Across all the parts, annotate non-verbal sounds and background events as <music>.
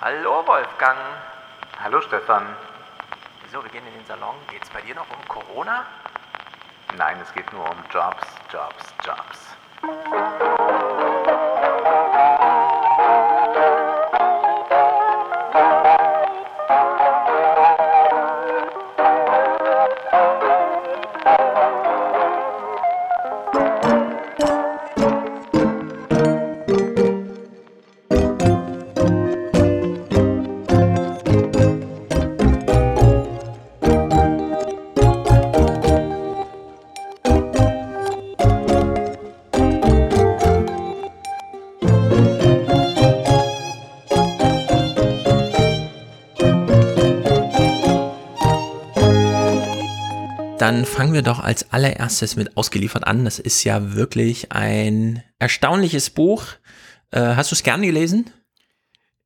Hallo Wolfgang. Hallo Stefan. Wieso, wir gehen in den Salon. Geht's bei dir noch um Corona? Nein, es geht nur um Jobs, Jobs, Jobs. Fangen wir doch als allererstes mit ausgeliefert an. Das ist ja wirklich ein erstaunliches Buch. Äh, hast du es gern gelesen?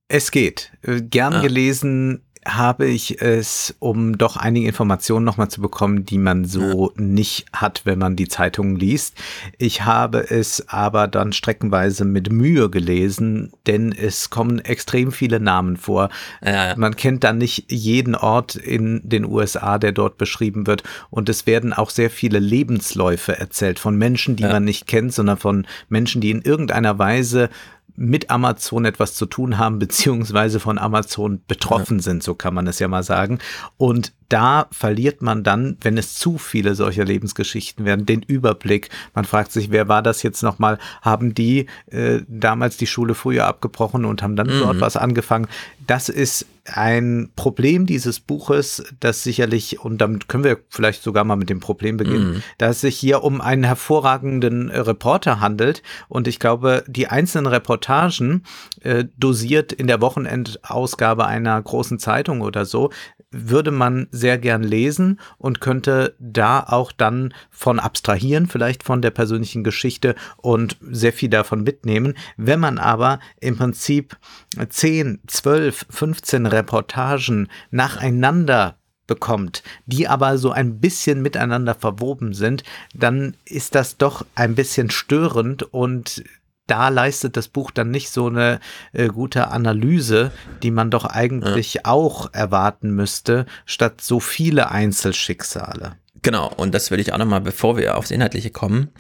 Es geht. Äh, Gern Ah. gelesen habe ich es, um doch einige Informationen nochmal zu bekommen, die man so nicht hat, wenn man die Zeitungen liest. Ich habe es aber dann streckenweise mit Mühe gelesen, denn es kommen extrem viele Namen vor. Ja. Man kennt dann nicht jeden Ort in den USA, der dort beschrieben wird. Und es werden auch sehr viele Lebensläufe erzählt von Menschen, die Ja. man nicht kennt, sondern von Menschen, die in irgendeiner Weise mit Amazon etwas zu tun haben, beziehungsweise von Amazon betroffen sind, so kann man es ja mal sagen. Und da verliert man dann, wenn es zu viele solcher Lebensgeschichten werden, den Überblick. Man fragt sich, wer war das jetzt nochmal? Haben die äh, damals die Schule früher abgebrochen und haben dann dort was angefangen? Das ist ein Problem dieses Buches, das sicherlich, und damit können wir vielleicht sogar mal mit dem Problem beginnen, dass es sich hier um einen hervorragenden äh, Reporter handelt. Und ich glaube, die einzelnen Reportagen äh, dosiert in der Wochenendausgabe einer großen Zeitung oder so, würde man sehr gern lesen und könnte da auch dann von abstrahieren, vielleicht von der persönlichen Geschichte und sehr viel davon mitnehmen. Wenn man aber im Prinzip 10, 12, 15 Reportagen nacheinander bekommt, die aber so ein bisschen miteinander verwoben sind, dann ist das doch ein bisschen störend und da leistet das Buch dann nicht so eine äh, gute Analyse, die man doch eigentlich auch erwarten müsste, statt so viele Einzelschicksale. Genau, und das will ich auch nochmal, bevor wir aufs Inhaltliche kommen.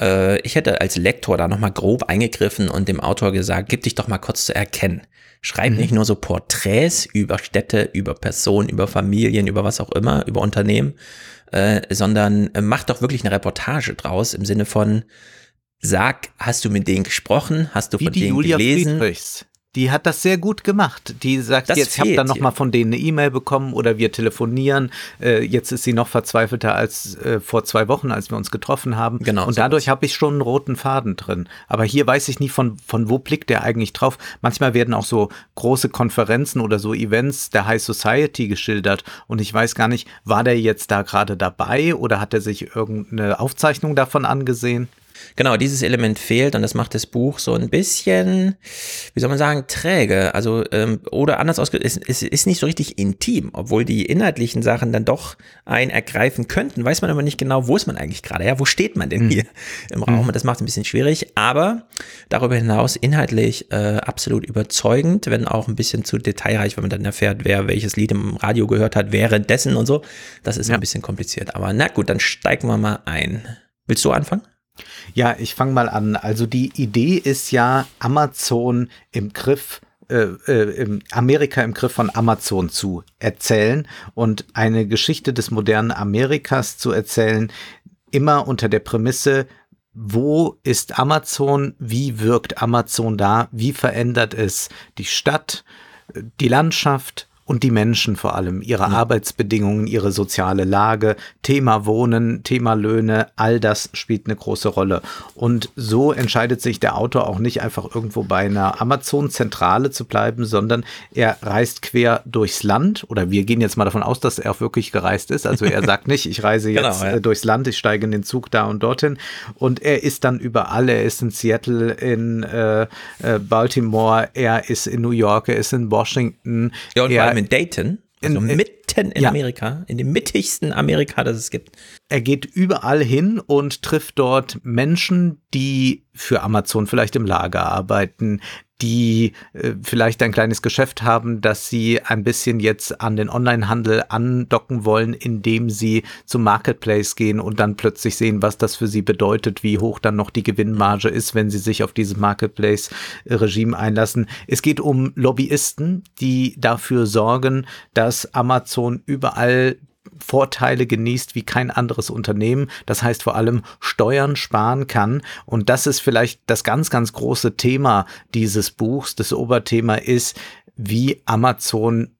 Äh, ich hätte als Lektor da nochmal grob eingegriffen und dem Autor gesagt, gib dich doch mal kurz zu erkennen. Schreib nicht nur so Porträts über Städte, über Personen, über Familien, über was auch immer, über Unternehmen, äh, sondern äh, mach doch wirklich eine Reportage draus im Sinne von, sag, hast du mit denen gesprochen, hast du Wie von denen Julia gelesen? Friedrichs. Die hat das sehr gut gemacht. Die sagt Das jetzt, ich habe dann noch mal von denen eine E-Mail bekommen oder wir telefonieren. Äh, jetzt ist sie noch verzweifelter als äh, vor zwei Wochen, als wir uns getroffen haben. Genau, Und so dadurch habe ich schon einen roten Faden drin. Aber hier weiß ich nicht, von, von wo blickt der eigentlich drauf. Manchmal werden auch so große Konferenzen oder so Events der High Society geschildert. Und ich weiß gar nicht, war der jetzt da gerade dabei oder hat er sich irgendeine Aufzeichnung davon angesehen? Genau, dieses Element fehlt und das macht das Buch so ein bisschen, wie soll man sagen, träge. Also, ähm, oder anders ausgedrückt, es, ist nicht so richtig intim, obwohl die inhaltlichen Sachen dann doch einen ergreifen könnten, weiß man aber nicht genau, wo ist man eigentlich gerade, ja, wo steht man denn hier im Raum und das macht es ein bisschen schwierig, aber darüber hinaus inhaltlich äh, absolut überzeugend, wenn auch ein bisschen zu detailreich, wenn man dann erfährt, wer welches Lied im Radio gehört hat, währenddessen und so. Das ist ein bisschen kompliziert, aber na gut, dann steigen wir mal ein. Willst du anfangen? Ja, ich fange mal an. Also die Idee ist ja, Amazon im Griff, äh, äh, Amerika im Griff von Amazon zu erzählen und eine Geschichte des modernen Amerikas zu erzählen, immer unter der Prämisse, wo ist Amazon, wie wirkt Amazon da, wie verändert es die Stadt, äh, die Landschaft und die Menschen vor allem, ihre Arbeitsbedingungen, ihre soziale Lage, Thema Wohnen, Thema Löhne, all das spielt eine große Rolle. Und so entscheidet sich der Autor auch nicht einfach irgendwo bei einer Amazon-Zentrale zu bleiben, sondern er reist quer durchs Land oder wir gehen jetzt mal davon aus, dass er auch wirklich gereist ist. Also er sagt nicht, ich reise <laughs> jetzt Genau, ja. äh, durchs Land, ich steige in den Zug da und dorthin. Und er ist dann überall. Er ist in Seattle, in äh, äh, Baltimore, er ist in New York, er ist in Washington. Ja, allem in Dayton, also in- mitten in ja. Amerika, in dem mittigsten Amerika, das es gibt. er geht überall hin und trifft dort Menschen, die für Amazon vielleicht im Lager arbeiten, die äh, vielleicht ein kleines Geschäft haben, dass sie ein bisschen jetzt an den Onlinehandel andocken wollen, indem sie zum Marketplace gehen und dann plötzlich sehen, was das für sie bedeutet, wie hoch dann noch die Gewinnmarge ist, wenn sie sich auf dieses Marketplace-Regime einlassen. Es geht um Lobbyisten, die dafür sorgen, dass Amazon überall Vorteile genießt wie kein anderes Unternehmen. Das heißt vor allem Steuern sparen kann. Und das ist vielleicht das ganz, ganz große Thema dieses Buchs. Das Oberthema ist, wie Amazon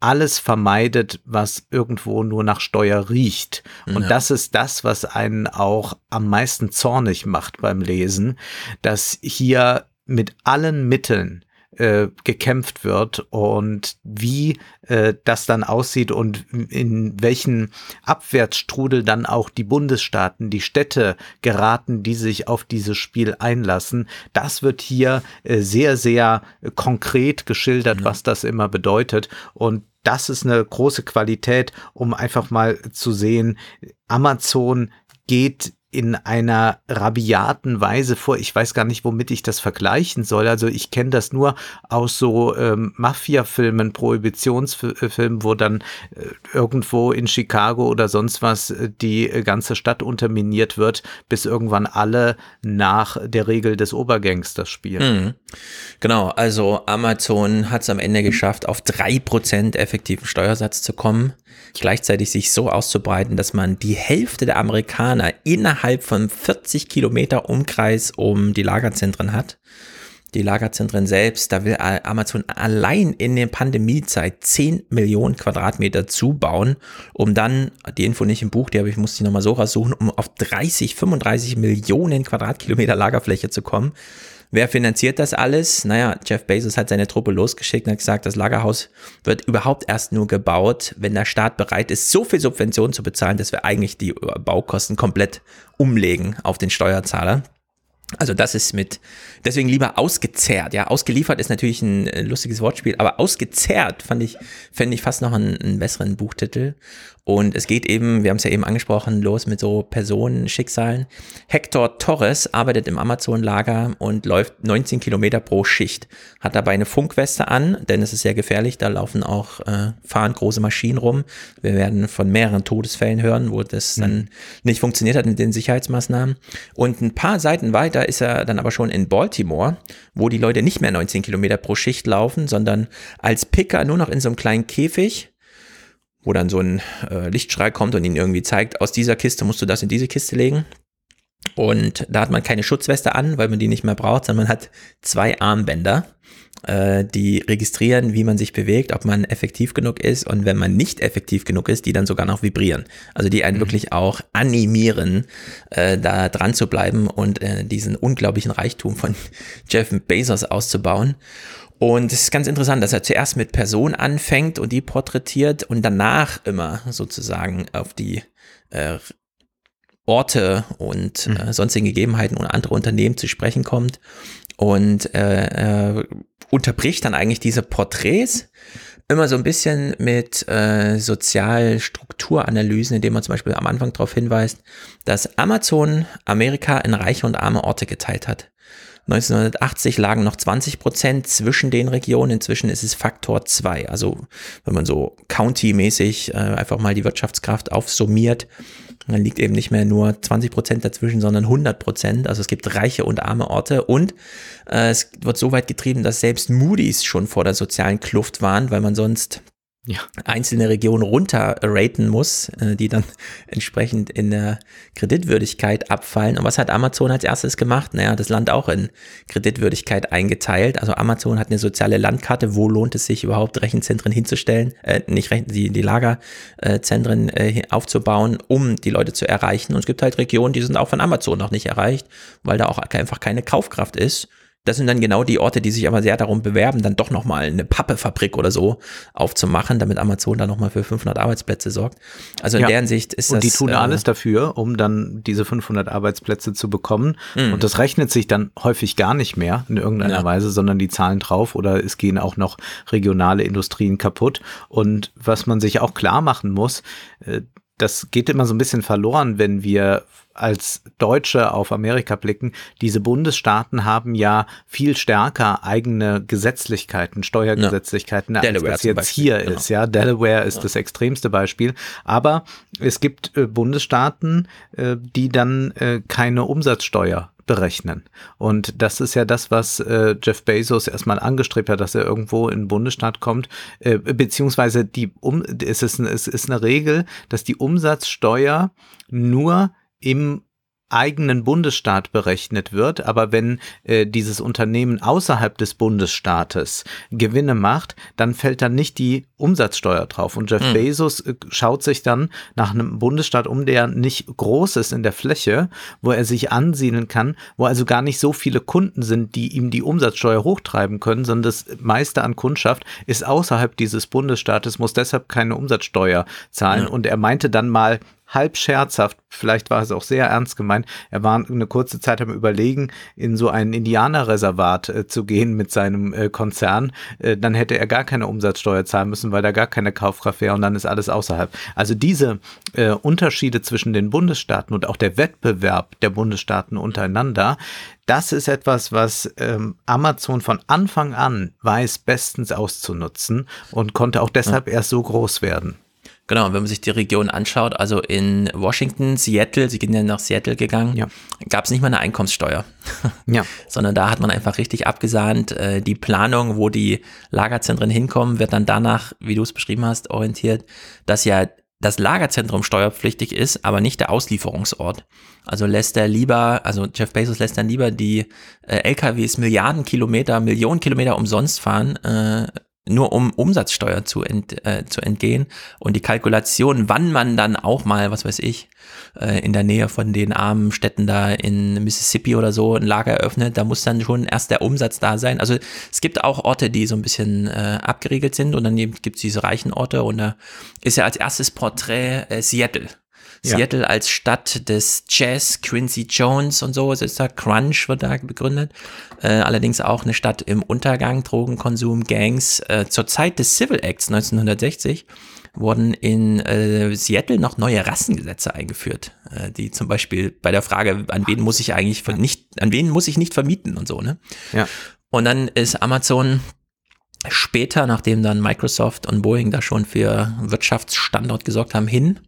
alles vermeidet, was irgendwo nur nach Steuer riecht. Und ja. das ist das, was einen auch am meisten zornig macht beim Lesen, dass hier mit allen Mitteln äh, gekämpft wird und wie äh, das dann aussieht und in welchen Abwärtsstrudel dann auch die Bundesstaaten, die Städte geraten, die sich auf dieses Spiel einlassen. Das wird hier äh, sehr, sehr konkret geschildert, mhm. was das immer bedeutet. Und das ist eine große Qualität, um einfach mal zu sehen, Amazon geht in einer rabiaten Weise vor. Ich weiß gar nicht, womit ich das vergleichen soll. Also ich kenne das nur aus so ähm, Mafia-Filmen, Prohibitionsfilmen, wo dann äh, irgendwo in Chicago oder sonst was äh, die ganze Stadt unterminiert wird, bis irgendwann alle nach der Regel des Obergangsters spielen. Mhm. Genau, also Amazon hat es am Ende geschafft, auf drei Prozent effektiven Steuersatz zu kommen gleichzeitig sich so auszubreiten, dass man die Hälfte der Amerikaner innerhalb von 40 Kilometer Umkreis um die Lagerzentren hat. Die Lagerzentren selbst, da will Amazon allein in der Pandemiezeit 10 Millionen Quadratmeter zubauen, um dann, die Info nicht im Buch, die habe ich, muss ich nochmal so raussuchen, um auf 30, 35 Millionen Quadratkilometer Lagerfläche zu kommen. Wer finanziert das alles? Naja, Jeff Bezos hat seine Truppe losgeschickt und hat gesagt, das Lagerhaus wird überhaupt erst nur gebaut, wenn der Staat bereit ist, so viel Subventionen zu bezahlen, dass wir eigentlich die Baukosten komplett umlegen auf den Steuerzahler. Also das ist mit, deswegen lieber ausgezehrt. Ja, ausgeliefert ist natürlich ein äh, lustiges Wortspiel, aber ausgezehrt fand ich, fände ich fast noch einen, einen, besseren Buchtitel. Und es geht eben, wir haben es ja eben angesprochen, los mit so Personenschicksalen. Hector Torres arbeitet im Amazon-Lager und läuft 19 Kilometer pro Schicht. Hat dabei eine Funkweste an, denn es ist sehr gefährlich. Da laufen auch, äh, fahren große Maschinen rum. Wir werden von mehreren Todesfällen hören, wo das mhm. dann nicht funktioniert hat mit den Sicherheitsmaßnahmen. Und ein paar Seiten weiter ist er dann aber schon in Baltimore, wo die Leute nicht mehr 19 Kilometer pro Schicht laufen, sondern als Picker nur noch in so einem kleinen Käfig wo dann so ein äh, Lichtstrahl kommt und ihnen irgendwie zeigt, aus dieser Kiste musst du das in diese Kiste legen. Und da hat man keine Schutzweste an, weil man die nicht mehr braucht, sondern man hat zwei Armbänder, äh, die registrieren, wie man sich bewegt, ob man effektiv genug ist und wenn man nicht effektiv genug ist, die dann sogar noch vibrieren. Also die einen mhm. wirklich auch animieren, äh, da dran zu bleiben und äh, diesen unglaublichen Reichtum von <laughs> Jeff Bezos auszubauen. Und es ist ganz interessant, dass er zuerst mit Person anfängt und die porträtiert und danach immer sozusagen auf die äh, Orte und äh, mhm. sonstigen Gegebenheiten und andere Unternehmen zu sprechen kommt und äh, äh, unterbricht dann eigentlich diese Porträts immer so ein bisschen mit äh, Sozialstrukturanalysen, indem man zum Beispiel am Anfang darauf hinweist, dass Amazon Amerika in reiche und arme Orte geteilt hat. 1980 lagen noch 20 Prozent zwischen den Regionen. Inzwischen ist es Faktor 2. Also wenn man so county-mäßig äh, einfach mal die Wirtschaftskraft aufsummiert, dann liegt eben nicht mehr nur 20 Prozent dazwischen, sondern 100 Prozent. Also es gibt reiche und arme Orte und äh, es wird so weit getrieben, dass selbst Moody's schon vor der sozialen Kluft waren, weil man sonst ja. einzelne Regionen runterraten muss, äh, die dann <laughs> entsprechend in der Kreditwürdigkeit abfallen. Und was hat Amazon als erstes gemacht? Naja, das Land auch in Kreditwürdigkeit eingeteilt. Also Amazon hat eine soziale Landkarte, wo lohnt es sich überhaupt Rechenzentren hinzustellen, äh, nicht Rechen, die, die Lagerzentren äh, aufzubauen, um die Leute zu erreichen. Und es gibt halt Regionen, die sind auch von Amazon noch nicht erreicht, weil da auch einfach keine Kaufkraft ist. Das sind dann genau die Orte, die sich aber sehr darum bewerben, dann doch nochmal eine Pappefabrik oder so aufzumachen, damit Amazon dann nochmal für 500 Arbeitsplätze sorgt. Also in ja. deren Sicht ist und das. Und die tun äh, alles dafür, um dann diese 500 Arbeitsplätze zu bekommen. Mhm. Und das rechnet sich dann häufig gar nicht mehr in irgendeiner ja. Weise, sondern die zahlen drauf oder es gehen auch noch regionale Industrien kaputt. Und was man sich auch klar machen muss, äh, das geht immer so ein bisschen verloren, wenn wir als Deutsche auf Amerika blicken, diese Bundesstaaten haben ja viel stärker eigene Gesetzlichkeiten, Steuergesetzlichkeiten, ja. als das jetzt hier genau. ist. Ja, Delaware ist ja. das extremste Beispiel. Aber es gibt äh, Bundesstaaten, äh, die dann äh, keine Umsatzsteuer berechnen. Und das ist ja das, was äh, Jeff Bezos erstmal angestrebt hat, dass er irgendwo in den Bundesstaat kommt, äh, beziehungsweise die um, es ist, es ist eine Regel, dass die Umsatzsteuer nur im eigenen Bundesstaat berechnet wird, aber wenn äh, dieses Unternehmen außerhalb des Bundesstaates Gewinne macht, dann fällt dann nicht die Umsatzsteuer drauf. Und Jeff mhm. Bezos äh, schaut sich dann nach einem Bundesstaat um, der nicht groß ist in der Fläche, wo er sich ansiedeln kann, wo also gar nicht so viele Kunden sind, die ihm die Umsatzsteuer hochtreiben können, sondern das meiste an Kundschaft ist außerhalb dieses Bundesstaates, muss deshalb keine Umsatzsteuer zahlen. Ja. Und er meinte dann mal, halb scherzhaft, vielleicht war es auch sehr ernst gemeint, er war eine kurze Zeit am Überlegen, in so ein Indianerreservat äh, zu gehen mit seinem äh, Konzern. Äh, dann hätte er gar keine Umsatzsteuer zahlen müssen, weil da gar keine Kaufkraft wäre und dann ist alles außerhalb. Also diese äh, Unterschiede zwischen den Bundesstaaten und auch der Wettbewerb der Bundesstaaten untereinander, das ist etwas, was ähm, Amazon von Anfang an weiß bestens auszunutzen und konnte auch deshalb ja. erst so groß werden. Genau, wenn man sich die Region anschaut, also in Washington, Seattle, sie sind ja nach Seattle gegangen, ja. gab es nicht mal eine Einkommenssteuer. <laughs> Ja. Sondern da hat man einfach richtig abgesahnt. Äh, die Planung, wo die Lagerzentren hinkommen, wird dann danach, wie du es beschrieben hast, orientiert, dass ja das Lagerzentrum steuerpflichtig ist, aber nicht der Auslieferungsort. Also lässt er lieber, also Jeff Bezos lässt dann lieber die äh, LKWs Milliarden Kilometer, Millionen Kilometer umsonst fahren, äh, nur um Umsatzsteuer zu, ent, äh, zu entgehen und die Kalkulation, wann man dann auch mal, was weiß ich, äh, in der Nähe von den armen Städten da in Mississippi oder so ein Lager eröffnet, da muss dann schon erst der Umsatz da sein. Also es gibt auch Orte, die so ein bisschen äh, abgeriegelt sind und dann gibt es diese reichen Orte und da ist ja als erstes Porträt äh, Seattle. Ja. Seattle als Stadt des Jazz, Quincy Jones und so, es ist da Crunch wird da begründet. Äh, allerdings auch eine Stadt im Untergang, Drogenkonsum, Gangs. Äh, zur Zeit des Civil Acts 1960 wurden in äh, Seattle noch neue Rassengesetze eingeführt, äh, die zum Beispiel bei der Frage, an wen muss ich eigentlich nicht, an wen muss ich nicht vermieten und so, ne? Ja. Und dann ist Amazon später, nachdem dann Microsoft und Boeing da schon für Wirtschaftsstandort gesorgt haben, hin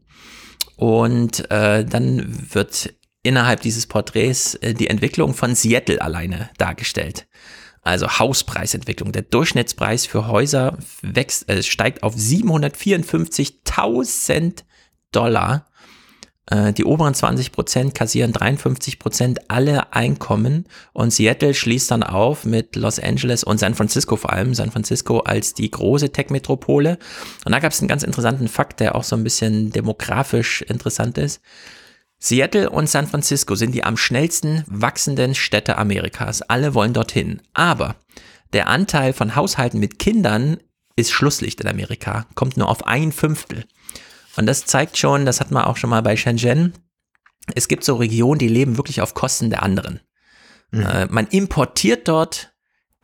und äh, dann wird innerhalb dieses Porträts äh, die Entwicklung von Seattle alleine dargestellt. Also Hauspreisentwicklung. Der Durchschnittspreis für Häuser wächst, äh, steigt auf 754.000 Dollar die oberen 20 Prozent kassieren 53 Prozent alle Einkommen und Seattle schließt dann auf mit Los Angeles und San Francisco vor allem. San Francisco als die große Tech-Metropole. Und da gab es einen ganz interessanten Fakt, der auch so ein bisschen demografisch interessant ist. Seattle und San Francisco sind die am schnellsten wachsenden Städte Amerikas. Alle wollen dorthin. Aber der Anteil von Haushalten mit Kindern ist Schlusslicht in Amerika, kommt nur auf ein Fünftel. Und das zeigt schon, das hat man auch schon mal bei Shenzhen, es gibt so Regionen, die leben wirklich auf Kosten der anderen. Mhm. Äh, man importiert dort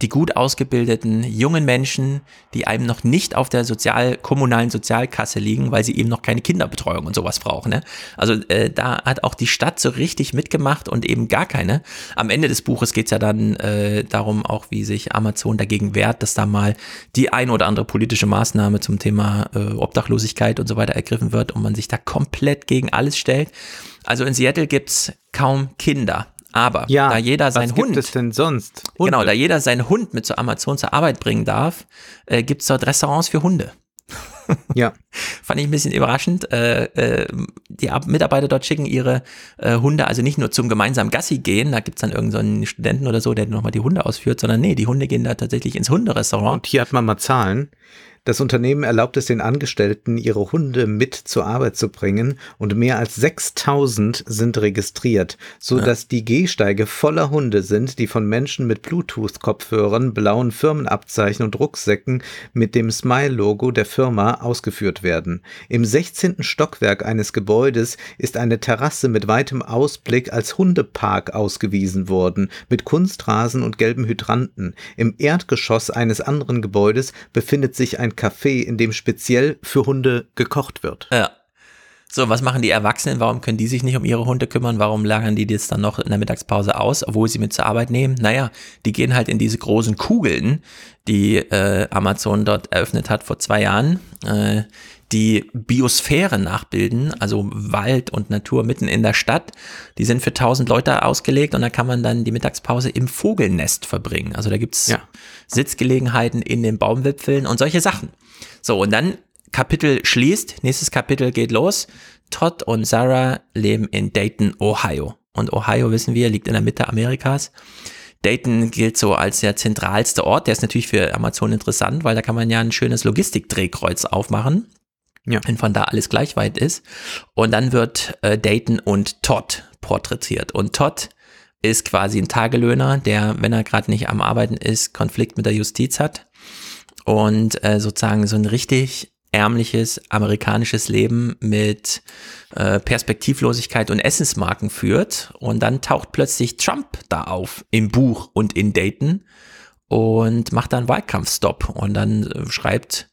die gut ausgebildeten jungen Menschen, die einem noch nicht auf der sozial kommunalen Sozialkasse liegen, weil sie eben noch keine Kinderbetreuung und sowas brauchen. Ne? Also äh, da hat auch die Stadt so richtig mitgemacht und eben gar keine. Am Ende des Buches geht es ja dann äh, darum, auch wie sich Amazon dagegen wehrt, dass da mal die ein oder andere politische Maßnahme zum Thema äh, Obdachlosigkeit und so weiter ergriffen wird und man sich da komplett gegen alles stellt. Also in Seattle gibt's kaum Kinder. Aber ja, da jeder seinen Hund. Was gibt es denn sonst? Hunde. Genau, da jeder seinen Hund mit zur Amazon zur Arbeit bringen darf, äh, gibt es dort Restaurants für Hunde. ja. <laughs> Fand ich ein bisschen überraschend. Äh, äh, die Mitarbeiter dort schicken ihre äh, Hunde also nicht nur zum gemeinsamen Gassi gehen, da gibt es dann irgendeinen so Studenten oder so, der nochmal die Hunde ausführt, sondern nee, die Hunde gehen da tatsächlich ins Hunderestaurant. Und hier hat man mal Zahlen. Das Unternehmen erlaubt es den Angestellten, ihre Hunde mit zur Arbeit zu bringen und mehr als 6000 sind registriert, so dass ja. die Gehsteige voller Hunde sind, die von Menschen mit Bluetooth-Kopfhörern, blauen Firmenabzeichen und Rucksäcken mit dem Smile-Logo der Firma ausgeführt werden. Im 16. Stockwerk eines Gebäudes ist eine Terrasse mit weitem Ausblick als Hundepark ausgewiesen worden, mit Kunstrasen und gelben Hydranten. Im Erdgeschoss eines anderen Gebäudes befindet sich ein Café, in dem speziell für Hunde gekocht wird. Ja. So, was machen die Erwachsenen? Warum können die sich nicht um ihre Hunde kümmern? Warum lagern die das dann noch in der Mittagspause aus, obwohl sie mit zur Arbeit nehmen? Naja, die gehen halt in diese großen Kugeln, die äh, Amazon dort eröffnet hat vor zwei Jahren, äh, die Biosphäre nachbilden, also Wald und Natur mitten in der Stadt. Die sind für 1000 Leute ausgelegt und da kann man dann die Mittagspause im Vogelnest verbringen. Also da gibt's ja. Sitzgelegenheiten in den Baumwipfeln und solche Sachen. So, und dann Kapitel schließt, nächstes Kapitel geht los. Todd und Sarah leben in Dayton, Ohio. Und Ohio, wissen wir, liegt in der Mitte Amerikas. Dayton gilt so als der zentralste Ort. Der ist natürlich für Amazon interessant, weil da kann man ja ein schönes Logistikdrehkreuz aufmachen. Ja. Wenn von da alles gleich weit ist. Und dann wird äh, Dayton und Todd porträtiert. Und Todd ist quasi ein Tagelöhner, der, wenn er gerade nicht am Arbeiten ist, Konflikt mit der Justiz hat. Und äh, sozusagen so ein richtig ärmliches amerikanisches Leben mit äh, Perspektivlosigkeit und Essensmarken führt. Und dann taucht plötzlich Trump da auf im Buch und in Dayton und macht dann Wahlkampfstopp und dann äh, schreibt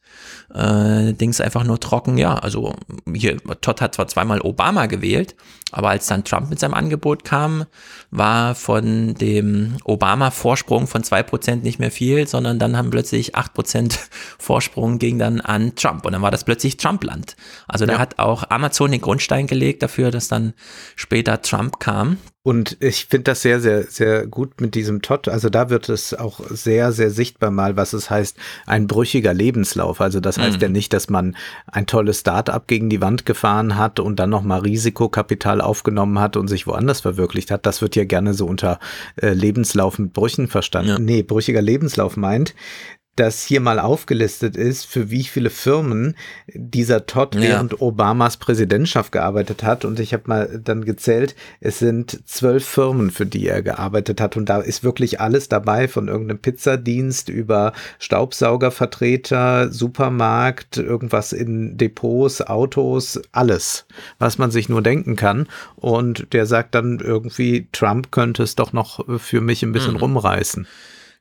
äh, Dings einfach nur trocken, ja, also hier, Todd hat zwar zweimal Obama gewählt, aber als dann Trump mit seinem Angebot kam, war von dem Obama-Vorsprung von zwei Prozent nicht mehr viel, sondern dann haben plötzlich acht Prozent <laughs> Vorsprung ging dann an Trump und dann war das plötzlich Trump-Land. Also da ja. hat auch Amazon den Grundstein gelegt dafür, dass dann später Trump kam. Und ich finde das sehr, sehr, sehr gut mit diesem Todd. Also da wird es auch sehr, sehr sichtbar mal, was es heißt, ein brüchiger Lebenslauf. Also das heißt mhm. ja nicht, dass man ein tolles Start-up gegen die Wand gefahren hat und dann nochmal Risikokapital aufgenommen hat und sich woanders verwirklicht hat. Das wird ja gerne so unter äh, Lebenslauf mit Brüchen verstanden. Ja. Nee, brüchiger Lebenslauf meint, dass hier mal aufgelistet ist, für wie viele Firmen dieser Todd ja. während Obamas Präsidentschaft gearbeitet hat. Und ich habe mal dann gezählt, es sind zwölf Firmen, für die er gearbeitet hat. Und da ist wirklich alles dabei, von irgendeinem Pizzadienst über Staubsaugervertreter, Supermarkt, irgendwas in Depots, Autos, alles, was man sich nur denken kann. Und der sagt dann irgendwie, Trump könnte es doch noch für mich ein bisschen mhm. rumreißen.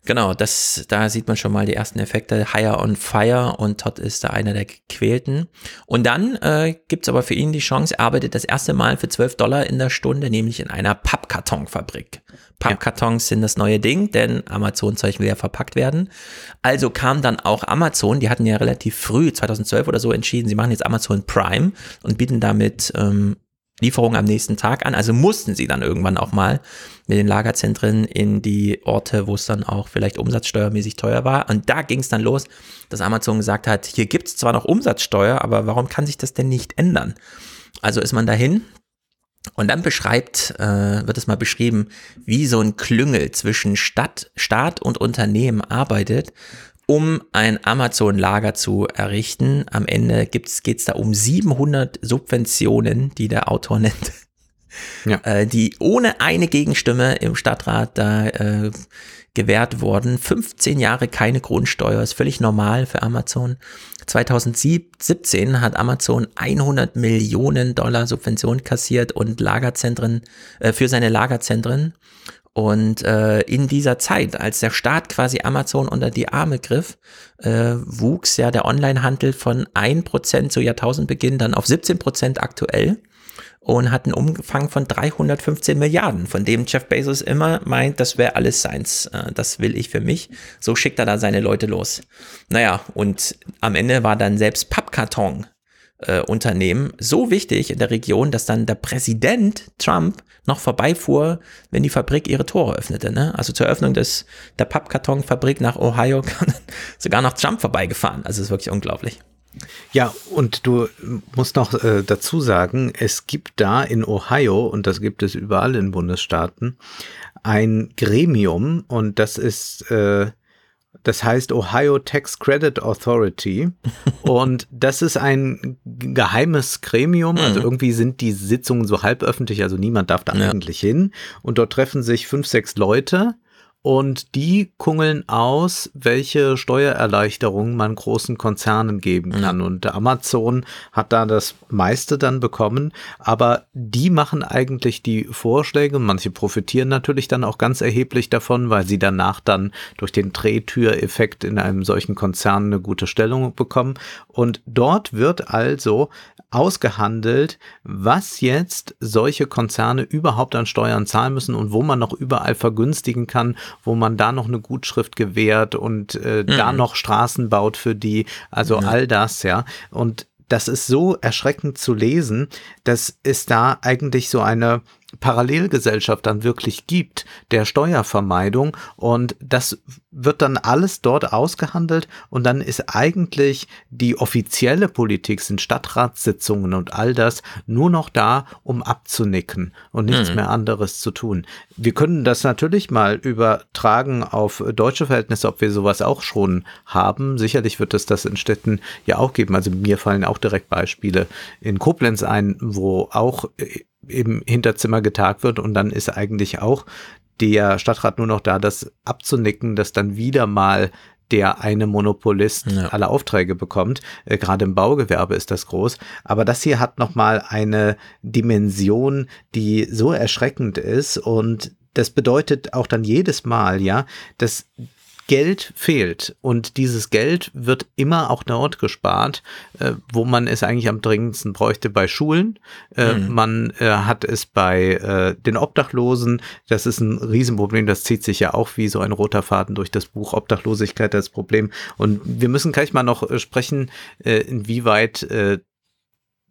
Genau, das, da sieht man schon mal die ersten Effekte. Higher on Fire und Todd ist da einer der Gequälten. Und dann äh, gibt aber für ihn die Chance, er arbeitet das erste Mal für 12 Dollar in der Stunde, nämlich in einer Pappkartonfabrik. Pappkartons ja. sind das neue Ding, denn Amazon-Zeug will ja verpackt werden. Also kam dann auch Amazon, die hatten ja relativ früh, 2012 oder so, entschieden, sie machen jetzt Amazon Prime und bieten damit ähm, Lieferung am nächsten Tag an. Also mussten sie dann irgendwann auch mal mit den Lagerzentren in die Orte, wo es dann auch vielleicht umsatzsteuermäßig teuer war. Und da ging es dann los, dass Amazon gesagt hat, hier gibt es zwar noch Umsatzsteuer, aber warum kann sich das denn nicht ändern? Also ist man dahin und dann beschreibt, äh, wird es mal beschrieben, wie so ein Klüngel zwischen Stadt, Staat und Unternehmen arbeitet um ein Amazon-Lager zu errichten. Am Ende geht es da um 700 Subventionen, die der Autor <laughs> nennt. Ja. Äh, die ohne eine Gegenstimme im Stadtrat da äh, gewährt wurden. 15 Jahre keine Grundsteuer, ist völlig normal für Amazon. 2017 hat Amazon 100 Millionen Dollar Subvention kassiert und Lagerzentren äh, für seine Lagerzentren und äh, in dieser Zeit, als der Staat quasi Amazon unter die Arme griff, äh, wuchs ja der Onlinehandel von 1% zu Jahrtausendbeginn dann auf 17% aktuell und hat einen Umfang von 315 Milliarden, von dem Jeff Bezos immer meint, das wäre alles seins, äh, das will ich für mich. So schickt er da seine Leute los. Naja, und am Ende war dann selbst Pappkarton äh, Unternehmen so wichtig in der Region, dass dann der Präsident Trump noch vorbeifuhr, wenn die Fabrik ihre Tore öffnete. Ne? Also zur Eröffnung des, der Pappkartonfabrik nach Ohio <laughs> kam sogar noch Trump vorbeigefahren. Also es ist wirklich unglaublich. Ja, und du musst noch äh, dazu sagen, es gibt da in Ohio, und das gibt es überall in Bundesstaaten, ein Gremium, und das ist äh, das heißt Ohio Tax Credit Authority. <laughs> und das ist ein geheimes Gremium. Also mhm. irgendwie sind die Sitzungen so halböffentlich, also niemand darf da ja. eigentlich hin. Und dort treffen sich fünf, sechs Leute und die kungeln aus, welche Steuererleichterungen man großen Konzernen geben kann. Ja. Und Amazon hat da das meiste dann bekommen, aber die machen eigentlich die Vorschläge. Manche profitieren natürlich dann auch ganz erheblich davon, weil sie danach dann durch den Drehtüreffekt in einem solchen Konzern eine gute Stellung bekommen. Und dort wird also ausgehandelt, was jetzt solche Konzerne überhaupt an Steuern zahlen müssen und wo man noch überall vergünstigen kann, wo man da noch eine Gutschrift gewährt und äh, mhm. da noch Straßen baut für die, also ja. all das, ja. Und das ist so erschreckend zu lesen, dass es da eigentlich so eine Parallelgesellschaft dann wirklich gibt, der Steuervermeidung. Und das wird dann alles dort ausgehandelt. Und dann ist eigentlich die offizielle Politik, sind Stadtratssitzungen und all das nur noch da, um abzunicken und nichts mhm. mehr anderes zu tun. Wir können das natürlich mal übertragen auf deutsche Verhältnisse, ob wir sowas auch schon haben. Sicherlich wird es das in Städten ja auch geben. Also mir fallen auch direkt Beispiele in Koblenz ein, wo auch im Hinterzimmer getagt wird und dann ist eigentlich auch der Stadtrat nur noch da, das abzunicken, dass dann wieder mal der eine Monopolist ja. alle Aufträge bekommt. Äh, Gerade im Baugewerbe ist das groß. Aber das hier hat nochmal eine Dimension, die so erschreckend ist und das bedeutet auch dann jedes Mal, ja, dass Geld fehlt und dieses Geld wird immer auch dort gespart, äh, wo man es eigentlich am dringendsten bräuchte bei Schulen. Äh, mhm. Man äh, hat es bei äh, den Obdachlosen. Das ist ein Riesenproblem. Das zieht sich ja auch wie so ein roter Faden durch das Buch Obdachlosigkeit das Problem. Und wir müssen gleich mal noch äh, sprechen, äh, inwieweit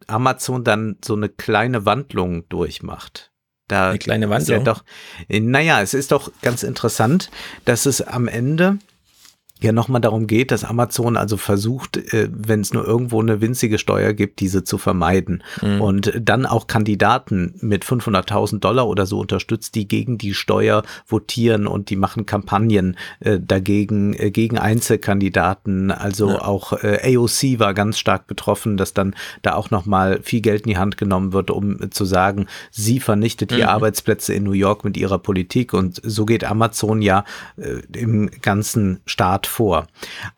Amazon dann so eine kleine Wandlung durchmacht. Da Eine kleine Wandlung. Ja doch, naja, es ist doch ganz interessant, dass es am Ende ja nochmal darum geht, dass Amazon also versucht, äh, wenn es nur irgendwo eine winzige Steuer gibt, diese zu vermeiden. Mhm. Und dann auch Kandidaten mit 500.000 Dollar oder so unterstützt, die gegen die Steuer votieren und die machen Kampagnen äh, dagegen, äh, gegen Einzelkandidaten. Also ja. auch äh, AOC war ganz stark betroffen, dass dann da auch nochmal viel Geld in die Hand genommen wird, um zu sagen, sie vernichtet die mhm. Arbeitsplätze in New York mit ihrer Politik. Und so geht Amazon ja äh, im ganzen Staat vor.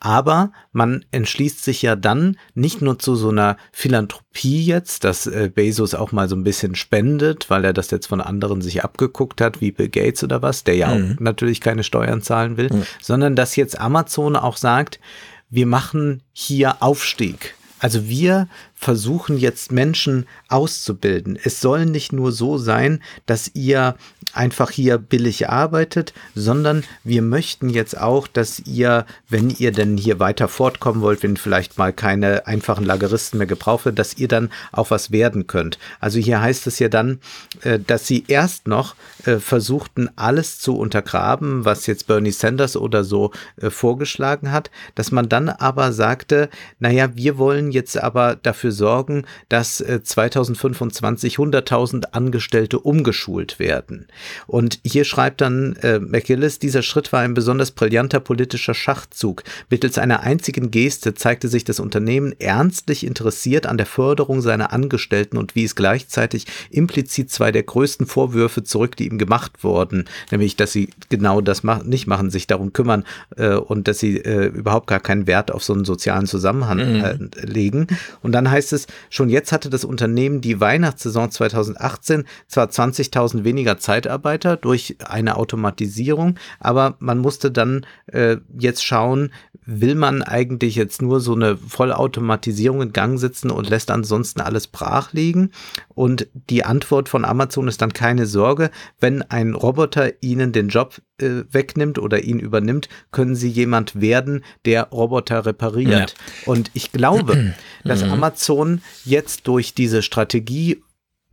Aber man entschließt sich ja dann nicht nur zu so einer Philanthropie jetzt, dass äh, Bezos auch mal so ein bisschen spendet, weil er das jetzt von anderen sich abgeguckt hat, wie Bill Gates oder was, der ja mhm. auch natürlich keine Steuern zahlen will, mhm. sondern dass jetzt Amazon auch sagt, wir machen hier Aufstieg. Also wir versuchen jetzt Menschen auszubilden. Es soll nicht nur so sein, dass ihr einfach hier billig arbeitet, sondern wir möchten jetzt auch, dass ihr, wenn ihr denn hier weiter fortkommen wollt, wenn vielleicht mal keine einfachen Lageristen mehr gebraucht wird, dass ihr dann auch was werden könnt. Also hier heißt es ja dann, äh, dass sie erst noch äh, versuchten, alles zu untergraben, was jetzt Bernie Sanders oder so äh, vorgeschlagen hat, dass man dann aber sagte, naja, wir wollen jetzt aber dafür sorgen, dass 2025 100.000 Angestellte umgeschult werden. Und hier schreibt dann äh, McGillis, dieser Schritt war ein besonders brillanter politischer Schachzug. Mittels einer einzigen Geste zeigte sich das Unternehmen ernstlich interessiert an der Förderung seiner Angestellten und wies gleichzeitig implizit zwei der größten Vorwürfe zurück, die ihm gemacht wurden, nämlich, dass sie genau das ma nicht machen, sich darum kümmern äh, und dass sie äh, überhaupt gar keinen Wert auf so einen sozialen Zusammenhang mhm. Äh, legen. Und dann heißt es, schon jetzt hatte das Unternehmen die Weihnachtssaison 2018 zwar 20.000 weniger Zeitarbeiter, Mitarbeiter durch eine Automatisierung, aber man musste dann äh, jetzt schauen, will man eigentlich jetzt nur so eine Vollautomatisierung in Gang setzen und lässt ansonsten alles brach liegen? Und die Antwort von Amazon ist dann keine Sorge, wenn ein Roboter Ihnen den Job äh, wegnimmt oder ihn übernimmt, können Sie jemand werden, der Roboter repariert. Ja. Und ich glaube, <clears throat> dass mhm. Amazon jetzt durch diese Strategie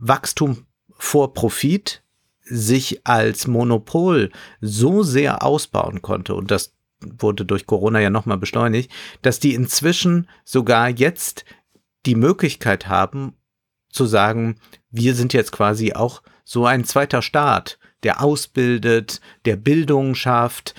Wachstum vor Profit sich als Monopol so sehr ausbauen konnte und das wurde durch Corona ja nochmal beschleunigt, dass die inzwischen sogar jetzt die Möglichkeit haben zu sagen, wir sind jetzt quasi auch so ein zweiter Staat der ausbildet, der Bildung schafft,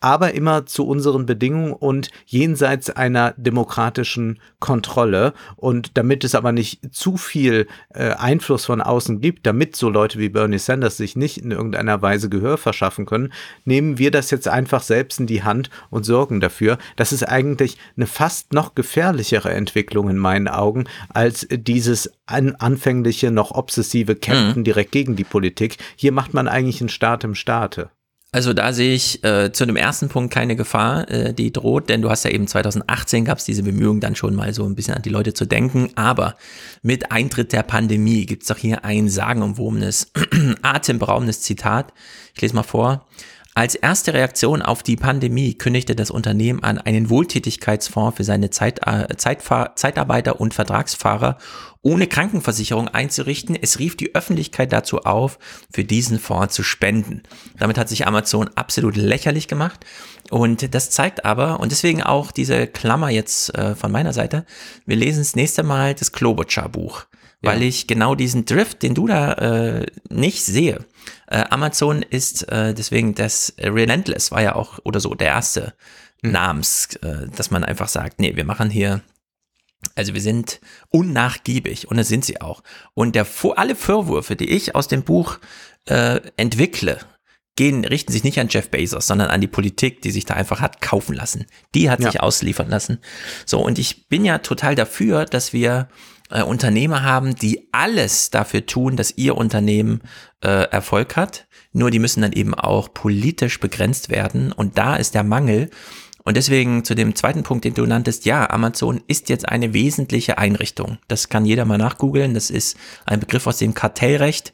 aber immer zu unseren Bedingungen und jenseits einer demokratischen Kontrolle. Und damit es aber nicht zu viel äh, Einfluss von außen gibt, damit so Leute wie Bernie Sanders sich nicht in irgendeiner Weise Gehör verschaffen können, nehmen wir das jetzt einfach selbst in die Hand und sorgen dafür. Das ist eigentlich eine fast noch gefährlichere Entwicklung in meinen Augen als dieses an, anfängliche, noch obsessive Kämpfen mhm. direkt gegen die Politik. Hier macht man eigentlich einen Staat im Staate. Also da sehe ich äh, zu dem ersten Punkt keine Gefahr, äh, die droht, denn du hast ja eben 2018 gab es diese Bemühungen dann schon mal so ein bisschen an die Leute zu denken, aber mit Eintritt der Pandemie gibt es doch hier ein sagenumwobenes, <clears throat> atemberaubendes Zitat. Ich lese mal vor. Als erste Reaktion auf die Pandemie kündigte das Unternehmen an, einen Wohltätigkeitsfonds für seine Zeit, äh, Zeitfahr Zeitarbeiter und Vertragsfahrer ohne Krankenversicherung einzurichten. Es rief die Öffentlichkeit dazu auf, für diesen Fonds zu spenden. Damit hat sich Amazon absolut lächerlich gemacht. Und das zeigt aber, und deswegen auch diese Klammer jetzt äh, von meiner Seite, wir lesen das nächste Mal das Klobuchar-Buch weil ich genau diesen Drift, den du da äh, nicht sehe. Äh, Amazon ist äh, deswegen das Relentless war ja auch oder so der erste mhm. Namens, äh, dass man einfach sagt, nee, wir machen hier also wir sind unnachgiebig und das sind sie auch. Und der, alle Vorwürfe, die ich aus dem Buch äh, entwickle, gehen, richten sich nicht an Jeff Bezos, sondern an die Politik, die sich da einfach hat kaufen lassen. Die hat ja. sich ausliefern lassen. So, und ich bin ja total dafür, dass wir äh, Unternehmer haben, die alles dafür tun, dass ihr Unternehmen äh, Erfolg hat. Nur die müssen dann eben auch politisch begrenzt werden. Und da ist der Mangel. Und deswegen zu dem zweiten Punkt, den du nanntest, ja, Amazon ist jetzt eine wesentliche Einrichtung. Das kann jeder mal nachgoogeln. Das ist ein Begriff aus dem Kartellrecht.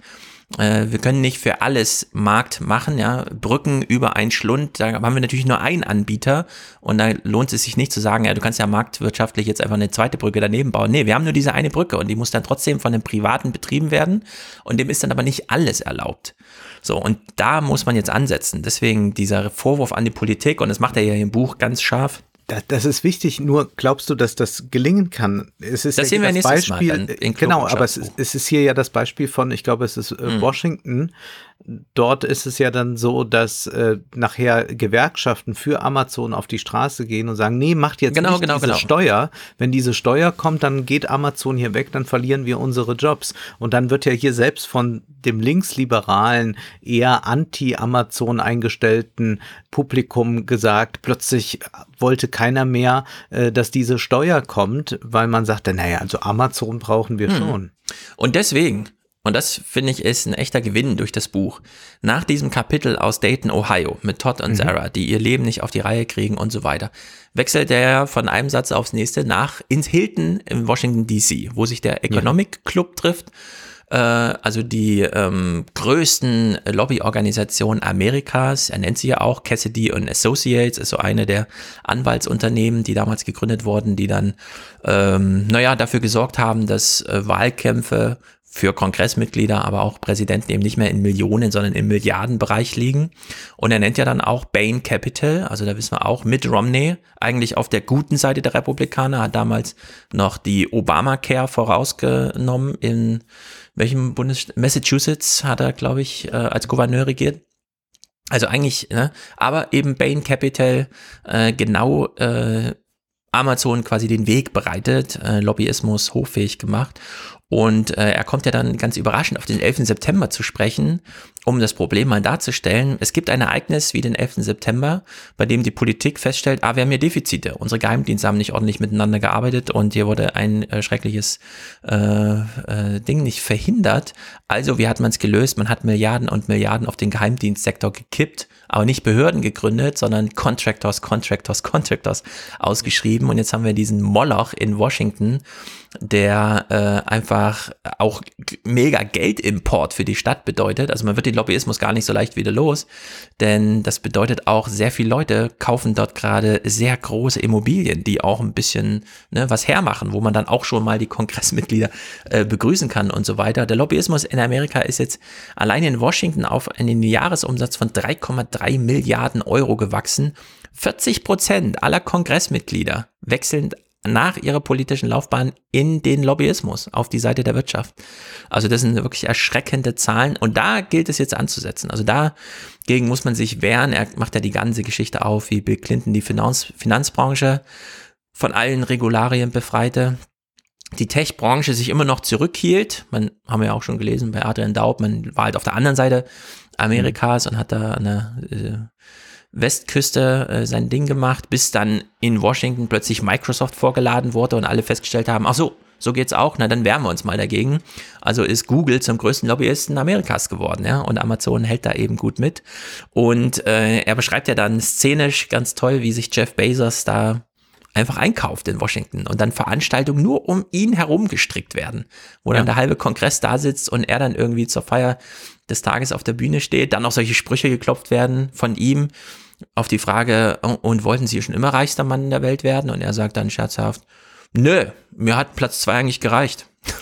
Äh, wir können nicht für alles Markt machen, ja. Brücken über ein Schlund, da haben wir natürlich nur einen Anbieter und da lohnt es sich nicht zu sagen, ja, du kannst ja marktwirtschaftlich jetzt einfach eine zweite Brücke daneben bauen. Nee, wir haben nur diese eine Brücke und die muss dann trotzdem von einem Privaten betrieben werden und dem ist dann aber nicht alles erlaubt. So, und da muss man jetzt ansetzen. Deswegen dieser Vorwurf an die Politik, und das macht er ja im Buch ganz scharf, das ist wichtig, nur glaubst du, dass das gelingen kann? Es ist das ja sehen wir das Beispiel, Mal genau, aber es, es, ist hier ja das Beispiel von, ich glaube, es ist äh, mhm. Washington, dort ist es ja dann so, dass äh, nachher Gewerkschaften für Amazon auf die Straße gehen und sagen, nee, macht jetzt genau, nicht genau, diese genau. Steuer. Wenn diese Steuer kommt, dann geht Amazon hier weg, dann verlieren wir unsere Jobs. Und dann wird ja hier selbst von dem linksliberalen, eher anti-Amazon eingestellten Publikum gesagt, plötzlich wollte keiner mehr, äh, dass diese Steuer kommt, weil man sagte, naja, also Amazon brauchen wir hm. schon. Und deswegen und das finde ich ist ein echter Gewinn durch das Buch. Nach diesem Kapitel aus Dayton, Ohio, mit Todd und mhm. Sarah, die ihr Leben nicht auf die Reihe kriegen und so weiter, wechselt er von einem Satz aufs nächste nach ins Hilton in Washington DC, wo sich der Economic Club trifft äh, also die ähm, größten Lobbyorganisationen Amerikas. Er nennt sie ja auch Cassidy und Associates, ist so eine der Anwaltsunternehmen, die damals gegründet wurden, die dann, ähm, naja, dafür gesorgt haben, dass äh, Wahlkämpfe für Kongressmitglieder, aber auch Präsidenten eben nicht mehr in Millionen, sondern im Milliardenbereich liegen. Und er nennt ja dann auch Bain Capital, also da wissen wir auch, mit Romney, eigentlich auf der guten Seite der Republikaner, hat damals noch die Obamacare vorausgenommen. In welchem Bundesstaat? Massachusetts hat er, glaube ich, äh, als Gouverneur regiert. Also eigentlich, ne? aber eben Bain Capital äh, genau äh, Amazon quasi den Weg bereitet, äh, Lobbyismus hochfähig gemacht. Und äh, er kommt ja dann ganz überraschend auf den 11. September zu sprechen, um das Problem mal darzustellen. Es gibt ein Ereignis wie den 11. September, bei dem die Politik feststellt, ah, wir haben hier Defizite. Unsere Geheimdienste haben nicht ordentlich miteinander gearbeitet und hier wurde ein äh, schreckliches äh, äh, Ding nicht verhindert. Also, wie hat man es gelöst? Man hat Milliarden und Milliarden auf den Geheimdienstsektor gekippt, aber nicht Behörden gegründet, sondern Contractors, Contractors, Contractors ausgeschrieben. Und jetzt haben wir diesen Moloch in Washington, der äh, einfach auch mega Geldimport für die Stadt bedeutet. Also man wird den Lobbyismus gar nicht so leicht wieder los, denn das bedeutet auch, sehr viele Leute kaufen dort gerade sehr große Immobilien, die auch ein bisschen ne, was hermachen, wo man dann auch schon mal die Kongressmitglieder äh, begrüßen kann und so weiter. Der Lobbyismus in Amerika ist jetzt allein in Washington auf einen Jahresumsatz von 3,3 Milliarden Euro gewachsen. 40 Prozent aller Kongressmitglieder wechseln nach ihrer politischen Laufbahn in den Lobbyismus auf die Seite der Wirtschaft. Also das sind wirklich erschreckende Zahlen und da gilt es jetzt anzusetzen. Also dagegen muss man sich wehren. Er macht ja die ganze Geschichte auf, wie Bill Clinton die Finanz Finanzbranche von allen Regularien befreite. Die Tech-Branche sich immer noch zurückhielt. Man haben wir ja auch schon gelesen bei Adrian Daub, man war halt auf der anderen Seite Amerikas und hat da eine äh, Westküste äh, sein Ding gemacht, bis dann in Washington plötzlich Microsoft vorgeladen wurde und alle festgestellt haben, ach so, so geht's auch, na dann wehren wir uns mal dagegen. Also ist Google zum größten Lobbyisten Amerikas geworden, ja, und Amazon hält da eben gut mit. Und äh, er beschreibt ja dann szenisch ganz toll, wie sich Jeff Bezos da einfach einkauft in Washington und dann Veranstaltungen nur um ihn herum gestrickt werden, wo ja. dann der halbe Kongress da sitzt und er dann irgendwie zur Feier des Tages auf der Bühne steht, dann auch solche Sprüche geklopft werden von ihm auf die Frage, oh, und wollten Sie schon immer reichster Mann in der Welt werden? Und er sagt dann scherzhaft, nö, mir hat Platz zwei eigentlich gereicht. <laughs>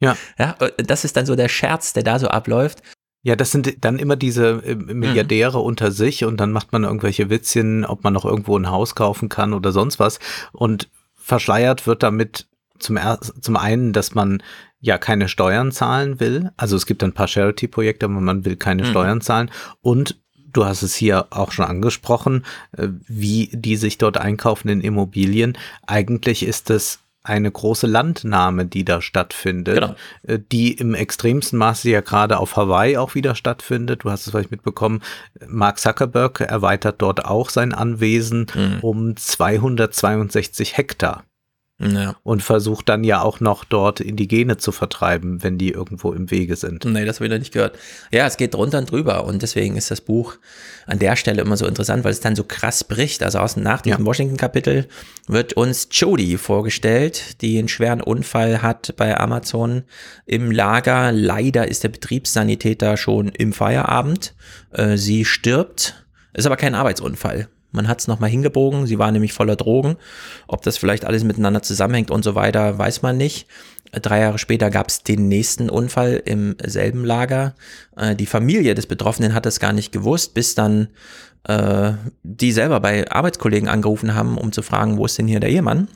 Ja. Ja, das ist dann so der Scherz, der da so abläuft. Ja, das sind dann immer diese äh, Milliardäre mhm. unter sich und dann macht man irgendwelche Witzchen, ob man noch irgendwo ein Haus kaufen kann oder sonst was. Und verschleiert wird damit zum, zum einen, dass man ja keine Steuern zahlen will. Also es gibt ein paar Charity-Projekte, aber man will keine mhm. Steuern zahlen. Und du hast es hier auch schon angesprochen, äh, wie die sich dort einkaufen in Immobilien. Eigentlich ist es eine große Landnahme, die da stattfindet, genau. Äh, die im extremsten Maße ja gerade auf Hawaii auch wieder stattfindet. Du hast es vielleicht mitbekommen, Mark Zuckerberg erweitert dort auch sein Anwesen mhm. um 262 Hektar. Ja. Und versucht dann ja auch noch dort Indigene zu vertreiben, wenn die irgendwo im Wege sind. Nee, das habe ich noch nicht gehört. Ja, es geht drunter und drüber und deswegen ist das Buch an der Stelle immer so interessant, weil es dann so krass bricht. Also aus nach diesem ja. Washington-Kapitel wird uns Jody vorgestellt, die einen schweren Unfall hat bei Amazon im Lager. Leider ist der Betriebssanitäter schon im Feierabend. Äh, sie stirbt, ist aber kein Arbeitsunfall. Man hat es nochmal hingebogen, sie war nämlich voller Drogen. Ob das vielleicht alles miteinander zusammenhängt und so weiter, weiß man nicht. Drei Jahre später gab es den nächsten Unfall im selben Lager. Äh, die Familie des Betroffenen hat das gar nicht gewusst, bis dann äh, die selber bei Arbeitskollegen angerufen haben, um zu fragen, wo ist denn hier der Ehemann?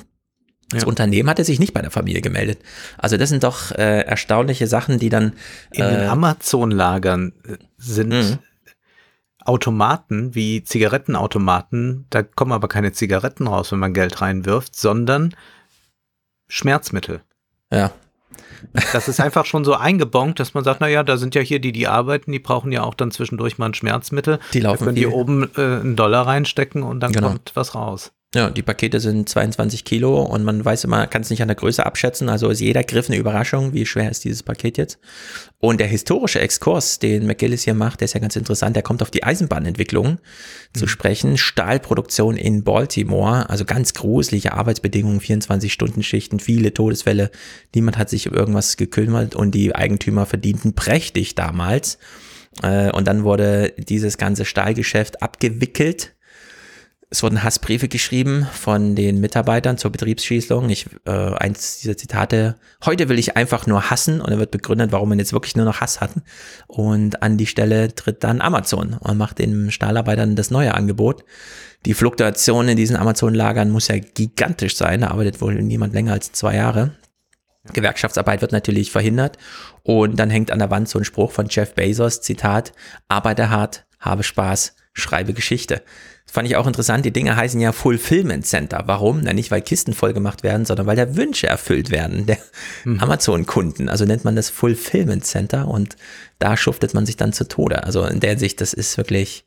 Das ja. Unternehmen hatte sich nicht bei der Familie gemeldet. Also das sind doch äh, erstaunliche Sachen, die dann in den äh, Amazon-Lagern äh, sind mh. Automaten wie Zigarettenautomaten, da kommen aber keine Zigaretten raus, wenn man Geld reinwirft, sondern Schmerzmittel. Ja. Das ist einfach schon so eingebongt, dass man sagt, na ja, da sind ja hier die, die arbeiten, die brauchen ja auch dann zwischendurch mal ein Schmerzmittel. Die laufen da können die oben äh, einen Dollar reinstecken und dann genau. kommt was raus. Ja, die Pakete sind 22 Kilo und man weiß immer, kann es nicht an der Größe abschätzen. Also ist jeder Griff eine Überraschung, wie schwer ist dieses Paket jetzt. Und der historische Exkurs, den McGillis hier macht, der ist ja ganz interessant. Der kommt auf die Eisenbahnentwicklung mhm. zu sprechen. Stahlproduktion in Baltimore, also ganz gruselige Arbeitsbedingungen, 24-Stunden-Schichten, viele Todesfälle. Niemand hat sich um irgendwas gekümmert und die Eigentümer verdienten prächtig damals. Äh, und dann wurde dieses ganze Stahlgeschäft abgewickelt es wurden Hassbriefe geschrieben von den Mitarbeitern zur Betriebsschließung. Ich, äh, eins dieser Zitate, heute will ich einfach nur hassen und dann wird begründet, warum man jetzt wirklich nur noch Hass hat. Und an die Stelle tritt dann Amazon und macht den Stahlarbeitern das neue Angebot. Die Fluktuation in diesen Amazon-Lagern muss ja gigantisch sein. Da arbeitet wohl niemand länger als zwei Jahre. Gewerkschaftsarbeit wird natürlich verhindert. Und dann hängt an der Wand so ein Spruch von Jeff Bezos, Zitat, arbeite hart, habe Spaß, schreibe Geschichte. Fand ich auch interessant, die Dinge heißen ja Fulfillment Center. Warum? Na, nicht weil Kisten voll gemacht werden, sondern weil da Wünsche erfüllt werden der hm. Amazon-Kunden. Also nennt man das Fulfillment Center und da schuftet man sich dann zu Tode. Also in der Sicht, das ist wirklich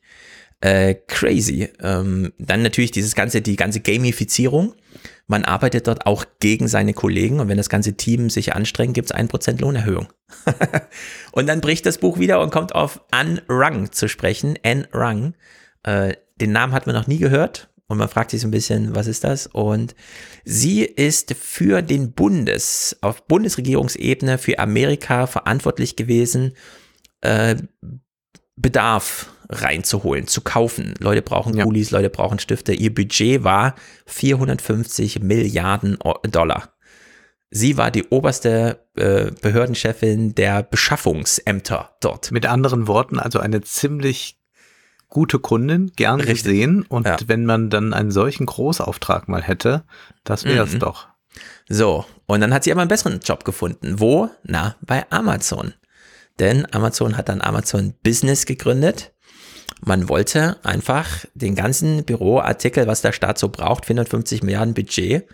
äh, crazy. Ähm, dann natürlich dieses ganze, die ganze Gamifizierung. Man arbeitet dort auch gegen seine Kollegen und wenn das ganze Team sich anstrengt, gibt es ein Prozent Lohnerhöhung. <laughs> und dann bricht das Buch wieder und kommt auf Unrung zu sprechen. N-Rung. Äh, den Namen hat man noch nie gehört und man fragt sich so ein bisschen, was ist das? Und sie ist für den Bundes, auf Bundesregierungsebene für Amerika verantwortlich gewesen, äh, Bedarf reinzuholen, zu kaufen. Leute brauchen ja. Kulis, Leute brauchen Stifte. Ihr Budget war 450 Milliarden Dollar. Sie war die oberste äh, Behördenchefin der Beschaffungsämter dort. Mit anderen Worten, also eine ziemlich gute Kundin, gern Richtig. gesehen. Und ja. wenn man dann einen solchen Großauftrag mal hätte, das wäre es mhm. doch. So, und dann hat sie aber einen besseren Job gefunden. Wo? Na, bei Amazon. Denn Amazon hat dann Amazon Business gegründet. Man wollte einfach den ganzen Büroartikel, was der Staat so braucht, 450 Milliarden Budget,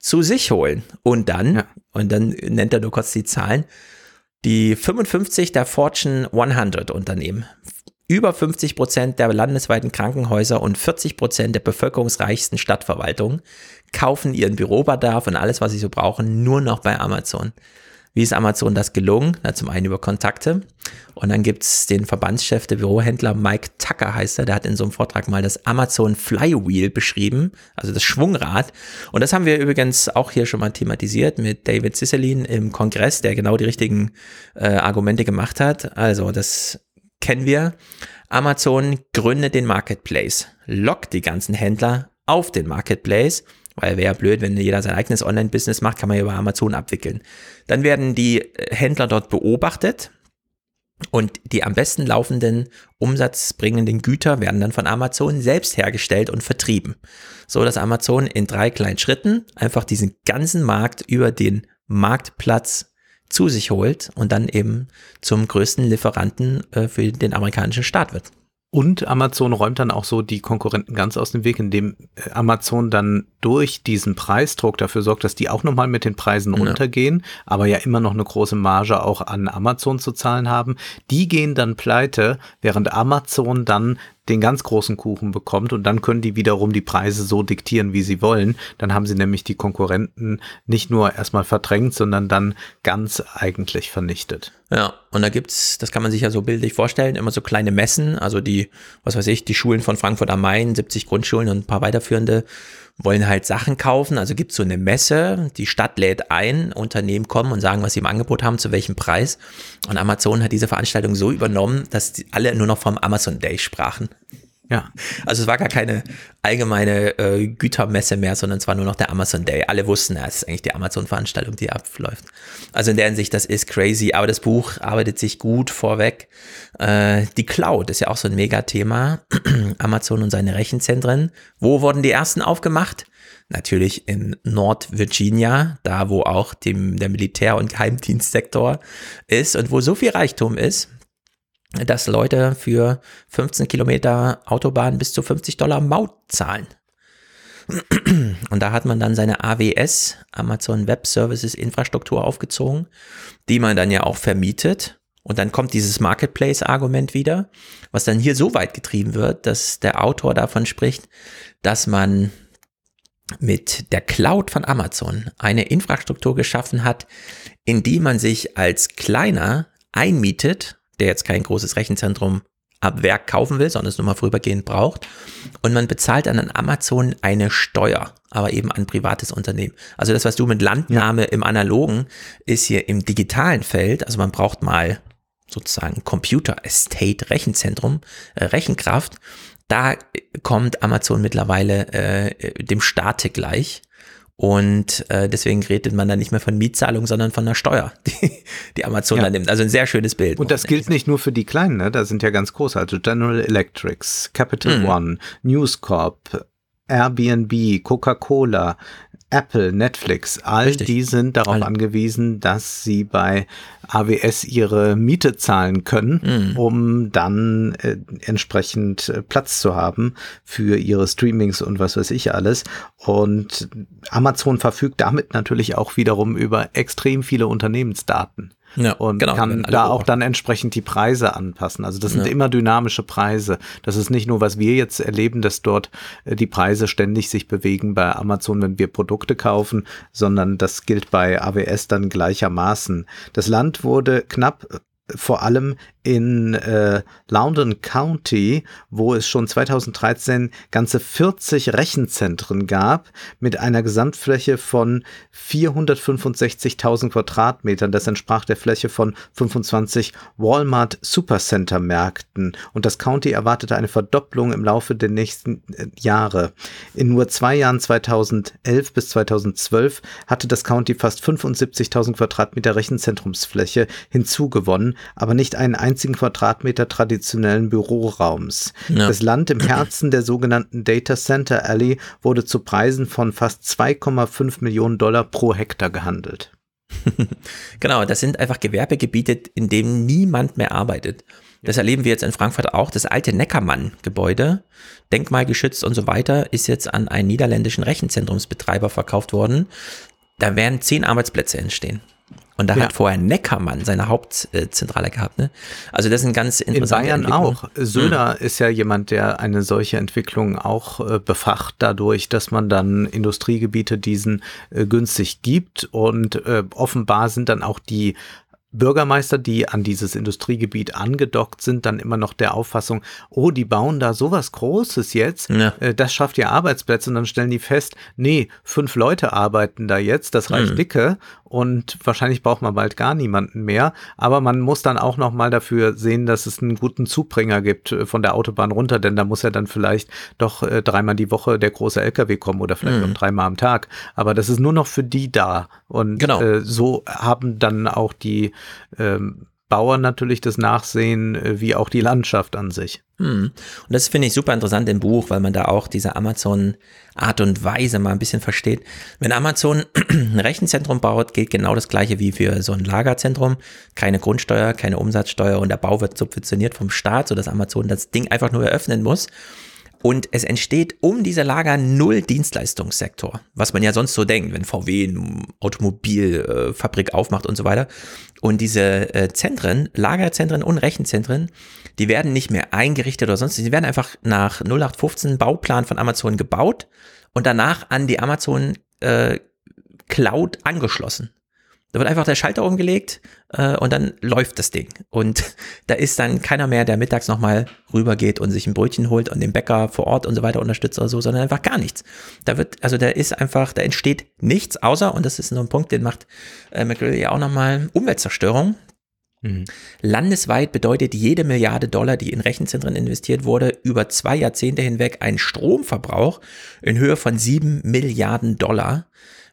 zu sich holen. Und dann, ja. und dann nennt er nur kurz die Zahlen, die 55 der Fortune 100 Unternehmen über 50 Prozent der landesweiten Krankenhäuser und 40 Prozent der bevölkerungsreichsten Stadtverwaltungen kaufen ihren Bürobedarf und alles, was sie so brauchen, nur noch bei Amazon. Wie ist Amazon das gelungen? Na, zum einen über Kontakte und dann gibt es den Verbandschef der Bürohändler, Mike Tucker heißt er, der hat in so einem Vortrag mal das Amazon Flywheel beschrieben, also das Schwungrad. Und das haben wir übrigens auch hier schon mal thematisiert mit David Ciccelin im Kongress, der genau die richtigen äh, Argumente gemacht hat. Also das kennen wir. Amazon gründet den Marketplace, lockt die ganzen Händler auf den Marketplace weil wäre ja blöd, wenn jeder sein eigenes Online-Business macht, kann man ja über Amazon abwickeln. Dann werden die Händler dort beobachtet und die am besten laufenden umsatzbringenden Güter werden dann von Amazon selbst hergestellt und vertrieben. So dass Amazon in drei kleinen Schritten einfach diesen ganzen Markt über den Marktplatz zu sich holt und dann eben zum größten Lieferanten äh, für den amerikanischen Staat wird. Und Amazon räumt dann auch so die Konkurrenten ganz aus dem Weg, indem äh, Amazon dann durch diesen Preisdruck dafür sorgt, dass die auch nochmal mit den Preisen ja. runtergehen, aber ja immer noch eine große Marge auch an Amazon zu zahlen haben. Die gehen dann pleite, während Amazon dann den ganz großen Kuchen bekommt und dann können die wiederum die Preise so diktieren, wie sie wollen. Dann haben sie nämlich die Konkurrenten nicht nur erstmal verdrängt, sondern dann ganz eigentlich vernichtet. Ja, und da gibt's, das kann man sich ja so bildlich vorstellen, immer so kleine Messen, also die, was weiß ich, die Schulen von Frankfurt am Main, 70 Grundschulen und ein paar weiterführende wollen halt Sachen kaufen. Also gibt es so eine Messe, die Stadt lädt ein, Unternehmen kommen und sagen, was sie im Angebot haben, zu welchem Preis. Und Amazon hat diese Veranstaltung so übernommen, dass alle nur noch vom Amazon Day sprachen. Ja. Also es war gar keine allgemeine äh, Gütermesse mehr, sondern es war nur noch der Amazon Day. Alle wussten, ja, es ist eigentlich die Amazon-Veranstaltung, die abläuft. Also in der Hinsicht, das ist crazy, aber das Buch arbeitet sich gut vorweg. Äh, die Cloud ist ja auch so ein Megathema. <clears throat> Amazon und seine Rechenzentren. Wo wurden die ersten aufgemacht? Natürlich in Nord-Virginia, da wo auch dem, der Militär- und Geheimdienstsektor ist und wo so viel Reichtum ist, dass Leute für 15 Kilometer Autobahn bis zu 50 Dollar Maut zahlen. <clears throat> Und da hat man dann seine AWS, Amazon Web Services Infrastruktur aufgezogen, die man dann ja auch vermietet. Und dann kommt dieses Marketplace-Argument wieder, was dann hier so weit getrieben wird, dass der Autor davon spricht, dass man mit der Cloud von Amazon eine Infrastruktur geschaffen hat, in die man sich als kleiner einmietet der jetzt kein großes Rechenzentrum ab Werk kaufen will, sondern es nur mal vorübergehend braucht. Und man bezahlt dann an Amazon eine Steuer, aber eben an privates Unternehmen. Also das, was du mit Landnahme ja. im Analogen ist hier im digitalen Feld. Also man braucht mal sozusagen Computer Estate Rechenzentrum, äh, Rechenkraft. Da kommt Amazon mittlerweile äh, dem Staate gleich. Und äh, deswegen redet man dann nicht mehr von Mietzahlung, sondern von einer Steuer, <laughs> die, die Amazon ja. dann nimmt. Also ein sehr schönes Bild. Und das gilt nicht nur für die Kleinen, ne? da sind ja ganz große, also General Electrics, Capital mhm. One, News Corp, Airbnb, Coca-Cola, Apple, Netflix, all Richtig. die sind darauf Alle. angewiesen, dass sie bei AWS ihre Miete zahlen können, mhm. um dann äh, entsprechend äh, Platz zu haben für ihre Streamings und was weiß ich alles. Und Amazon verfügt damit natürlich auch wiederum über extrem viele Unternehmensdaten. Ja, und genau, kann da auch dann entsprechend die Preise anpassen. Also das sind ja. immer dynamische Preise. Das ist nicht nur, was wir jetzt erleben, dass dort äh, die Preise ständig sich bewegen bei Amazon, wenn wir Produkte kaufen, sondern das gilt bei AWS dann gleichermaßen. Das Land wurde knapp vor allem in äh, Loudoun County, wo es schon 2013 ganze 40 Rechenzentren gab mit einer Gesamtfläche von 465.000 Quadratmetern. Das entsprach der Fläche von 25 Walmart Supercenter Märkten. Und das County erwartete eine Verdopplung im Laufe der nächsten äh, Jahre. In nur zwei Jahren 2011 bis 2012 hatte das County fast 75.000 Quadratmeter Rechenzentrumsfläche hinzugewonnen aber nicht einen einzigen Quadratmeter traditionellen Büroraums. Ja. Das Land im <clears throat> Herzen der sogenannten Data Center Alley wurde zu Preisen von fast 2,5 Millionen Dollar pro Hektar gehandelt. <laughs> genau, das sind einfach Gewerbegebiete, in denen niemand mehr arbeitet. Das erleben wir jetzt in Frankfurt auch. Das alte Neckermann-Gebäude, denkmalgeschützt und so weiter, ist jetzt an einen niederländischen Rechenzentrumsbetreiber verkauft worden. Da werden zehn Arbeitsplätze entstehen. Und da Ja. hat vorher Neckermann seine Hauptzentrale gehabt. Ne? Also das sind ganz In interessante Bayern Entwicklungen. auch. Söder ist ja jemand, der eine solche Entwicklung auch äh, befacht, dadurch, dass man dann Industriegebiete diesen äh, günstig gibt. Und äh, offenbar sind dann auch die Bürgermeister, die an dieses Industriegebiet angedockt sind, dann immer noch der Auffassung, oh, die bauen da sowas Großes jetzt, Ja. äh, das schafft ja Arbeitsplätze und dann stellen die fest, nee, fünf Leute arbeiten da jetzt, das reicht Mhm. dicke und wahrscheinlich braucht man bald gar niemanden mehr, aber man muss dann auch noch mal dafür sehen, dass es einen guten Zubringer gibt äh, von der Autobahn runter, denn da muss ja dann vielleicht doch äh, dreimal die Woche der große LKW kommen oder vielleicht Mhm. auch dreimal am Tag, aber das ist nur noch für die da und Genau. äh, so haben dann auch die ähm, Bauern natürlich das Nachsehen, äh, wie auch die Landschaft an sich. Hm. Und das finde ich super interessant im Buch, weil man da auch diese Amazon-Art und Weise mal ein bisschen versteht. Wenn Amazon <clears throat> ein Rechenzentrum baut, gilt genau das gleiche wie für so ein Lagerzentrum. Keine Grundsteuer, keine Umsatzsteuer und der Bau wird subventioniert vom Staat, sodass Amazon das Ding einfach nur eröffnen muss. Und es entsteht um diese Lager null Dienstleistungssektor, was man ja sonst so denkt, wenn VW eine Automobilfabrik aufmacht und so weiter. Und diese äh, Zentren, Lagerzentren und Rechenzentren, die werden nicht mehr eingerichtet oder sonst, die werden einfach nach 0815 Bauplan von Amazon gebaut und danach an die Amazon äh, Cloud angeschlossen. Da wird einfach der Schalter umgelegt äh, und dann läuft das Ding. Und <laughs> da ist dann keiner mehr, der mittags nochmal rübergeht und sich ein Brötchen holt und den Bäcker vor Ort und so weiter unterstützt oder so, sondern einfach gar nichts. Da wird, also da ist einfach, da entsteht nichts außer, und das ist so ein Punkt, den macht äh, McGrill ja auch nochmal, Umweltzerstörung. Landesweit bedeutet jede Milliarde Dollar, die in Rechenzentren investiert wurde, über zwei Jahrzehnte hinweg einen Stromverbrauch in Höhe von sieben Milliarden Dollar.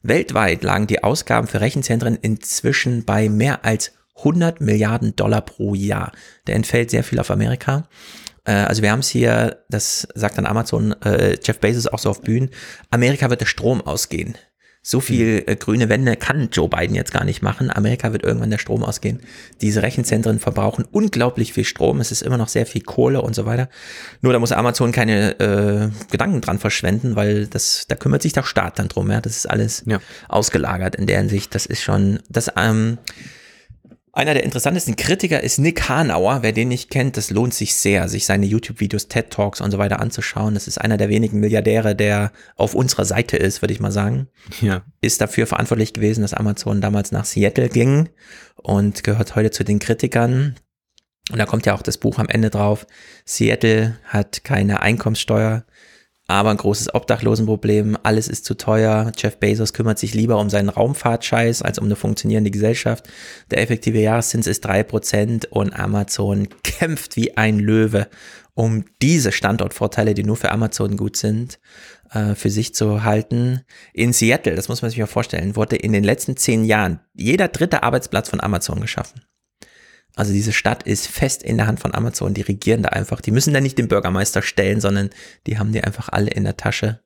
Weltweit lagen die Ausgaben für Rechenzentren inzwischen bei mehr als 100 Milliarden Dollar pro Jahr. Der entfällt sehr viel auf Amerika. Äh, Also wir haben es hier, das sagt dann Amazon, äh, Jeff Bezos auch so auf Bühnen, Amerika wird der Strom ausgehen. So viel äh, grüne Wände kann Joe Biden jetzt gar nicht machen. Amerika wird irgendwann der Strom ausgehen. Diese Rechenzentren verbrauchen unglaublich viel Strom. Es ist immer noch sehr viel Kohle und so weiter. Nur da muss Amazon keine äh, Gedanken dran verschwenden, weil das, da kümmert sich der Staat dann drum. Ja, das ist alles Ja. ausgelagert in der Hinsicht. Das ist schon, das ähm, einer der interessantesten Kritiker ist Nick Hanauer. Wer den nicht kennt, das lohnt sich sehr, sich seine YouTube-Videos, TED-Talks und so weiter anzuschauen. Das ist einer der wenigen Milliardäre, der auf unserer Seite ist, würde ich mal sagen. Ja. Ist dafür verantwortlich gewesen, dass Amazon damals nach Seattle ging und gehört heute zu den Kritikern. Und da kommt ja auch das Buch am Ende drauf. Seattle hat keine Einkommenssteuer, aber ein großes Obdachlosenproblem. Alles ist zu teuer. Jeff Bezos kümmert sich lieber um seinen Raumfahrtscheiß als um eine funktionierende Gesellschaft. Der effektive Jahreszins ist 3% und Amazon kämpft wie ein Löwe, um diese Standortvorteile, die nur für Amazon gut sind, äh, für sich zu halten. In Seattle, das muss man sich mal vorstellen, wurde in den letzten zehn Jahren jeder dritte Arbeitsplatz von Amazon geschaffen. Also diese Stadt ist fest in der Hand von Amazon, die regieren da einfach. Die müssen da nicht den Bürgermeister stellen, sondern die haben die einfach alle in der Tasche.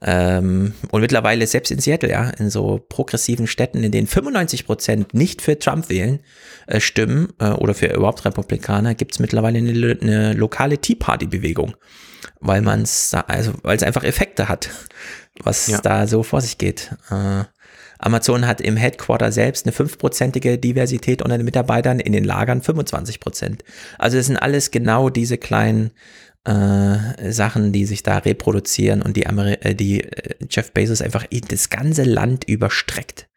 Ähm, und mittlerweile selbst in Seattle, ja, in so progressiven Städten, in denen 95 Prozent nicht für Trump wählen, äh, stimmen äh, oder für überhaupt Republikaner, gibt es mittlerweile eine, eine lokale Tea Party Bewegung, weil man es, also weil es einfach Effekte hat, was Ja. da so vor sich geht. Äh, Amazon hat im Headquarter selbst eine fünfprozentige Diversität unter den Mitarbeitern, in den Lagern 25 Prozent. Also das sind alles genau diese kleinen äh, Sachen, die sich da reproduzieren und die, Ameri äh, die äh, Jeff Bezos einfach das ganze Land überstreckt.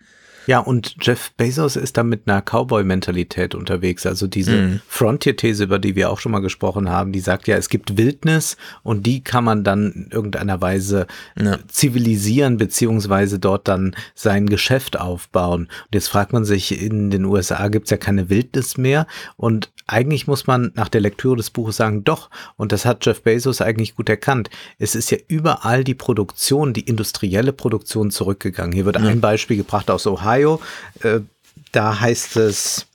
Ja, und Jeff Bezos ist da mit einer Cowboy-Mentalität unterwegs. Also diese Mhm. Frontier-These, über die wir auch schon mal gesprochen haben, die sagt ja, es gibt Wildnis und die kann man dann in irgendeiner Weise Ja. zivilisieren, beziehungsweise dort dann sein Geschäft aufbauen. Und jetzt fragt man sich, in den USA gibt's ja keine Wildnis mehr und eigentlich muss man nach der Lektüre des Buches sagen, doch, und das hat Jeff Bezos eigentlich gut erkannt, es ist ja überall die Produktion, die industrielle Produktion zurückgegangen. Hier wird ein Beispiel gebracht aus Ohio. Äh, da heißt es,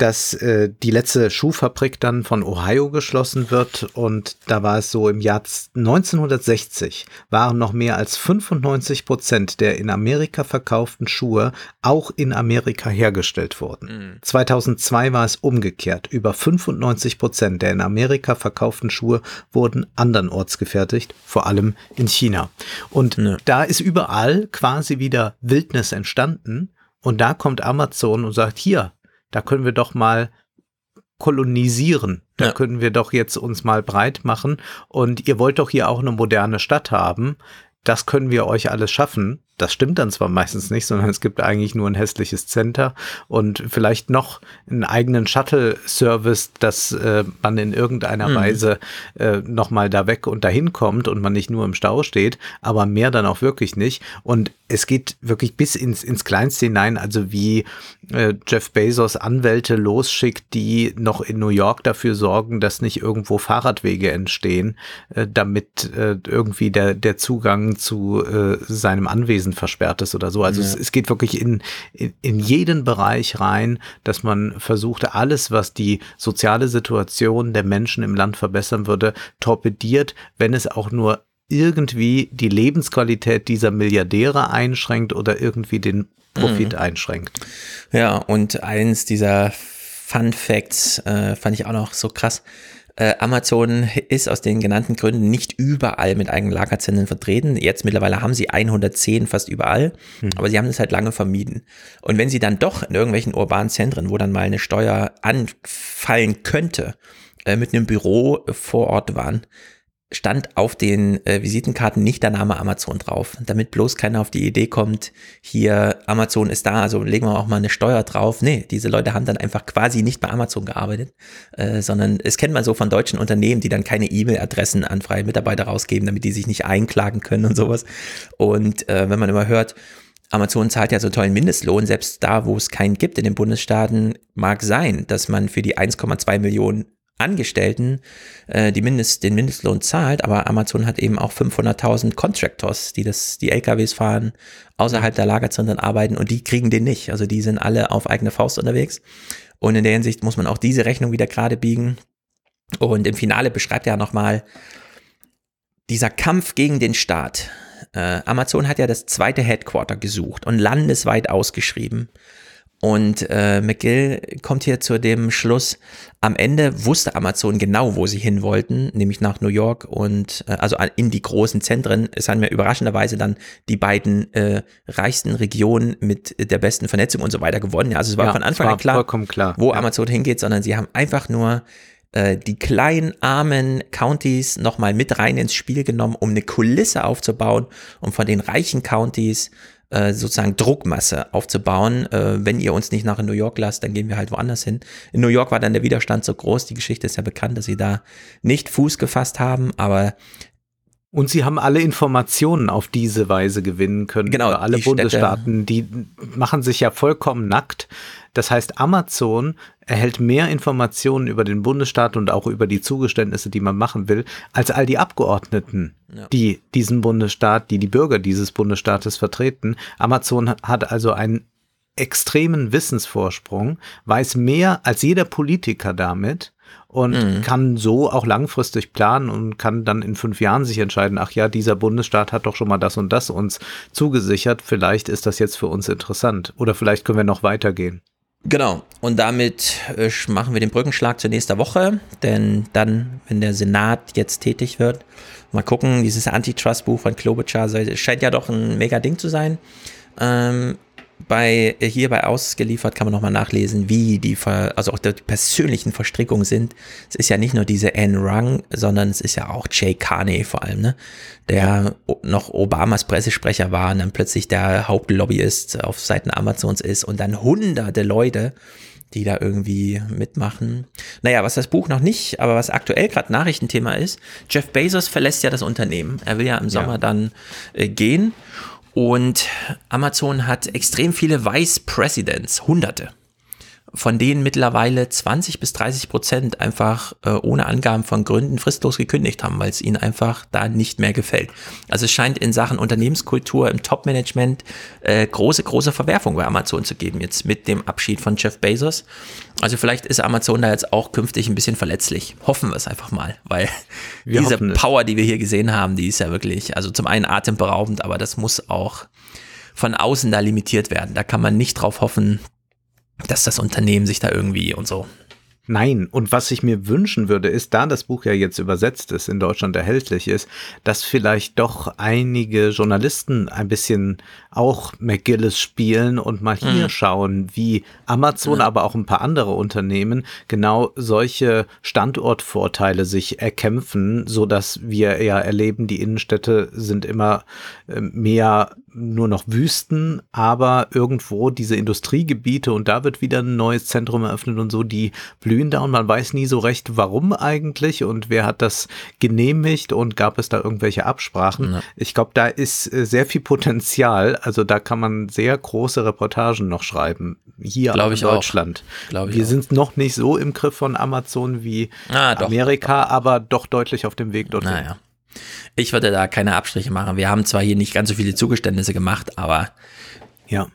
dass äh, die letzte Schuhfabrik dann von Ohio geschlossen wird und da war es so im Jahr 1960 waren noch mehr als 95 Prozent der in Amerika verkauften Schuhe auch in Amerika hergestellt worden. 2002 war es umgekehrt. Über 95 Prozent der in Amerika verkauften Schuhe wurden andernorts gefertigt, vor allem in China. Und Ja. da ist überall quasi wieder Wildnis entstanden. Und da kommt Amazon und sagt, hier, da können wir doch mal kolonisieren. Da ja. können wir doch jetzt uns mal breit machen. Und ihr wollt doch hier auch eine moderne Stadt haben. Das können wir euch alles schaffen. Das stimmt dann zwar meistens nicht, sondern es gibt eigentlich nur ein hässliches Center und vielleicht noch einen eigenen Shuttle-Service, dass äh, man in irgendeiner mhm. Weise äh, nochmal da weg und dahin kommt und man nicht nur im Stau steht, aber mehr dann auch wirklich nicht. Und es geht wirklich bis ins, ins Kleinste hinein, also wie äh, Jeff Bezos Anwälte losschickt, die noch in New York dafür sorgen, dass nicht irgendwo Fahrradwege entstehen, äh, damit äh, irgendwie der, der Zugang zu äh, seinem Anwesen Wesen versperrt ist oder so. Also ja. es, es, geht wirklich in, in, in jeden Bereich rein, dass man versucht, alles, was die soziale Situation der Menschen im Land verbessern würde, torpediert, wenn es auch nur irgendwie die Lebensqualität dieser Milliardäre einschränkt oder irgendwie den Profit mhm. einschränkt. Ja, und eins dieser Fun Facts äh, fand ich auch noch so krass. Äh, Amazon ist aus den genannten Gründen nicht überall mit eigenen Lagerzentren vertreten. Jetzt mittlerweile haben sie 110 fast überall, hm. aber sie haben das halt lange vermieden. Und wenn sie dann doch in irgendwelchen urbanen Zentren, wo dann mal eine Steuer anfallen könnte, äh, mit einem Büro vor Ort waren, stand auf den äh, Visitenkarten nicht der Name Amazon drauf, damit bloß keiner auf die Idee kommt, hier Amazon ist da, also legen wir auch mal eine Steuer drauf. Nee, diese Leute haben dann einfach quasi nicht bei Amazon gearbeitet, äh, sondern es kennt man so von deutschen Unternehmen, die dann keine E-Mail-Adressen an freie Mitarbeiter rausgeben, damit die sich nicht einklagen können und sowas. Und äh, wenn man immer hört, Amazon zahlt ja so tollen Mindestlohn, selbst da, wo es keinen gibt in den Bundesstaaten, mag sein, dass man für die 1,2 Millionen Angestellten äh, die Mindest, den Mindestlohn zahlt, aber Amazon hat eben auch 500.000 Contractors, die das, die LKWs fahren, außerhalb der Lagerzentren arbeiten und die kriegen den nicht. Also die sind alle auf eigene Faust unterwegs. Und in der Hinsicht muss man auch diese Rechnung wieder gerade biegen. Und im Finale beschreibt er nochmal dieser Kampf gegen den Staat. Äh, Amazon hat ja das zweite Headquarter gesucht und landesweit ausgeschrieben. Und äh, McGill kommt hier zu dem Schluss, am Ende wusste Amazon genau, wo sie hin wollten, nämlich nach New York und äh, also in die großen Zentren. Es haben mir überraschenderweise dann die beiden äh, reichsten Regionen mit der besten Vernetzung und so weiter gewonnen. Also es war ja, von Anfang an klar, klar, wo ja. Amazon hingeht, sondern sie haben einfach nur äh, die kleinen, armen Counties nochmal mit rein ins Spiel genommen, um eine Kulisse aufzubauen, um von den reichen Counties äh, sozusagen Druckmasse aufzubauen. Äh, wenn ihr uns nicht nach New York lasst, dann gehen wir halt woanders hin. In New York war dann der Widerstand so groß. Die Geschichte ist ja bekannt, dass sie da nicht Fuß gefasst haben, aber und sie haben alle Informationen auf diese Weise gewinnen können. Genau. Alle die Bundesstaaten, die machen sich ja vollkommen nackt. Das heißt, Amazon erhält mehr Informationen über den Bundesstaat und auch über die Zugeständnisse, die man machen will, als all die Abgeordneten, ja. die diesen Bundesstaat, die die Bürger dieses Bundesstaates vertreten. Amazon hat also einen extremen Wissensvorsprung, weiß mehr als jeder Politiker damit und mhm. kann so auch langfristig planen und kann dann in fünf Jahren sich entscheiden, ach ja, dieser Bundesstaat hat doch schon mal das und das uns zugesichert, vielleicht ist das jetzt für uns interessant oder vielleicht können wir noch weitergehen. Genau, und damit äh, machen wir den Brückenschlag zur nächsten Woche, denn dann, wenn der Senat jetzt tätig wird, mal gucken, dieses Antitrust-Buch von Klobuchar scheint ja doch ein mega Ding zu sein. Ähm, bei, hier bei Ausgeliefert kann man nochmal nachlesen, wie die, also auch die persönlichen Verstrickungen sind. Es ist ja nicht nur diese Anne Rung, sondern es ist ja auch Jay Carney vor allem, ne? der noch Obamas Pressesprecher war und dann plötzlich der Hauptlobbyist auf Seiten Amazons ist und dann hunderte Leute, die da irgendwie mitmachen. Naja, was das Buch noch nicht, aber was aktuell gerade Nachrichtenthema ist, Jeff Bezos verlässt ja das Unternehmen. Er will ja im Sommer ja. dann äh, gehen und Amazon hat extrem viele Vice Presidents, hunderte von denen mittlerweile 20 bis 30 Prozent einfach äh, ohne Angaben von Gründen fristlos gekündigt haben, weil es ihnen einfach da nicht mehr gefällt. Also es scheint in Sachen Unternehmenskultur im Top-Management äh, große, große Verwerfung bei Amazon zu geben, jetzt mit dem Abschied von Jeff Bezos. Also vielleicht ist Amazon da jetzt auch künftig ein bisschen verletzlich. Hoffen wir es einfach mal, weil <laughs> wir diese Power, die wir hier gesehen haben, die ist ja wirklich, also zum einen atemberaubend, aber das muss auch von außen da limitiert werden. Da kann man nicht drauf hoffen, dass das Unternehmen sich da irgendwie und so. Nein, und was ich mir wünschen würde, ist, da das Buch ja jetzt übersetzt ist, in Deutschland erhältlich ist, dass vielleicht doch einige Journalisten ein bisschen auch McGillis spielen und mal hier mhm. schauen, wie Amazon, mhm. aber auch ein paar andere Unternehmen genau solche Standortvorteile sich erkämpfen, so dass wir ja erleben, die Innenstädte sind immer äh, mehr nur noch Wüsten, aber irgendwo diese Industriegebiete und da wird wieder ein neues Zentrum eröffnet und so, die blühen da und man weiß nie so recht, warum eigentlich und wer hat das genehmigt und gab es da irgendwelche Absprachen. Ja. Ich glaube, da ist äh, sehr viel Potenzial, also da kann man sehr große Reportagen noch schreiben, hier Glaub in Deutschland. Wir sind noch nicht so im Griff von Amazon wie ah, Amerika, aber doch deutlich auf dem Weg dorthin. Naja. Ich würde da keine Abstriche machen. Wir haben zwar hier nicht ganz so viele Zugeständnisse gemacht, aber ja.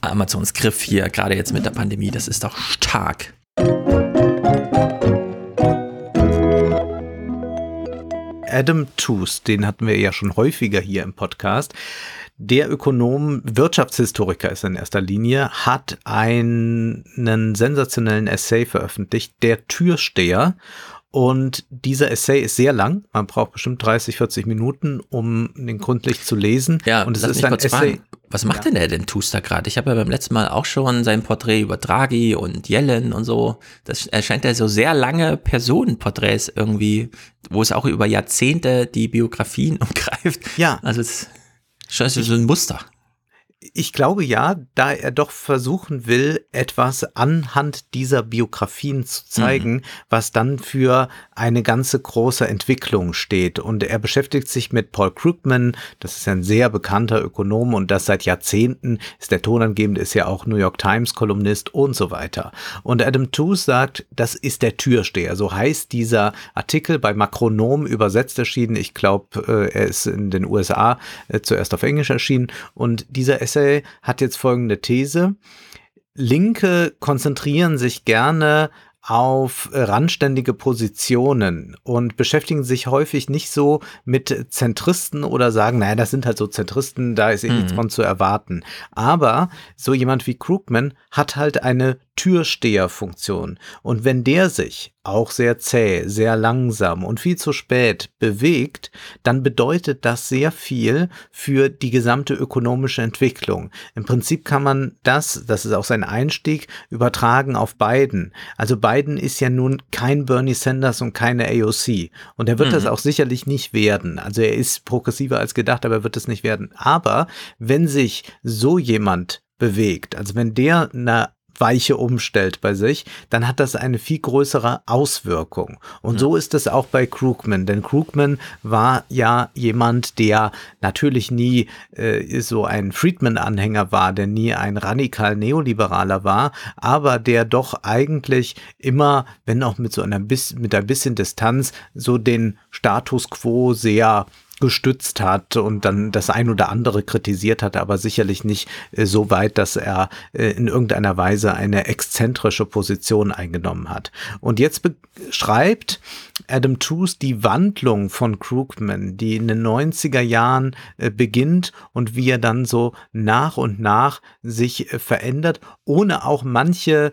Amazons Griff hier, gerade jetzt mit der Pandemie, das ist doch stark. Adam Tooze, den hatten wir ja schon häufiger hier im Podcast. Der Ökonom, Wirtschaftshistoriker ist in erster Linie, hat einen sensationellen Essay veröffentlicht, Der Türsteher. Und dieser Essay ist sehr lang. Man braucht bestimmt 30, 40 Minuten, um den gründlich zu lesen. Ja, und es ist ein Essay. Fragen. Was macht ja. denn der denn Tuster gerade? Ich habe ja beim letzten Mal auch schon sein Porträt über Draghi und Yellen und so. Das erscheint ja so sehr lange Personenporträts irgendwie, wo es auch über Jahrzehnte die Biografien <laughs> umgreift. Ja. Also es ist so ein Muster ich glaube ja, da er doch versuchen will, etwas anhand dieser Biografien zu zeigen, mhm. was dann für eine ganze große Entwicklung steht. Und er beschäftigt sich mit Paul Krugman, das ist ein sehr bekannter Ökonom und das seit Jahrzehnten ist der tonangebende, ist ja auch New York Times Kolumnist und so weiter. Und Adam Tooze sagt, das ist der Türsteher. So heißt dieser Artikel bei Makronom übersetzt erschienen. Ich glaube, äh, er ist in den USA äh, zuerst auf Englisch erschienen und dieser Essay hat jetzt folgende These. Linke konzentrieren sich gerne auf randständige Positionen und beschäftigen sich häufig nicht so mit Zentristen oder sagen, naja, das sind halt so Zentristen, da ist eh mhm. nichts von zu erwarten. Aber so jemand wie Krugman hat halt eine Türsteherfunktion. Und wenn der sich auch sehr zäh, sehr langsam und viel zu spät bewegt, dann bedeutet das sehr viel für die gesamte ökonomische Entwicklung. Im Prinzip kann man das, das ist auch sein Einstieg, übertragen auf Biden. Also Biden ist ja nun kein Bernie Sanders und keine AOC. Und er wird mhm. das auch sicherlich nicht werden. Also er ist progressiver als gedacht, aber er wird es nicht werden. Aber wenn sich so jemand bewegt, also wenn der eine Weiche umstellt bei sich, dann hat das eine viel größere Auswirkung. Und mhm. so ist es auch bei Krugman, denn Krugman war ja jemand, der natürlich nie äh, so ein Friedman-Anhänger war, der nie ein radikal Neoliberaler war, aber der doch eigentlich immer, wenn auch mit so einer bis, mit ein bisschen Distanz, so den Status quo sehr gestützt hat und dann das ein oder andere kritisiert hat, aber sicherlich nicht äh, so weit, dass er äh, in irgendeiner Weise eine exzentrische Position eingenommen hat. Und jetzt beschreibt Adam Tooze die Wandlung von Krugman, die in den 90er Jahren äh, beginnt und wie er dann so nach und nach sich äh, verändert, ohne auch manche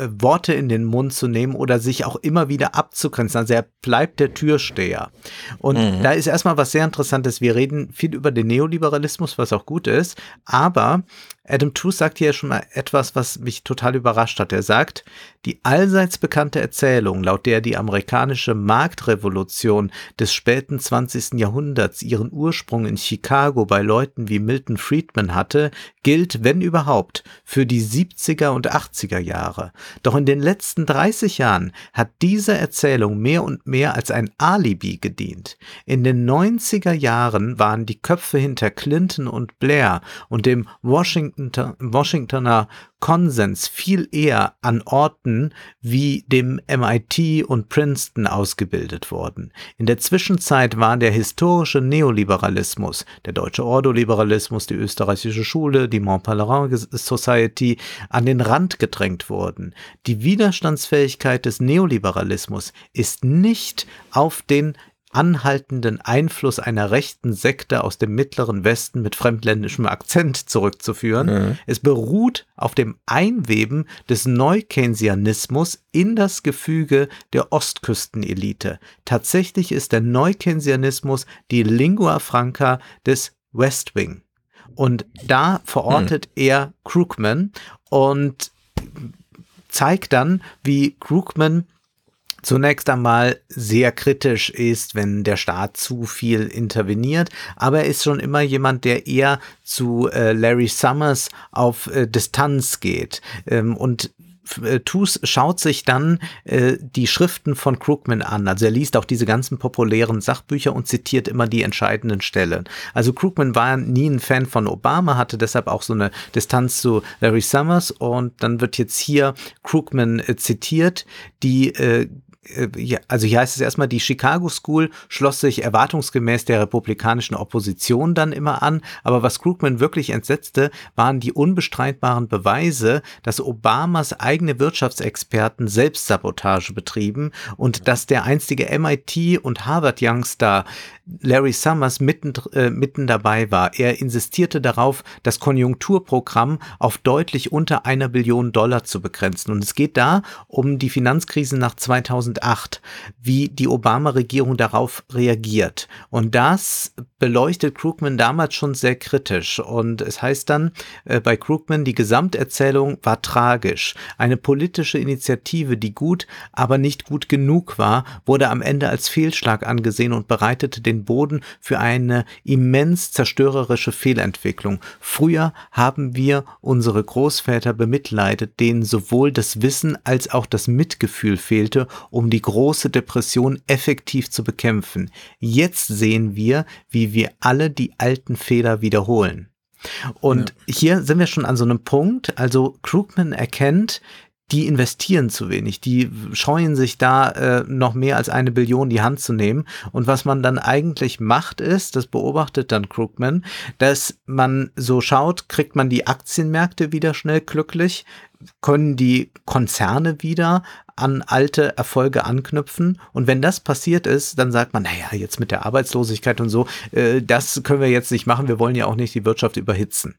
äh, Worte in den Mund zu nehmen oder sich auch immer wieder abzugrenzen. Also er bleibt der Türsteher. Und mhm. da ist erstmal was sehr Interessantes. Wir reden viel über den Neoliberalismus, was auch gut ist, aber Adam Tooze sagt hier schon mal etwas, was mich total überrascht hat. Er sagt, die allseits bekannte Erzählung, laut der die amerikanische Marktrevolution des späten 20. Jahrhunderts ihren Ursprung in Chicago bei Leuten wie Milton Friedman hatte, gilt, wenn überhaupt, für die 70er und 80er Jahre. Doch in den letzten 30 Jahren hat diese Erzählung mehr und mehr als ein Alibi gedient. In den 90er Jahren waren die Köpfe hinter Clinton und Blair und dem Washington Washingtoner Konsens viel eher an Orten wie dem MIT und Princeton ausgebildet worden. In der Zwischenzeit war der historische Neoliberalismus, der deutsche Ordoliberalismus, die österreichische Schule, die Mont Pelerin Society an den Rand gedrängt worden. Die Widerstandsfähigkeit des Neoliberalismus ist nicht auf den anhaltenden Einfluss einer rechten Sekte aus dem mittleren Westen mit fremdländischem Akzent zurückzuführen. Mhm. Es beruht auf dem Einweben des Neukeynesianismus in das Gefüge der Ostküstenelite. Tatsächlich ist der Neukeynesianismus die Lingua franca des West Wing. Und da verortet mhm. er Krugman und zeigt dann, wie Krugman zunächst einmal sehr kritisch ist, wenn der Staat zu viel interveniert, aber er ist schon immer jemand, der eher zu äh, Larry Summers auf äh, Distanz geht ähm, und äh, Tus schaut sich dann äh, die Schriften von Krugman an. Also er liest auch diese ganzen populären Sachbücher und zitiert immer die entscheidenden Stellen. Also Krugman war nie ein Fan von Obama, hatte deshalb auch so eine Distanz zu Larry Summers und dann wird jetzt hier Krugman äh, zitiert, die äh, also hier heißt es erstmal, die Chicago School schloss sich erwartungsgemäß der republikanischen Opposition dann immer an, aber was Krugman wirklich entsetzte, waren die unbestreitbaren Beweise, dass Obamas eigene Wirtschaftsexperten Selbstsabotage betrieben und dass der einstige MIT und Harvard Youngster Larry Summers mitten, äh, mitten dabei war. Er insistierte darauf, das Konjunkturprogramm auf deutlich unter einer Billion Dollar zu begrenzen. Und es geht da um die Finanzkrise nach 2008, wie die Obama-Regierung darauf reagiert. Und das beleuchtet Krugman damals schon sehr kritisch. Und es heißt dann äh, bei Krugman, die Gesamterzählung war tragisch. Eine politische Initiative, die gut, aber nicht gut genug war, wurde am Ende als Fehlschlag angesehen und bereitete den Boden für eine immens zerstörerische Fehlentwicklung. Früher haben wir unsere Großväter bemitleidet, denen sowohl das Wissen als auch das Mitgefühl fehlte, um die große Depression effektiv zu bekämpfen. Jetzt sehen wir, wie wir alle die alten Fehler wiederholen. Und ja. hier sind wir schon an so einem Punkt. Also Krugman erkennt, die investieren zu wenig, die scheuen sich da äh, noch mehr als eine Billion die Hand zu nehmen. Und was man dann eigentlich macht, ist, das beobachtet dann Krugman, dass man so schaut, kriegt man die Aktienmärkte wieder schnell glücklich, können die Konzerne wieder an alte Erfolge anknüpfen. Und wenn das passiert ist, dann sagt man, naja, jetzt mit der Arbeitslosigkeit und so, äh, das können wir jetzt nicht machen, wir wollen ja auch nicht die Wirtschaft überhitzen.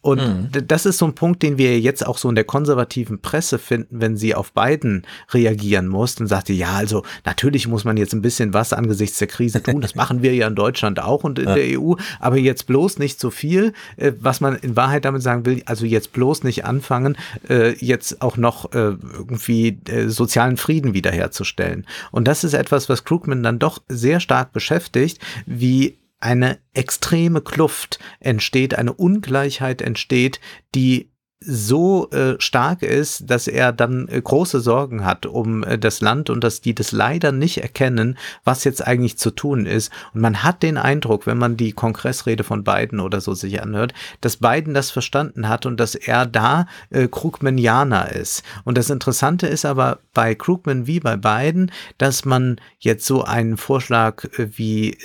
Und mhm. das ist so ein Punkt, den wir jetzt auch so in der konservativen Presse finden, wenn sie auf Biden reagieren muss. Dann sagt sie, ja, also natürlich muss man jetzt ein bisschen was angesichts der Krise tun. Das machen wir ja in Deutschland auch und in ja. der EU, aber jetzt bloß nicht so viel, äh, was man in Wahrheit damit sagen will, also jetzt bloß nicht anfangen, äh, jetzt auch noch äh, irgendwie sozialen Frieden wiederherzustellen. Und das ist etwas, was Krugman dann doch sehr stark beschäftigt, wie eine extreme Kluft entsteht, eine Ungleichheit entsteht, die so äh, stark ist, dass er dann äh, große Sorgen hat um äh, das Land und dass die das leider nicht erkennen, was jetzt eigentlich zu tun ist. Und man hat den Eindruck, wenn man die Kongressrede von Biden oder so sich anhört, dass Biden das verstanden hat und dass er da äh, Krugmanianer ist. Und das Interessante ist aber bei Krugman wie bei Biden, dass man jetzt so einen Vorschlag äh, wie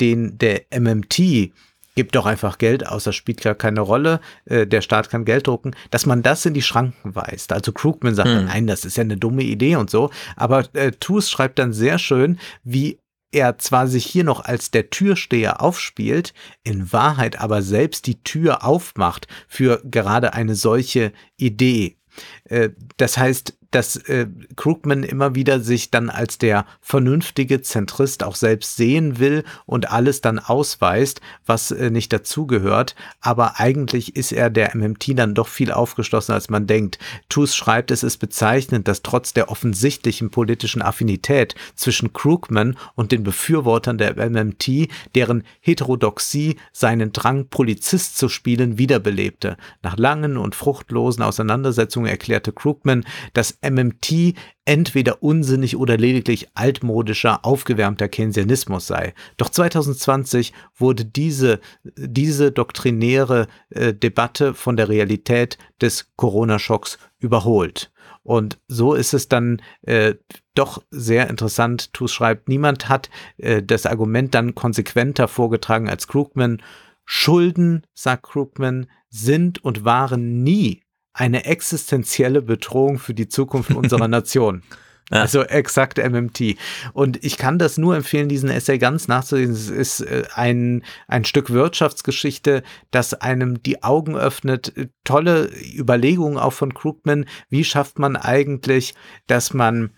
den der MMT gibt doch einfach Geld aus, das spielt gar keine Rolle, äh, der Staat kann Geld drucken, dass man das in die Schranken weist. Also Krugman sagt, hm. nein, das ist ja eine dumme Idee und so, aber äh, Toos schreibt dann sehr schön, wie er zwar sich hier noch als der Türsteher aufspielt, in Wahrheit aber selbst die Tür aufmacht für gerade eine solche Idee. Äh, das heißt, dass äh, Krugman immer wieder sich dann als der vernünftige Zentrist auch selbst sehen will und alles dann ausweist, was äh, nicht dazugehört. Aber eigentlich ist er der MMT dann doch viel aufgeschlossener, als man denkt. Tus schreibt, es ist bezeichnend, dass trotz der offensichtlichen politischen Affinität zwischen Krugman und den Befürwortern der MMT, deren Heterodoxie seinen Drang, Polizist zu spielen, wiederbelebte. Nach langen und fruchtlosen Auseinandersetzungen erklärte Krugman, dass MMT entweder unsinnig oder lediglich altmodischer, aufgewärmter Keynesianismus sei. Doch 2020 wurde diese, diese doktrinäre äh, Debatte von der Realität des Corona-Schocks überholt. Und so ist es dann äh, doch sehr interessant. Tus schreibt, niemand hat äh, das Argument dann konsequenter vorgetragen als Krugman. Schulden, sagt Krugman, sind und waren nie eine existenzielle Bedrohung für die Zukunft unserer <laughs> Nation. Ja. Also exakt MMT. Und ich kann das nur empfehlen, diesen Essay ganz nachzulesen. Es ist äh, ein, ein Stück Wirtschaftsgeschichte, das einem die Augen öffnet. Tolle Überlegungen auch von Krugman. Wie schafft man eigentlich, dass man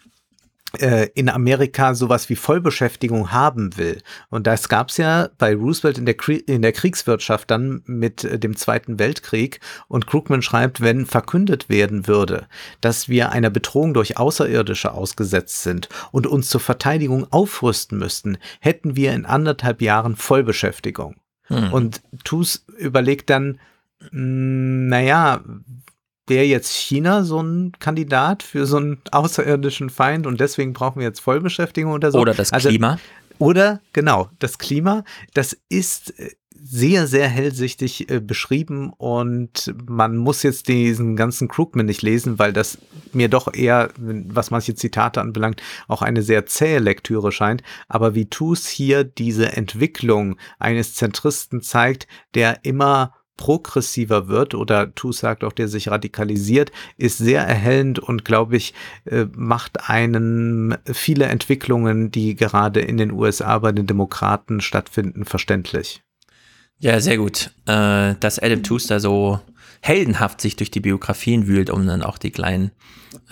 in Amerika sowas wie Vollbeschäftigung haben will. Und das gab es ja bei Roosevelt in der, in der Kriegswirtschaft dann mit äh, dem Zweiten Weltkrieg. Und Krugman schreibt, wenn verkündet werden würde, dass wir einer Bedrohung durch Außerirdische ausgesetzt sind und uns zur Verteidigung aufrüsten müssten, hätten wir in anderthalb Jahren Vollbeschäftigung. Hm. Und Tus überlegt dann, hm, naja, wäre jetzt China so ein Kandidat für so einen außerirdischen Feind und deswegen brauchen wir jetzt Vollbeschäftigung oder so. Oder das also, Klima. Oder genau, das Klima, das ist äh, sehr, sehr hellsichtig äh, beschrieben und man muss jetzt diesen ganzen Krugman nicht lesen, weil das mir doch eher, was manche Zitate anbelangt, auch eine sehr zähe Lektüre scheint. Aber wie Tus hier diese Entwicklung eines Zentristen zeigt, der immer progressiver wird oder Tu sagt auch, der sich radikalisiert, ist sehr erhellend und glaube ich, äh, macht einen viele Entwicklungen, die gerade in den USA bei den Demokraten stattfinden, verständlich. Ja, sehr gut. Äh, dass Adam Tooze da so heldenhaft sich durch die Biografien wühlt, um dann auch die kleinen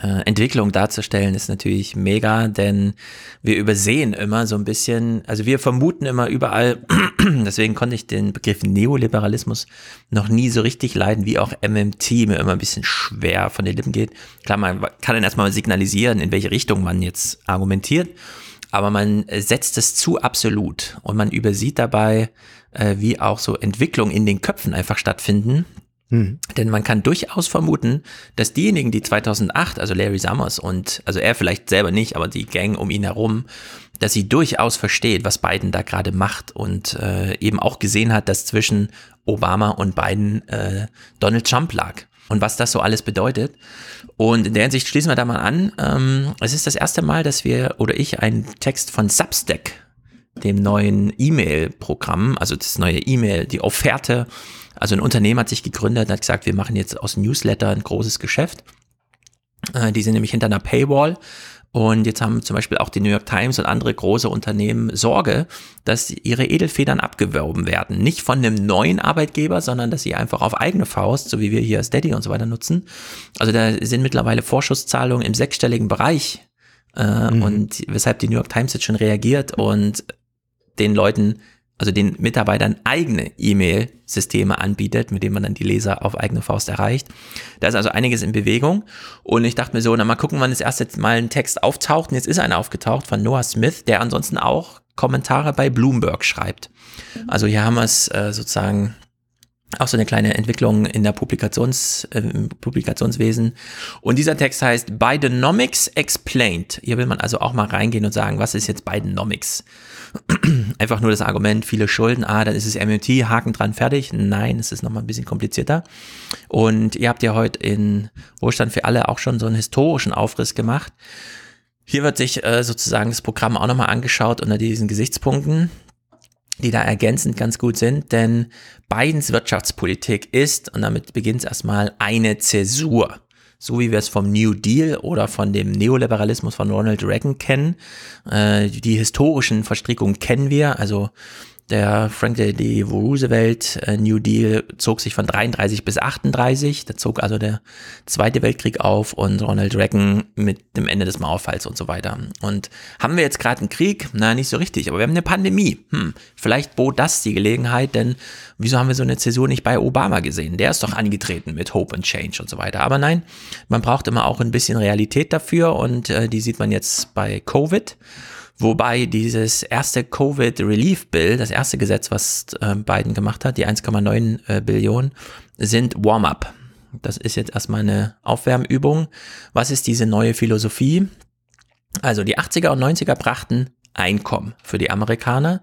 äh, Entwicklungen darzustellen, ist natürlich mega, denn wir übersehen immer so ein bisschen, also wir vermuten immer überall, <clears throat> deswegen konnte ich den Begriff Neoliberalismus noch nie so richtig leiden, wie auch MMT mir immer ein bisschen schwer von den Lippen geht. Klar, man kann dann erstmal signalisieren, in welche Richtung man jetzt argumentiert, aber man setzt es zu absolut und man übersieht dabei, äh, wie auch so Entwicklungen in den Köpfen einfach stattfinden, Mhm. Denn man kann durchaus vermuten, dass diejenigen, die 2008, also Larry Summers und, also er vielleicht selber nicht, aber die Gang um ihn herum, dass sie durchaus versteht, was Biden da gerade macht und äh, eben auch gesehen hat, dass zwischen Obama und Biden äh, Donald Trump lag und was das so alles bedeutet. Und in der Hinsicht schließen wir da mal an. Ähm, es ist das erste Mal, dass wir oder ich einen Text von Substack, dem neuen E-Mail-Programm, also das neue E-Mail, die Offerte also ein Unternehmen hat sich gegründet und hat gesagt, wir machen jetzt aus Newsletter ein großes Geschäft. Äh, die sind nämlich hinter einer Paywall. Und jetzt haben zum Beispiel auch die New York Times und andere große Unternehmen Sorge, dass ihre Edelfedern abgeworben werden. Nicht von einem neuen Arbeitgeber, sondern dass sie einfach auf eigene Faust, so wie wir hier Steady und so weiter nutzen. Also da sind mittlerweile Vorschusszahlungen im sechsstelligen Bereich. Äh, mhm. Und weshalb die New York Times jetzt schon reagiert und den Leuten also den Mitarbeitern eigene E-Mail-Systeme anbietet, mit denen man dann die Leser auf eigene Faust erreicht. Da ist also einiges in Bewegung. Und ich dachte mir so, na mal gucken, wann das erste Mal ein Text auftaucht. Und jetzt ist einer aufgetaucht von Noah Smith, der ansonsten auch Kommentare bei Bloomberg schreibt. Also hier haben wir es äh, sozusagen auch so eine kleine Entwicklung in der Publikations, äh, Publikationswesen. Und dieser Text heißt Bidenomics Explained. Hier will man also auch mal reingehen und sagen, was ist jetzt Bidenomics? <clears throat> einfach nur das Argument, viele Schulden, ah, dann ist es MMT, Haken dran, fertig. Nein, es ist nochmal ein bisschen komplizierter. Und ihr habt ja heute in Wohlstand für alle auch schon so einen historischen Aufriss gemacht. Hier wird sich äh, sozusagen das Programm auch nochmal angeschaut unter diesen Gesichtspunkten, die da ergänzend ganz gut sind, denn Bidens Wirtschaftspolitik ist, und damit beginnt es erstmal, eine Zäsur so wie wir es vom New Deal oder von dem Neoliberalismus von Ronald Reagan kennen. Äh, die historischen Verstrickungen kennen wir, also der Franklin D. Roosevelt äh, New Deal zog sich von 33 bis 38. Da zog also der Zweite Weltkrieg auf und Ronald Reagan mit dem Ende des Mauerfalls und so weiter. Und haben wir jetzt gerade einen Krieg? Na, nicht so richtig, aber wir haben eine Pandemie. Hm, vielleicht bot das die Gelegenheit, denn wieso haben wir so eine Zäsur nicht bei Obama gesehen? Der ist doch angetreten mit Hope and Change und so weiter. Aber nein, man braucht immer auch ein bisschen Realität dafür und äh, die sieht man jetzt bei Covid. Wobei dieses erste Covid Relief Bill, das erste Gesetz, was äh, Biden gemacht hat, die 1,9 äh, Billionen, sind Warm-up. Das ist jetzt erstmal eine Aufwärmübung. Was ist diese neue Philosophie? Also die 80er und 90er brachten Einkommen für die Amerikaner.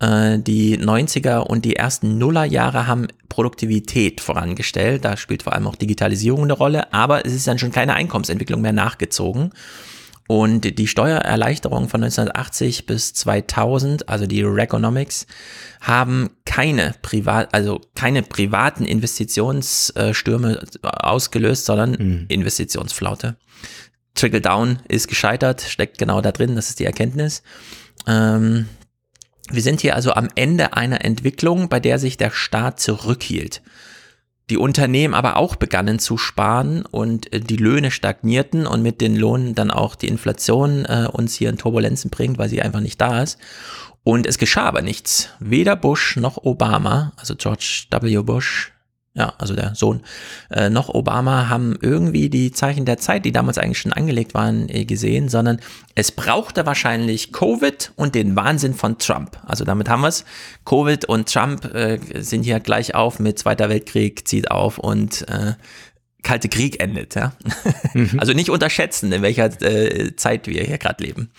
Äh, die 90er und die ersten Nullerjahre haben Produktivität vorangestellt. Da spielt vor allem auch Digitalisierung eine Rolle, aber es ist dann schon keine Einkommensentwicklung mehr nachgezogen. Und die Steuererleichterung von 1980 bis 2000, also die Regonomics, haben keine privat, also keine privaten Investitionsstürme ausgelöst, sondern mhm. Investitionsflaute. Trickle Down ist gescheitert, steckt genau da drin, das ist die Erkenntnis. Ähm, wir sind hier also am Ende einer Entwicklung, bei der sich der Staat zurückhielt. Die Unternehmen aber auch begannen zu sparen und äh, die Löhne stagnierten und mit den Lohnen dann auch die Inflation äh, uns hier in Turbulenzen bringt, weil sie einfach nicht da ist. Und es geschah aber nichts. Weder Bush noch Obama, also George W. Bush, ja, also der Sohn, äh, noch Obama haben irgendwie die Zeichen der Zeit, die damals eigentlich schon angelegt waren, äh, gesehen, sondern es brauchte wahrscheinlich Covid und den Wahnsinn von Trump. Also damit haben wir es. Covid und Trump äh, sind hier gleich auf mit Zweiter Weltkrieg, zieht auf und äh, Kalte Krieg endet. Ja? Mhm. <laughs> Also nicht unterschätzen, in welcher äh, Zeit wir hier gerade leben.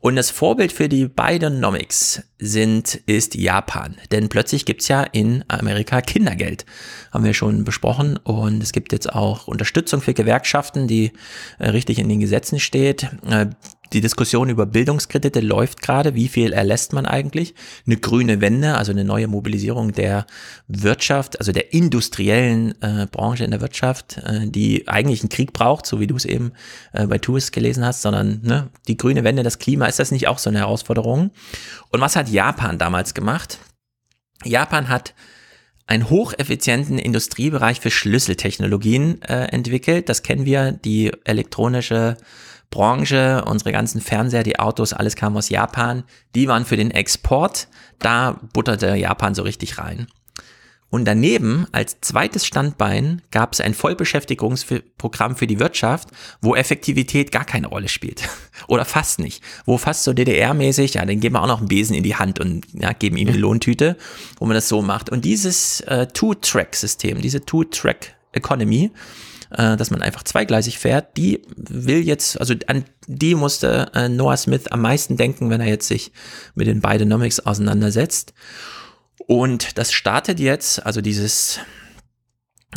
Und das Vorbild für die Bidenomics sind, ist Japan. Denn plötzlich gibt's ja in Amerika Kindergeld. Haben wir schon besprochen. Und es gibt jetzt auch Unterstützung für Gewerkschaften, die äh, richtig in den Gesetzen steht. Äh, die Diskussion über Bildungskredite läuft gerade. Wie viel erlässt man eigentlich? Eine grüne Wende, also eine neue Mobilisierung der Wirtschaft, also der industriellen äh, Branche in der Wirtschaft, äh, die eigentlich einen Krieg braucht, so wie du es eben äh, bei Tourist gelesen hast, sondern ne, die grüne Wende, das Klima, ist das nicht auch so eine Herausforderung? Und was hat Japan damals gemacht? Japan hat einen hocheffizienten Industriebereich für Schlüsseltechnologien äh, entwickelt. Das kennen wir, die elektronische Branche, unsere ganzen Fernseher, die Autos, alles kam aus Japan. Die waren für den Export. Da butterte Japan so richtig rein. Und daneben, als zweites Standbein, gab es ein Vollbeschäftigungsprogramm für die Wirtschaft, wo Effektivität gar keine Rolle spielt. <laughs> Oder fast nicht. Wo fast so DDR-mäßig, ja, dann geben wir auch noch einen Besen in die Hand und ja, geben ihm eine Lohntüte, wo man das so macht. Und dieses äh, Two-Track-System, diese Two-Track-Economy, äh, dass man einfach zweigleisig fährt, die will jetzt, also an die musste äh, Noah Smith am meisten denken, wenn er jetzt sich mit den Bidenomics auseinandersetzt. Und das startet jetzt, also dieses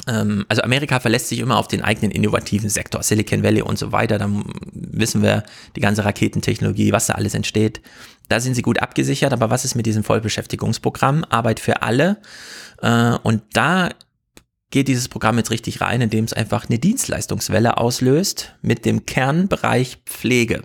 ähm, also Amerika verlässt sich immer auf den eigenen innovativen Sektor, Silicon Valley und so weiter. Dann wissen wir die ganze Raketentechnologie, was da alles entsteht. Da sind sie gut abgesichert, aber was ist mit diesem Vollbeschäftigungsprogramm? Arbeit für alle. Äh, und da geht dieses Programm jetzt richtig rein, indem es einfach eine Dienstleistungswelle auslöst mit dem Kernbereich Pflege.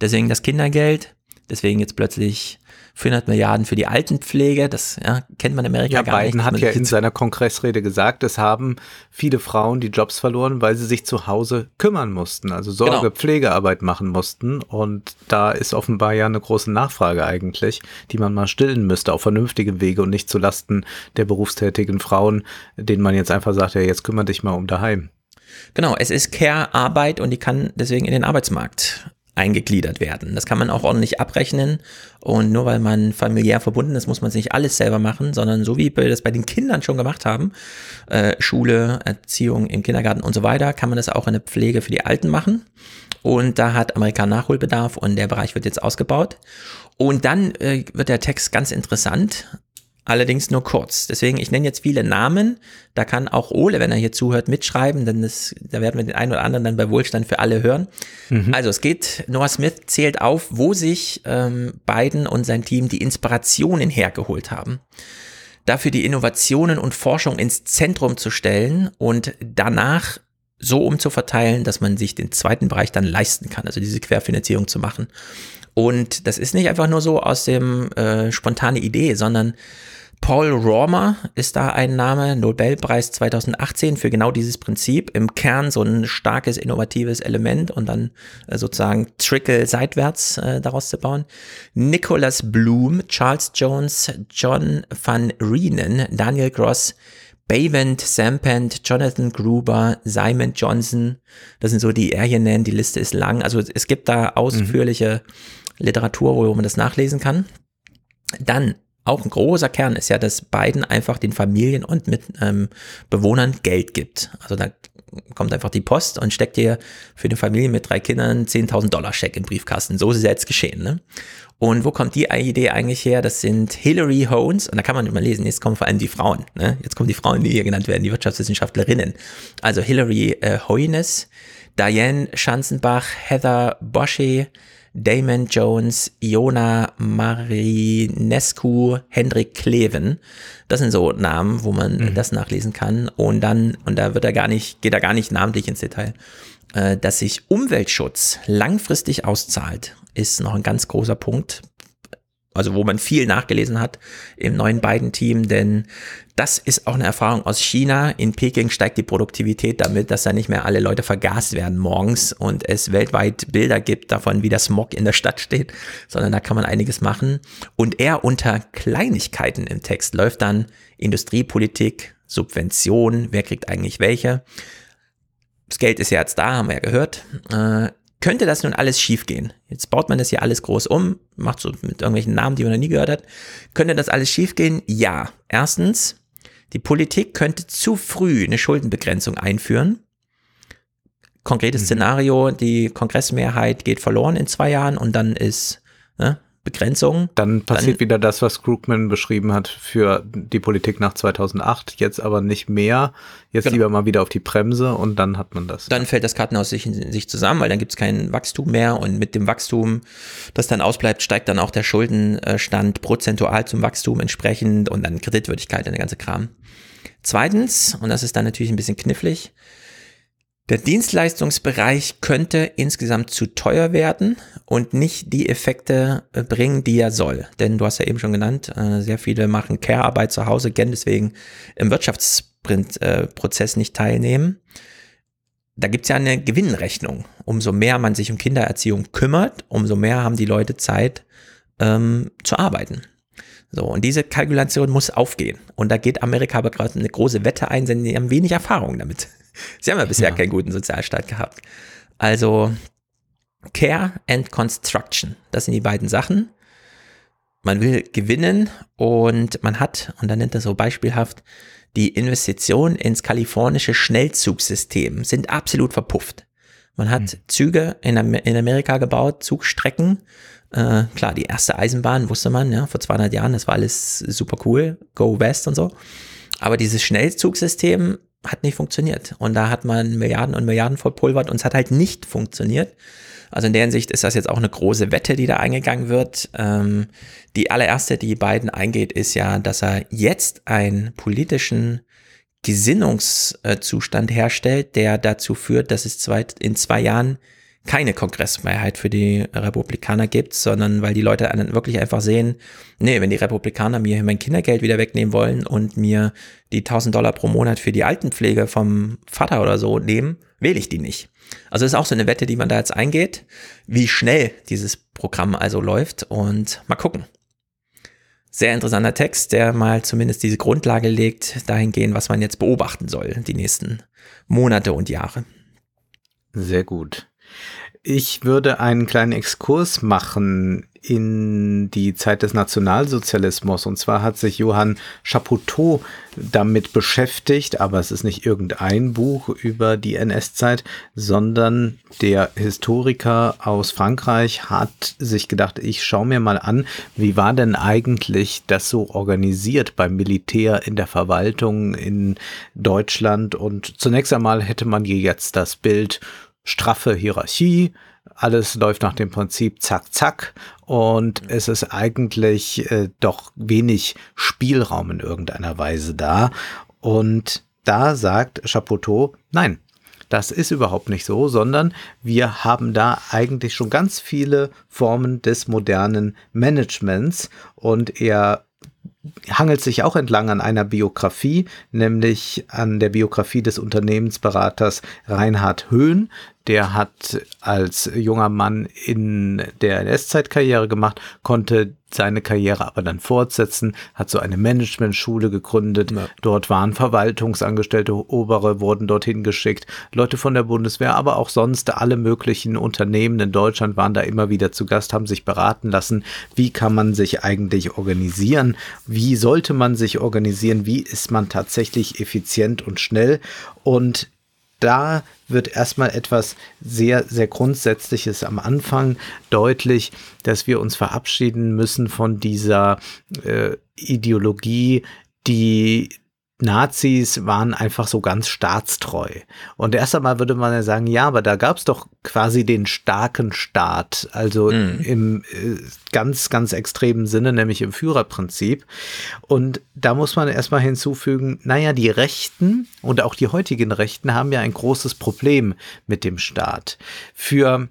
Deswegen das Kindergeld, deswegen jetzt plötzlich 400 Milliarden für die Altenpflege, das ja, kennt man in Amerika ja, gar Biden nicht. hat ja in seiner Kongressrede gesagt, es haben viele Frauen die Jobs verloren, weil sie sich zu Hause kümmern mussten, also Sorge, genau. Pflegearbeit machen mussten. Und da ist offenbar ja eine große Nachfrage eigentlich, die man mal stillen müsste auf vernünftige Wege und nicht zulasten der berufstätigen Frauen, denen man jetzt einfach sagt, ja, jetzt kümmere dich mal um daheim. Genau, es ist Care-Arbeit und die kann deswegen in den Arbeitsmarkt eingegliedert werden. Das kann man auch ordentlich abrechnen und nur weil man familiär verbunden ist, muss man nicht alles selber machen, sondern so wie wir das bei den Kindern schon gemacht haben, äh, Schule, Erziehung im Kindergarten und so weiter, kann man das auch in der Pflege für die Alten machen. Und da hat Amerika Nachholbedarf und der Bereich wird jetzt ausgebaut. Und dann äh, wird der Text ganz interessant allerdings nur kurz. Deswegen, ich nenne jetzt viele Namen. Da kann auch Ole, wenn er hier zuhört, mitschreiben, denn das, da werden wir den einen oder anderen dann bei Wohlstand für alle hören. Mhm. Also es geht, Noah Smith zählt auf, wo sich ähm, Biden und sein Team die Inspirationen hergeholt haben. Dafür die Innovationen und Forschung ins Zentrum zu stellen und danach so umzuverteilen, dass man sich den zweiten Bereich dann leisten kann, also diese Querfinanzierung zu machen. Und das ist nicht einfach nur so aus dem äh, spontane Idee, sondern Paul Romer ist da ein Name, Nobelpreis 2018 für genau dieses Prinzip. Im Kern so ein starkes, innovatives Element und dann äh, sozusagen Trickle seitwärts äh, daraus zu bauen. Nicholas Bloom, Charles Jones, John van Reenen, Daniel Gross, Bavent, Sampant, Jonathan Gruber, Simon Johnson. Das sind so die er hier nennt. Die Liste ist lang. Also es gibt da ausführliche mhm. Literatur, wo man das nachlesen kann. Dann auch ein großer Kern ist ja, dass Biden einfach den Familien und mit ähm, Bewohnern Geld gibt. Also da kommt einfach die Post und steckt dir für eine Familie mit drei Kindern 10.000 Dollar Scheck im Briefkasten. So ist es jetzt geschehen. Ne? Und wo kommt die Idee eigentlich her? Das sind Hillary Hones, und da kann man immer lesen, jetzt kommen vor allem die Frauen. Ne? Jetzt kommen die Frauen, die hier genannt werden, die Wirtschaftswissenschaftlerinnen. Also Hillary äh, Hoynes, Diane Schanzenbach, Heather Bosche, Damon Jones, Iona Marinescu, Hendrik Kleven. Das sind so Namen, wo man mhm. das nachlesen kann. Und dann, und da wird er gar nicht, geht er gar nicht namentlich ins Detail. Äh, dass sich Umweltschutz langfristig auszahlt, ist noch ein ganz großer Punkt. Also wo man viel nachgelesen hat im neuen Biden-Team, denn das ist auch eine Erfahrung aus China. In Peking steigt die Produktivität damit, dass da nicht mehr alle Leute vergast werden morgens und es weltweit Bilder gibt davon, wie der Smog in der Stadt steht, sondern da kann man einiges machen. Und eher unter Kleinigkeiten im Text läuft dann Industriepolitik, Subvention, wer kriegt eigentlich welche. Das Geld ist ja jetzt da, haben wir ja gehört. Könnte das nun alles schiefgehen? Jetzt baut man das hier alles groß um, macht so mit irgendwelchen Namen, die man noch nie gehört hat. Könnte das alles schiefgehen? Ja. Erstens, die Politik könnte zu früh eine Schuldenbegrenzung einführen. Konkretes mhm. Szenario, die Kongressmehrheit geht verloren in zwei Jahren und dann ist ne, Begrenzung. Dann passiert dann, wieder das, was Krugman beschrieben hat für die Politik nach 2008. Jetzt aber nicht mehr. Jetzt genau. lieber mal wieder auf die Bremse und dann hat man das. Dann fällt das Kartenhaus sich, sich zusammen, weil dann gibt es kein Wachstum mehr und mit dem Wachstum, das dann ausbleibt, steigt dann auch der Schuldenstand prozentual zum Wachstum entsprechend und dann Kreditwürdigkeit und der ganze Kram. Zweitens, und das ist dann natürlich ein bisschen knifflig, der Dienstleistungsbereich könnte insgesamt zu teuer werden und nicht die Effekte äh, bringen, die er soll. Denn du hast ja eben schon genannt, äh, sehr viele machen Care-Arbeit zu Hause, gern deswegen im Wirtschaftsprozess nicht teilnehmen. Da gibt's ja eine Gewinnrechnung. Umso mehr man sich um Kindererziehung kümmert, umso mehr haben die Leute Zeit ähm, zu arbeiten. So, und diese Kalkulation muss aufgehen. Und da geht Amerika aber gerade eine große Wette ein, denn sie haben wenig Erfahrung damit. <laughs> Sie haben ja bisher ja. keinen guten Sozialstaat gehabt. Also Care and Construction, das sind die beiden Sachen. Man will gewinnen und man hat, und dann nennt er so beispielhaft, die Investitionen ins kalifornische Schnellzugsystem sind absolut verpufft. Man hat hm. Züge in, in, Amerika gebaut, Zugstrecken. Äh, klar, die erste Eisenbahn wusste man, ja, vor 200 Jahren, das war alles super cool, Go West und so. Aber dieses Schnellzugsystem hat nicht funktioniert. Und da hat man Milliarden und Milliarden verpulvert und es hat halt nicht funktioniert. Also in der Hinsicht ist das jetzt auch eine große Wette, die da eingegangen wird. Ähm, die allererste, die Biden eingeht, ist ja, dass er jetzt einen politischen Gesinnungszustand herstellt, der dazu führt, dass es zwei, in zwei Jahren keine Kongressmehrheit für die Republikaner gibt, sondern weil die Leute wirklich einfach sehen, nee, wenn die Republikaner mir mein Kindergeld wieder wegnehmen wollen und mir die 1000 Dollar pro Monat für die Altenpflege vom Vater oder so nehmen, wähle ich die nicht. Also ist auch so eine Wette, die man da jetzt eingeht, wie schnell dieses Programm also läuft und mal gucken. Sehr interessanter Text, der mal zumindest diese Grundlage legt, dahingehend, was man jetzt beobachten soll, die nächsten Monate und Jahre. Sehr gut. Ich würde einen kleinen Exkurs machen in die Zeit des Nationalsozialismus. Und zwar hat sich Johann Chapoutot damit beschäftigt, aber es ist nicht irgendein Buch über die NS-Zeit, sondern der Historiker aus Frankreich hat sich gedacht, ich schaue mir mal an, wie war denn eigentlich das so organisiert beim Militär in der Verwaltung in Deutschland. Und zunächst einmal hätte man hier jetzt das Bild straffe Hierarchie, alles läuft nach dem Prinzip zack, zack. Und es ist eigentlich äh, doch wenig Spielraum in irgendeiner Weise da. Und da sagt Chapoteau, nein, das ist überhaupt nicht so, sondern wir haben da eigentlich schon ganz viele Formen des modernen Managements. Und er hangelt sich auch entlang an einer Biografie, nämlich an der Biografie des Unternehmensberaters Reinhard Höhn, der hat als junger Mann in der NS-Zeit Karriere gemacht, konnte seine Karriere aber dann fortsetzen, hat so eine Managementschule gegründet. Ja. Dort waren Verwaltungsangestellte, Obere wurden dorthin geschickt, Leute von der Bundeswehr, aber auch sonst alle möglichen Unternehmen in Deutschland waren da immer wieder zu Gast, haben sich beraten lassen, wie kann man sich eigentlich organisieren, wie sollte man sich organisieren, wie ist man tatsächlich effizient und schnell und da wird erstmal etwas sehr, sehr Grundsätzliches am Anfang deutlich, dass wir uns verabschieden müssen von dieser äh, Ideologie, die Nazis waren einfach so ganz staatstreu. Und erst einmal würde man ja sagen, ja, aber da gab es doch quasi den starken Staat, also mhm. im äh, ganz, ganz extremen Sinne, nämlich im Führerprinzip. Und da muss man erstmal hinzufügen, naja, die Rechten und auch die heutigen Rechten haben ja ein großes Problem mit dem Staat. Für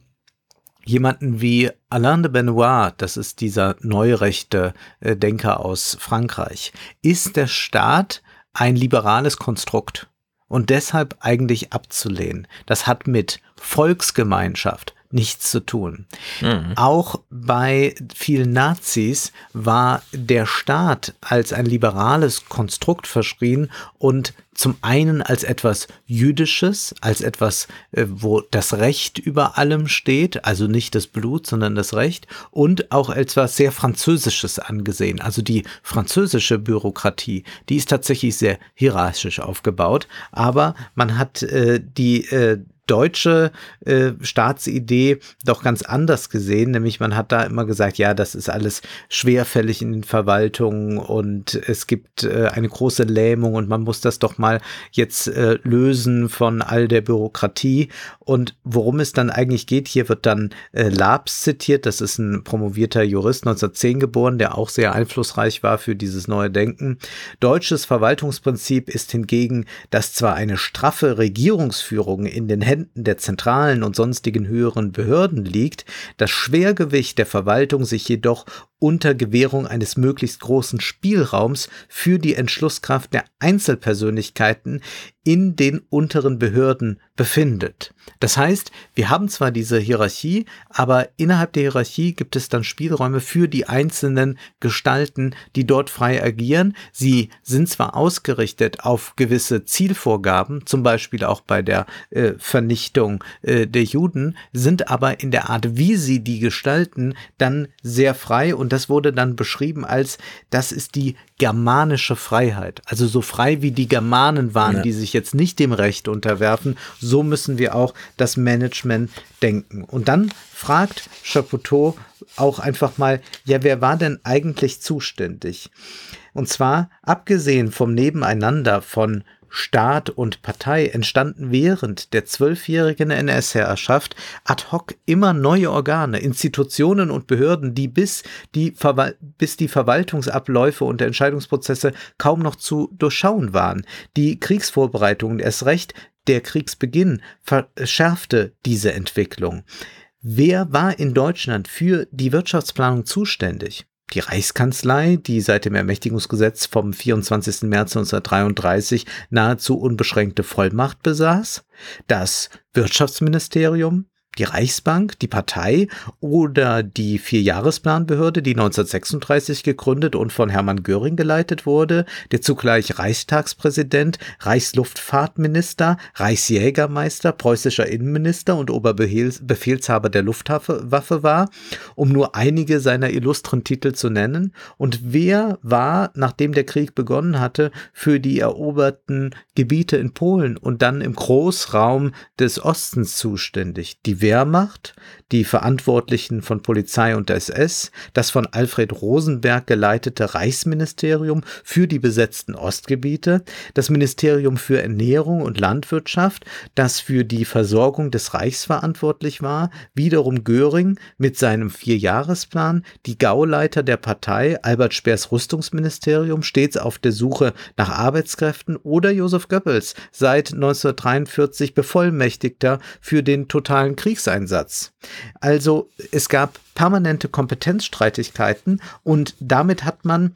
jemanden wie Alain de Benoit, das ist dieser neurechte äh, Denker aus Frankreich, ist der Staat ein liberales Konstrukt und deshalb eigentlich abzulehnen. Das hat mit Volksgemeinschaft nichts zu tun. Mhm. Auch bei vielen Nazis war der Staat als ein liberales Konstrukt verschrien und zum einen als etwas Jüdisches, als etwas, äh, wo das Recht über allem steht, also nicht das Blut, sondern das Recht, und auch etwas sehr Französisches angesehen. Also die französische Bürokratie, die ist tatsächlich sehr hierarchisch aufgebaut, aber man hat äh, die äh, deutsche äh, Staatsidee doch ganz anders gesehen, nämlich man hat da immer gesagt, ja, das ist alles schwerfällig in den Verwaltungen und es gibt äh, eine große Lähmung und man muss das doch mal jetzt äh, lösen von all der Bürokratie. Und worum es dann eigentlich geht, hier wird dann äh, Labs zitiert, das ist ein promovierter Jurist 1910 geboren, der auch sehr einflussreich war für dieses neue Denken. Deutsches Verwaltungsprinzip ist hingegen, dass zwar eine straffe Regierungsführung in den Händen der zentralen und sonstigen höheren Behörden liegt, das Schwergewicht der Verwaltung sich jedoch unter Gewährung eines möglichst großen Spielraums für die Entschlusskraft der Einzelpersönlichkeiten in den unteren Behörden befindet. Das heißt, wir haben zwar diese Hierarchie, aber innerhalb der Hierarchie gibt es dann Spielräume für die einzelnen Gestalten, die dort frei agieren. Sie sind zwar ausgerichtet auf gewisse Zielvorgaben, zum Beispiel auch bei der äh, Vernichtung äh, der Juden, sind aber in der Art, wie sie die gestalten, dann sehr frei und das wurde dann beschrieben als, das ist die germanische Freiheit. Also so frei wie die Germanen waren, ja. die sich jetzt nicht dem Recht unterwerfen, so müssen wir auch das Management denken. Und dann fragt Chapoteau auch einfach mal, ja, wer war denn eigentlich zuständig? Und zwar, abgesehen vom Nebeneinander von Staat und Partei entstanden während der zwölfjährigen NS-Herrschaft ad hoc immer neue Organe, Institutionen und Behörden, die bis die, bis die Verwaltungsabläufe und Entscheidungsprozesse kaum noch zu durchschauen waren. Die Kriegsvorbereitungen, erst recht der Kriegsbeginn, verschärfte diese Entwicklung. Wer war in Deutschland für die Wirtschaftsplanung zuständig? Die Reichskanzlei, die seit dem Ermächtigungsgesetz vom 24. März 1933 nahezu unbeschränkte Vollmacht besaß, das Wirtschaftsministerium, die Reichsbank, die Partei oder die Vierjahresplanbehörde, die 1936 gegründet und von Hermann Göring geleitet wurde, der zugleich Reichstagspräsident, Reichsluftfahrtminister, Reichsjägermeister, preußischer Innenminister und Oberbefehlshaber der Luftwaffe war, um nur einige seiner illustren Titel zu nennen, und wer war, nachdem der Krieg begonnen hatte, für die eroberten Gebiete in Polen und dann im Großraum des Ostens zuständig? Die Wehrmacht, die Verantwortlichen von Polizei und SS, das von Alfred Rosenberg geleitete Reichsministerium für die besetzten Ostgebiete, das Ministerium für Ernährung und Landwirtschaft, das für die Versorgung des Reichs verantwortlich war, wiederum Göring mit seinem Vierjahresplan, die Gauleiter der Partei, Albert Speers Rüstungsministerium, stets auf der Suche nach Arbeitskräften oder Josef Goebbels, seit 1943 Bevollmächtigter für den totalen Kriegseinsatz. Also es gab permanente Kompetenzstreitigkeiten und damit hat man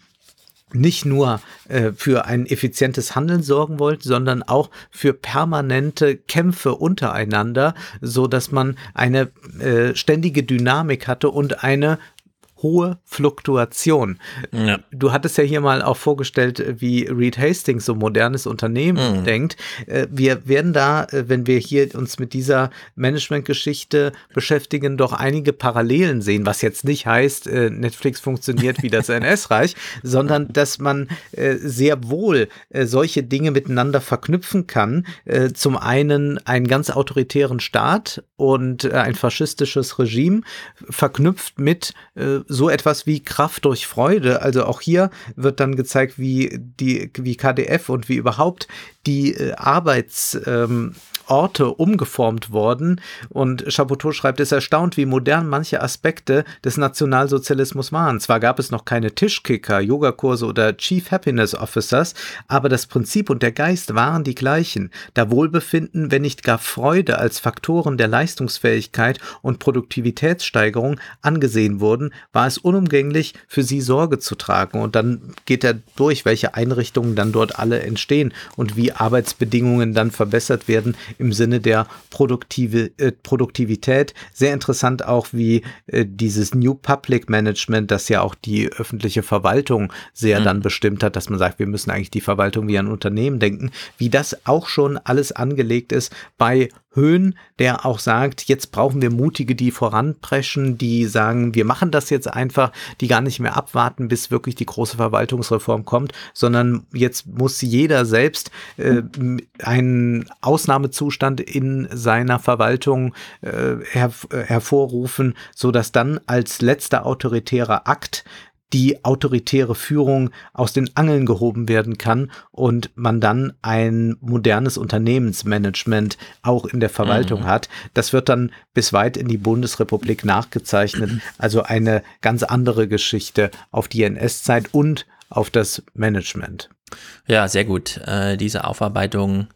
nicht nur äh, für ein effizientes Handeln sorgen wollte, sondern auch für permanente Kämpfe untereinander, so dass man eine äh, ständige Dynamik hatte und eine hohe Fluktuation. Ja. Du hattest ja hier mal auch vorgestellt, wie Reed Hastings so modernes Unternehmen mhm. denkt. Äh, wir werden da, äh, wenn wir hier uns mit dieser Managementgeschichte beschäftigen, doch einige Parallelen sehen, was jetzt nicht heißt, äh, Netflix funktioniert wie das <laughs> NS-Reich, sondern dass man sehr wohl solche Dinge miteinander verknüpfen kann. Zum einen einen ganz autoritären Staat und ein faschistisches Regime verknüpft mit so etwas wie Kraft durch Freude. Also auch hier wird dann gezeigt, wie die, wie KDF und wie überhaupt die äh, Arbeits, ähm, Orte umgeformt worden. Und Chapoteau schreibt, es erstaunt, wie modern manche Aspekte des Nationalsozialismus waren. Zwar gab es noch keine Tischkicker, Yogakurse oder Chief Happiness Officers, aber das Prinzip und der Geist waren die gleichen. Da Wohlbefinden, wenn nicht gar Freude als Faktoren der Leistungsfähigkeit und Produktivitätssteigerung angesehen wurden, war es unumgänglich, für sie Sorge zu tragen. Und dann geht er durch, welche Einrichtungen dann dort alle entstehen und wie Arbeitsbedingungen dann verbessert werden im Sinne der Produktive, äh, Produktivität. Sehr interessant auch, wie äh, dieses New Public Management, das ja auch die öffentliche Verwaltung sehr mhm. dann bestimmt hat, dass man sagt, wir müssen eigentlich die Verwaltung wie ein Unternehmen denken, wie das auch schon alles angelegt ist bei Höhen, der auch sagt, jetzt brauchen wir Mutige, die voranpreschen, die sagen, wir machen das jetzt einfach, die gar nicht mehr abwarten, bis wirklich die große Verwaltungsreform kommt, sondern jetzt muss jeder selbst äh, einen Ausnahmezustand in seiner Verwaltung äh, her hervorrufen, so dass dann als letzter autoritärer Akt die autoritäre Führung aus den Angeln gehoben werden kann und man dann ein modernes Unternehmensmanagement auch in der Verwaltung mhm. hat. Das wird dann bis weit in die Bundesrepublik nachgezeichnet. Also eine ganz andere Geschichte auf die NS-Zeit und auf das Management. Ja, sehr gut. Äh, diese Aufarbeitung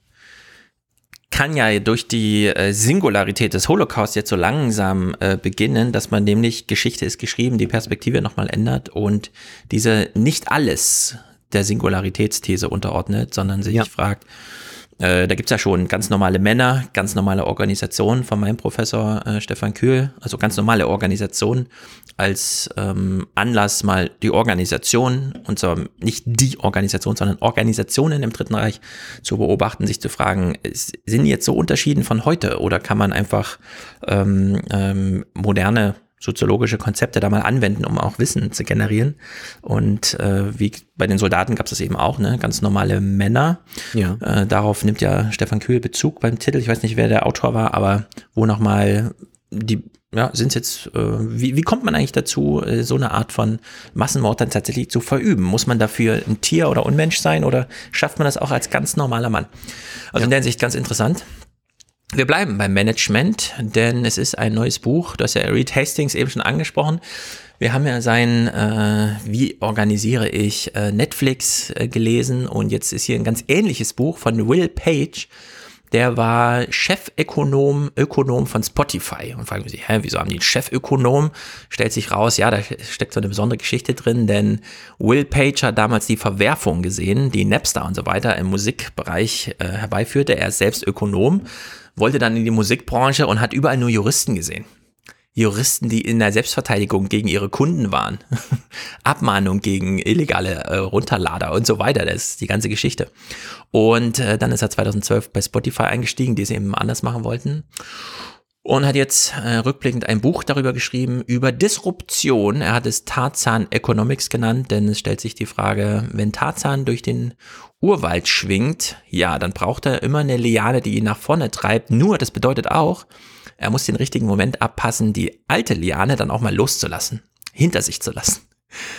kann ja durch die äh, Singularität des Holocaust jetzt so langsam äh, beginnen, dass man nämlich Geschichte ist geschrieben, die Perspektive nochmal ändert und diese nicht alles der Singularitätsthese unterordnet, sondern sich ja. fragt, äh, da gibt's ja schon ganz normale Männer, ganz normale Organisationen von meinem Professor äh, Stefan Kühl, also ganz normale Organisationen als ähm, Anlass mal die Organisation, und zwar nicht die Organisation, sondern Organisationen im Dritten Reich zu beobachten, sich zu fragen, sind die jetzt so Unterschieden von heute oder kann man einfach ähm, ähm, moderne soziologische Konzepte da mal anwenden, um auch Wissen zu generieren. Und äh, wie bei den Soldaten gab es das eben auch, ne? ganz normale Männer. Ja. Äh, darauf nimmt ja Stefan Kühl Bezug beim Titel. Ich weiß nicht, wer der Autor war, aber wo nochmal die ja, sind jetzt, äh, wie, wie kommt man eigentlich dazu, äh, so eine Art von Massenmord dann tatsächlich zu verüben? Muss man dafür ein Tier oder Unmensch sein oder schafft man das auch als ganz normaler Mann? Also ja. in der Hinsicht ganz interessant. Wir bleiben beim Management, denn es ist ein neues Buch. Du hast ja Reed Hastings eben schon angesprochen. Wir haben ja sein äh, Wie organisiere ich äh, Netflix äh, gelesen und jetzt ist hier ein ganz ähnliches Buch von Will Page. Der war Chefökonom Ökonom von Spotify. Und fragen sich, hä, wieso haben die einen Chefökonom? Stellt sich raus, ja, da steckt so eine besondere Geschichte drin, denn Will Page hat damals die Verwerfung gesehen, die Napster und so weiter im Musikbereich äh, herbeiführte. Er ist selbst Ökonom wollte dann in die Musikbranche und hat überall nur Juristen gesehen. Juristen, die in der Selbstverteidigung gegen ihre Kunden waren. <laughs> Abmahnung gegen illegale äh, Runterlader und so weiter. Das ist die ganze Geschichte. Und äh, dann ist er 2012 bei Spotify eingestiegen, die es eben anders machen wollten. Und hat jetzt äh, rückblickend ein Buch darüber geschrieben, über Disruption. Er hat es Tarzan Economics genannt, denn es stellt sich die Frage, wenn Tarzan durch den Urwald schwingt, ja, dann braucht er immer eine Liane, die ihn nach vorne treibt. Nur, das bedeutet auch, er muss den richtigen Moment abpassen, die alte Liane dann auch mal loszulassen, hinter sich zu lassen.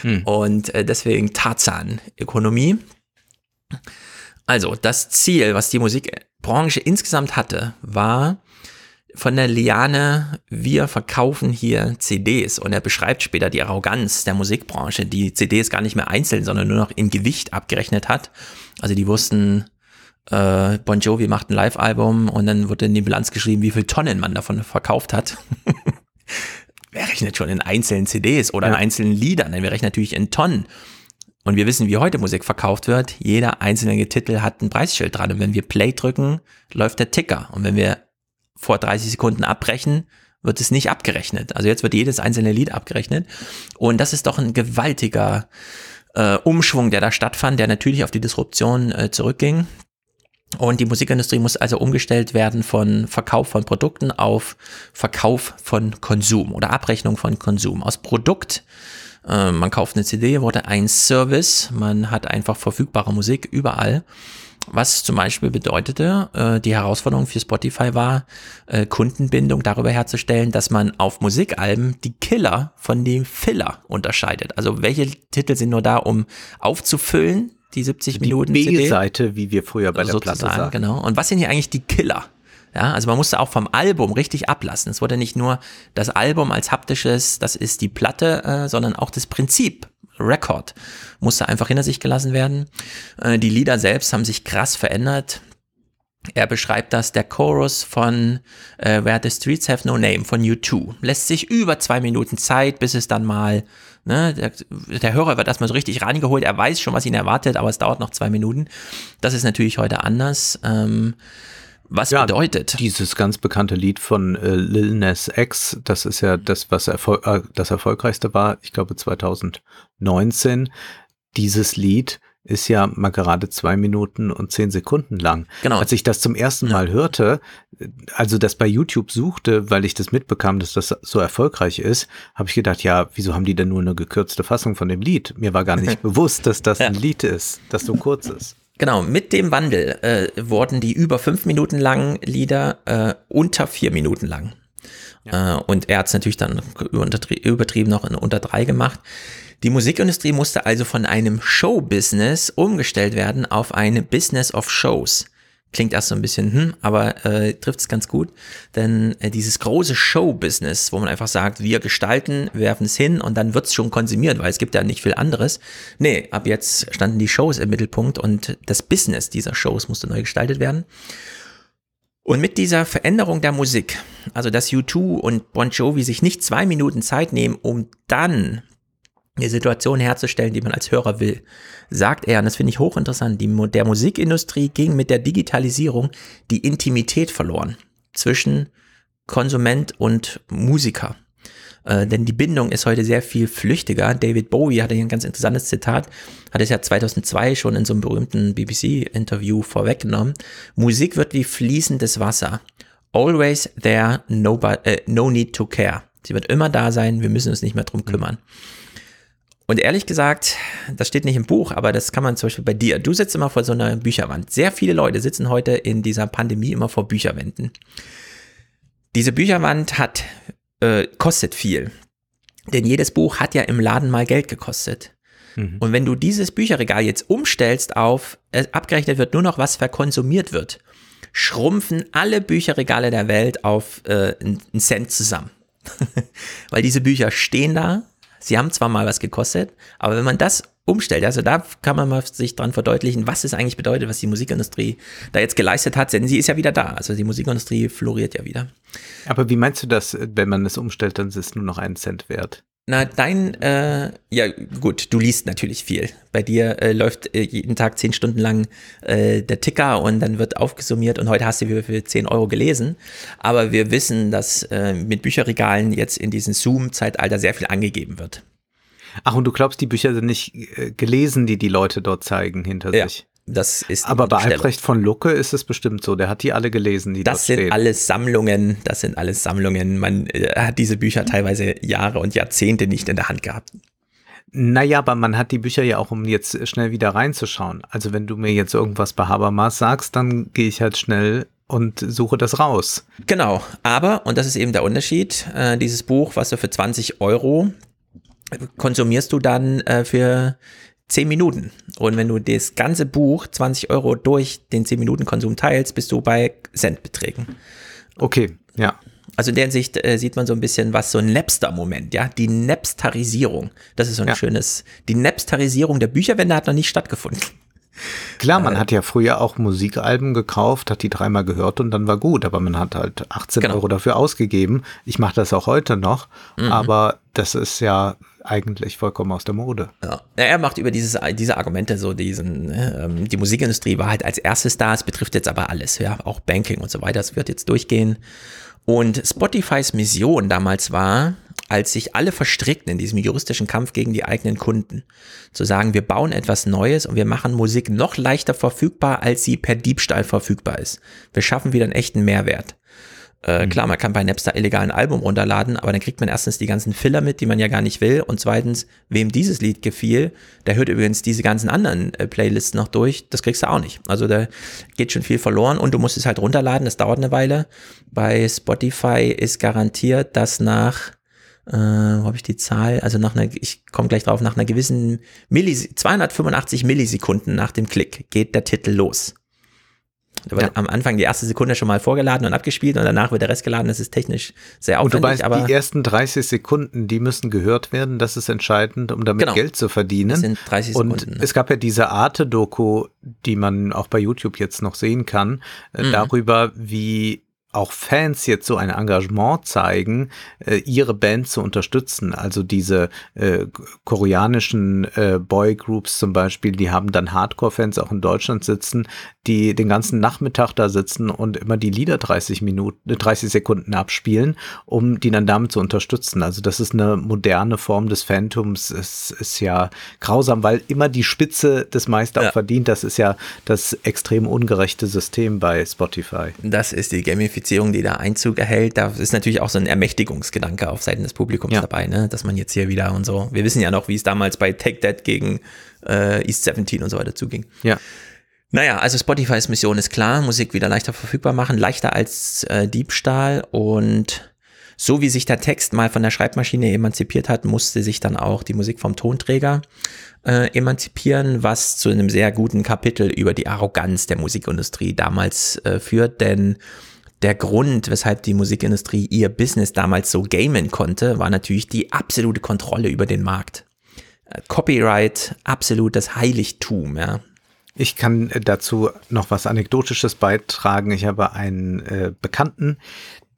Hm. Und äh, deswegen Tarzan-Ökonomie. Also, das Ziel, was die Musikbranche insgesamt hatte, war, von der Liane, wir verkaufen hier CDs und er beschreibt später die Arroganz der Musikbranche, die CDs gar nicht mehr einzeln, sondern nur noch in Gewicht abgerechnet hat. Also die wussten, äh, Bon Jovi macht ein Live-Album und dann wurde in die Bilanz geschrieben, wie viel Tonnen man davon verkauft hat. <laughs> Wer rechnet schon in einzelnen CDs oder ja. in einzelnen Liedern? Wir rechnen natürlich in Tonnen. Und wir wissen, wie heute Musik verkauft wird. Jeder einzelne Titel hat ein Preisschild dran. Und wenn wir Play drücken, läuft der Ticker. Und wenn wir vor 30 Sekunden abbrechen, wird es nicht abgerechnet. Also jetzt wird jedes einzelne Lied abgerechnet. Und das ist doch ein gewaltiger äh, Umschwung, der da stattfand, der natürlich auf die Disruption äh, zurückging. Und die Musikindustrie muss also umgestellt werden von Verkauf von Produkten auf Verkauf von Konsum oder Abrechnung von Konsum. Aus Produkt, äh, man kauft eine CD, wurde ein Service, man hat einfach verfügbare Musik überall was zum Beispiel bedeutete, äh, die Herausforderung für Spotify war, äh, Kundenbindung darüber herzustellen, dass man auf Musikalben die Killer von dem Filler unterscheidet. Also welche Titel sind nur da, um aufzufüllen, die 70 Die Minuten CD? B-Seite, wie wir früher bei der Platte sagen. genau. Und was sind hier eigentlich die Killer? Ja, also man musste auch vom Album richtig ablassen. Es wurde nicht nur das Album als haptisches, das ist die Platte, äh, sondern auch das Prinzip. Record musste einfach hinter sich gelassen werden. Äh, die Lieder selbst haben sich krass verändert. Er beschreibt das, der Chorus von äh, Where the Streets Have No Name von U2 lässt sich über zwei Minuten Zeit, bis es dann mal, ne, der, der Hörer wird erstmal so richtig reingeholt, er weiß schon, was ihn erwartet, aber es dauert noch zwei Minuten. Das ist natürlich heute anders. Ähm, was Ja, bedeutet? Dieses ganz bekannte Lied von äh, Lil Nas X, das ist ja das, was erfol äh, das erfolgreichste war, ich glaube 2019. Dieses Lied ist ja mal gerade zwei Minuten und zehn Sekunden lang. Genau. Als ich das zum ersten Mal hörte, äh, also das bei YouTube suchte, weil ich das mitbekam, dass das so erfolgreich ist, habe ich gedacht, ja, wieso haben die denn nur eine gekürzte Fassung von dem Lied? Mir war gar nicht <laughs> bewusst, dass das ein Lied ist, das so kurz ist. Genau, mit dem Wandel äh, wurden die über fünf Minuten langen Lieder äh, unter vier Minuten lang. Äh, und er hat es natürlich dann übertrie- übertrieben noch in unter drei gemacht. Die Musikindustrie musste also von einem Show-Business umgestellt werden auf eine Business of Shows. Klingt erst so ein bisschen, hm, aber äh, trifft es ganz gut. Denn äh, dieses große Show-Business, wo man einfach sagt, wir gestalten, werfen es hin und dann wird es schon konsumiert, weil es gibt ja nicht viel anderes. Nee, ab jetzt standen die Shows im Mittelpunkt und das Business dieser Shows musste neu gestaltet werden. Und mit dieser Veränderung der Musik, also dass U2 und Bon Jovi sich nicht zwei Minuten Zeit nehmen, um dann eine Situation herzustellen, die man als Hörer will, sagt er, und das finde ich hochinteressant, die, der Musikindustrie ging mit der Digitalisierung die Intimität verloren zwischen Konsument und Musiker. Äh, denn die Bindung ist heute sehr viel flüchtiger. David Bowie hatte hier ein ganz interessantes Zitat, hat es ja 2002 schon in so einem berühmten BBC-Interview vorweggenommen. Musik wird wie fließendes Wasser. Always there, no, äh, no need to care. Sie wird immer da sein, wir müssen uns nicht mehr drum kümmern. Und ehrlich gesagt, das steht nicht im Buch, aber das kann man zum Beispiel bei dir. Du sitzt immer vor so einer Bücherwand. Sehr viele Leute sitzen heute in dieser Pandemie immer vor Bücherwänden. Diese Bücherwand hat, äh, kostet viel. Denn jedes Buch hat ja im Laden mal Geld gekostet. Und wenn du dieses Bücherregal jetzt umstellst auf, äh, abgerechnet wird nur noch, was verkonsumiert wird, schrumpfen alle Bücherregale der Welt auf äh, einen Cent zusammen. <laughs> Weil diese Bücher stehen da, sie haben zwar mal was gekostet, aber wenn man das umstellt, also da kann man mal sich dran verdeutlichen, was es eigentlich bedeutet, was die Musikindustrie da jetzt geleistet hat, denn sie ist ja wieder da. Also die Musikindustrie floriert ja wieder. Aber wie meinst du das, wenn man es umstellt, dann ist es nur noch einen Cent wert? Na, dein, äh, ja gut, du liest natürlich viel. Bei dir äh, läuft äh, jeden Tag zehn Stunden lang äh, der Ticker und dann wird aufgesummiert und heute hast du wieder für 10 Euro gelesen. Aber wir wissen, dass äh, mit Bücherregalen jetzt in diesem Zoom-Zeitalter sehr viel angegeben wird. Ach, und du glaubst, die Bücher sind nicht äh, gelesen, die die Leute dort zeigen hinter Ja, sich? Das ist Aber bei. Albrecht von Lucke ist es bestimmt so. Der hat die alle gelesen, die Das sind stehen. alles Sammlungen, das sind alles Sammlungen. Man äh, hat diese Bücher teilweise Jahre und Jahrzehnte nicht in der Hand gehabt. Naja, aber man hat die Bücher ja auch, um jetzt schnell wieder reinzuschauen. Also wenn du mir jetzt irgendwas bei Habermas sagst, dann gehe ich halt schnell und suche das raus. Genau, aber, und das ist eben der Unterschied, äh, dieses Buch, was du für 20 Euro konsumierst du dann äh, für 10 Minuten. Und wenn du das ganze Buch 20 Euro durch den 10-Minuten-Konsum teilst, bist du bei Centbeträgen. Okay, ja. Also in der Hinsicht äh, sieht man so ein bisschen was, so ein Napster-Moment, ja, die Napstarisierung. Das ist so ein Ja. schönes, die Napstarisierung der Bücherwände hat noch nicht stattgefunden. Klar, man hat ja früher auch Musikalben gekauft, hat die dreimal gehört und dann war gut, aber man hat halt 18 Genau. Euro dafür ausgegeben. Ich mache das auch heute noch, aber das ist ja eigentlich vollkommen aus der Mode. Ja. Er macht über dieses, diese Argumente so diesen, ne, ähm, die Musikindustrie war halt als erstes da, es betrifft jetzt aber alles, ja, auch Banking und so weiter, es wird jetzt durchgehen. Und Spotifys Mission damals war, als sich alle verstrickten in diesem juristischen Kampf gegen die eigenen Kunden, zu sagen, wir bauen etwas Neues und wir machen Musik noch leichter verfügbar, als sie per Diebstahl verfügbar ist. Wir schaffen wieder einen echten Mehrwert. Äh, klar, man kann bei Napster illegal ein Album runterladen, aber dann kriegt man erstens die ganzen Filler mit, die man ja gar nicht will. Und zweitens, wem dieses Lied gefiel, der hört übrigens diese ganzen anderen äh, Playlists noch durch. Das kriegst du auch nicht. Also da geht schon viel verloren und du musst es halt runterladen. Das dauert eine Weile. Bei Spotify ist garantiert, dass nach, äh, wo habe ich die Zahl? Also nach einer, ich komme gleich drauf, nach einer gewissen Millis 285 Millisekunden nach dem Klick geht der Titel los. Da wird Ja. am Anfang die erste Sekunde schon mal vorgeladen und abgespielt und danach wird der Rest geladen. Das ist technisch sehr Und du aufwendig, weißt, aber die ersten 30 Sekunden, die müssen gehört werden. Das ist entscheidend, um damit Genau. Geld zu verdienen. das sind 30 Und Sekunden. ne? es gab ja diese Arte-Doku, die man auch bei YouTube jetzt noch sehen kann, äh, Mhm. darüber, wie auch Fans jetzt so ein Engagement zeigen, äh, ihre Band zu unterstützen. Also diese äh, koreanischen äh, Boygroups zum Beispiel, die haben dann Hardcore-Fans auch in Deutschland sitzen, die den ganzen Nachmittag da sitzen und immer die Lieder 30 Minuten, äh, 30 Sekunden abspielen, um die dann damit zu unterstützen. Also das ist eine moderne Form des Phantoms. Es ist ja grausam, weil immer die Spitze des Meister auch Ja. verdient. Das ist ja das extrem ungerechte System bei Spotify. Das ist die Gamifizierung, die da Einzug erhält. Da ist natürlich auch so ein Ermächtigungsgedanke auf Seiten des Publikums Ja. dabei, ne? dass man jetzt hier wieder und so. Wir wissen ja noch, wie es damals bei Take That gegen äh, East 17 und so weiter zuging. Ja. Naja, also Spotifys Mission ist klar, Musik wieder leichter verfügbar machen, leichter als äh, Diebstahl und so wie sich der Text mal von der Schreibmaschine emanzipiert hat, musste sich dann auch die Musik vom Tonträger äh, emanzipieren, was zu einem sehr guten Kapitel über die Arroganz der Musikindustrie damals äh, führt, denn der Grund, weshalb die Musikindustrie ihr Business damals so gamen konnte, war natürlich die absolute Kontrolle über den Markt. Äh, Copyright, absolutes Heiligtum, ja. Ich kann äh, dazu noch was Anekdotisches beitragen. Ich habe einen äh, Bekannten,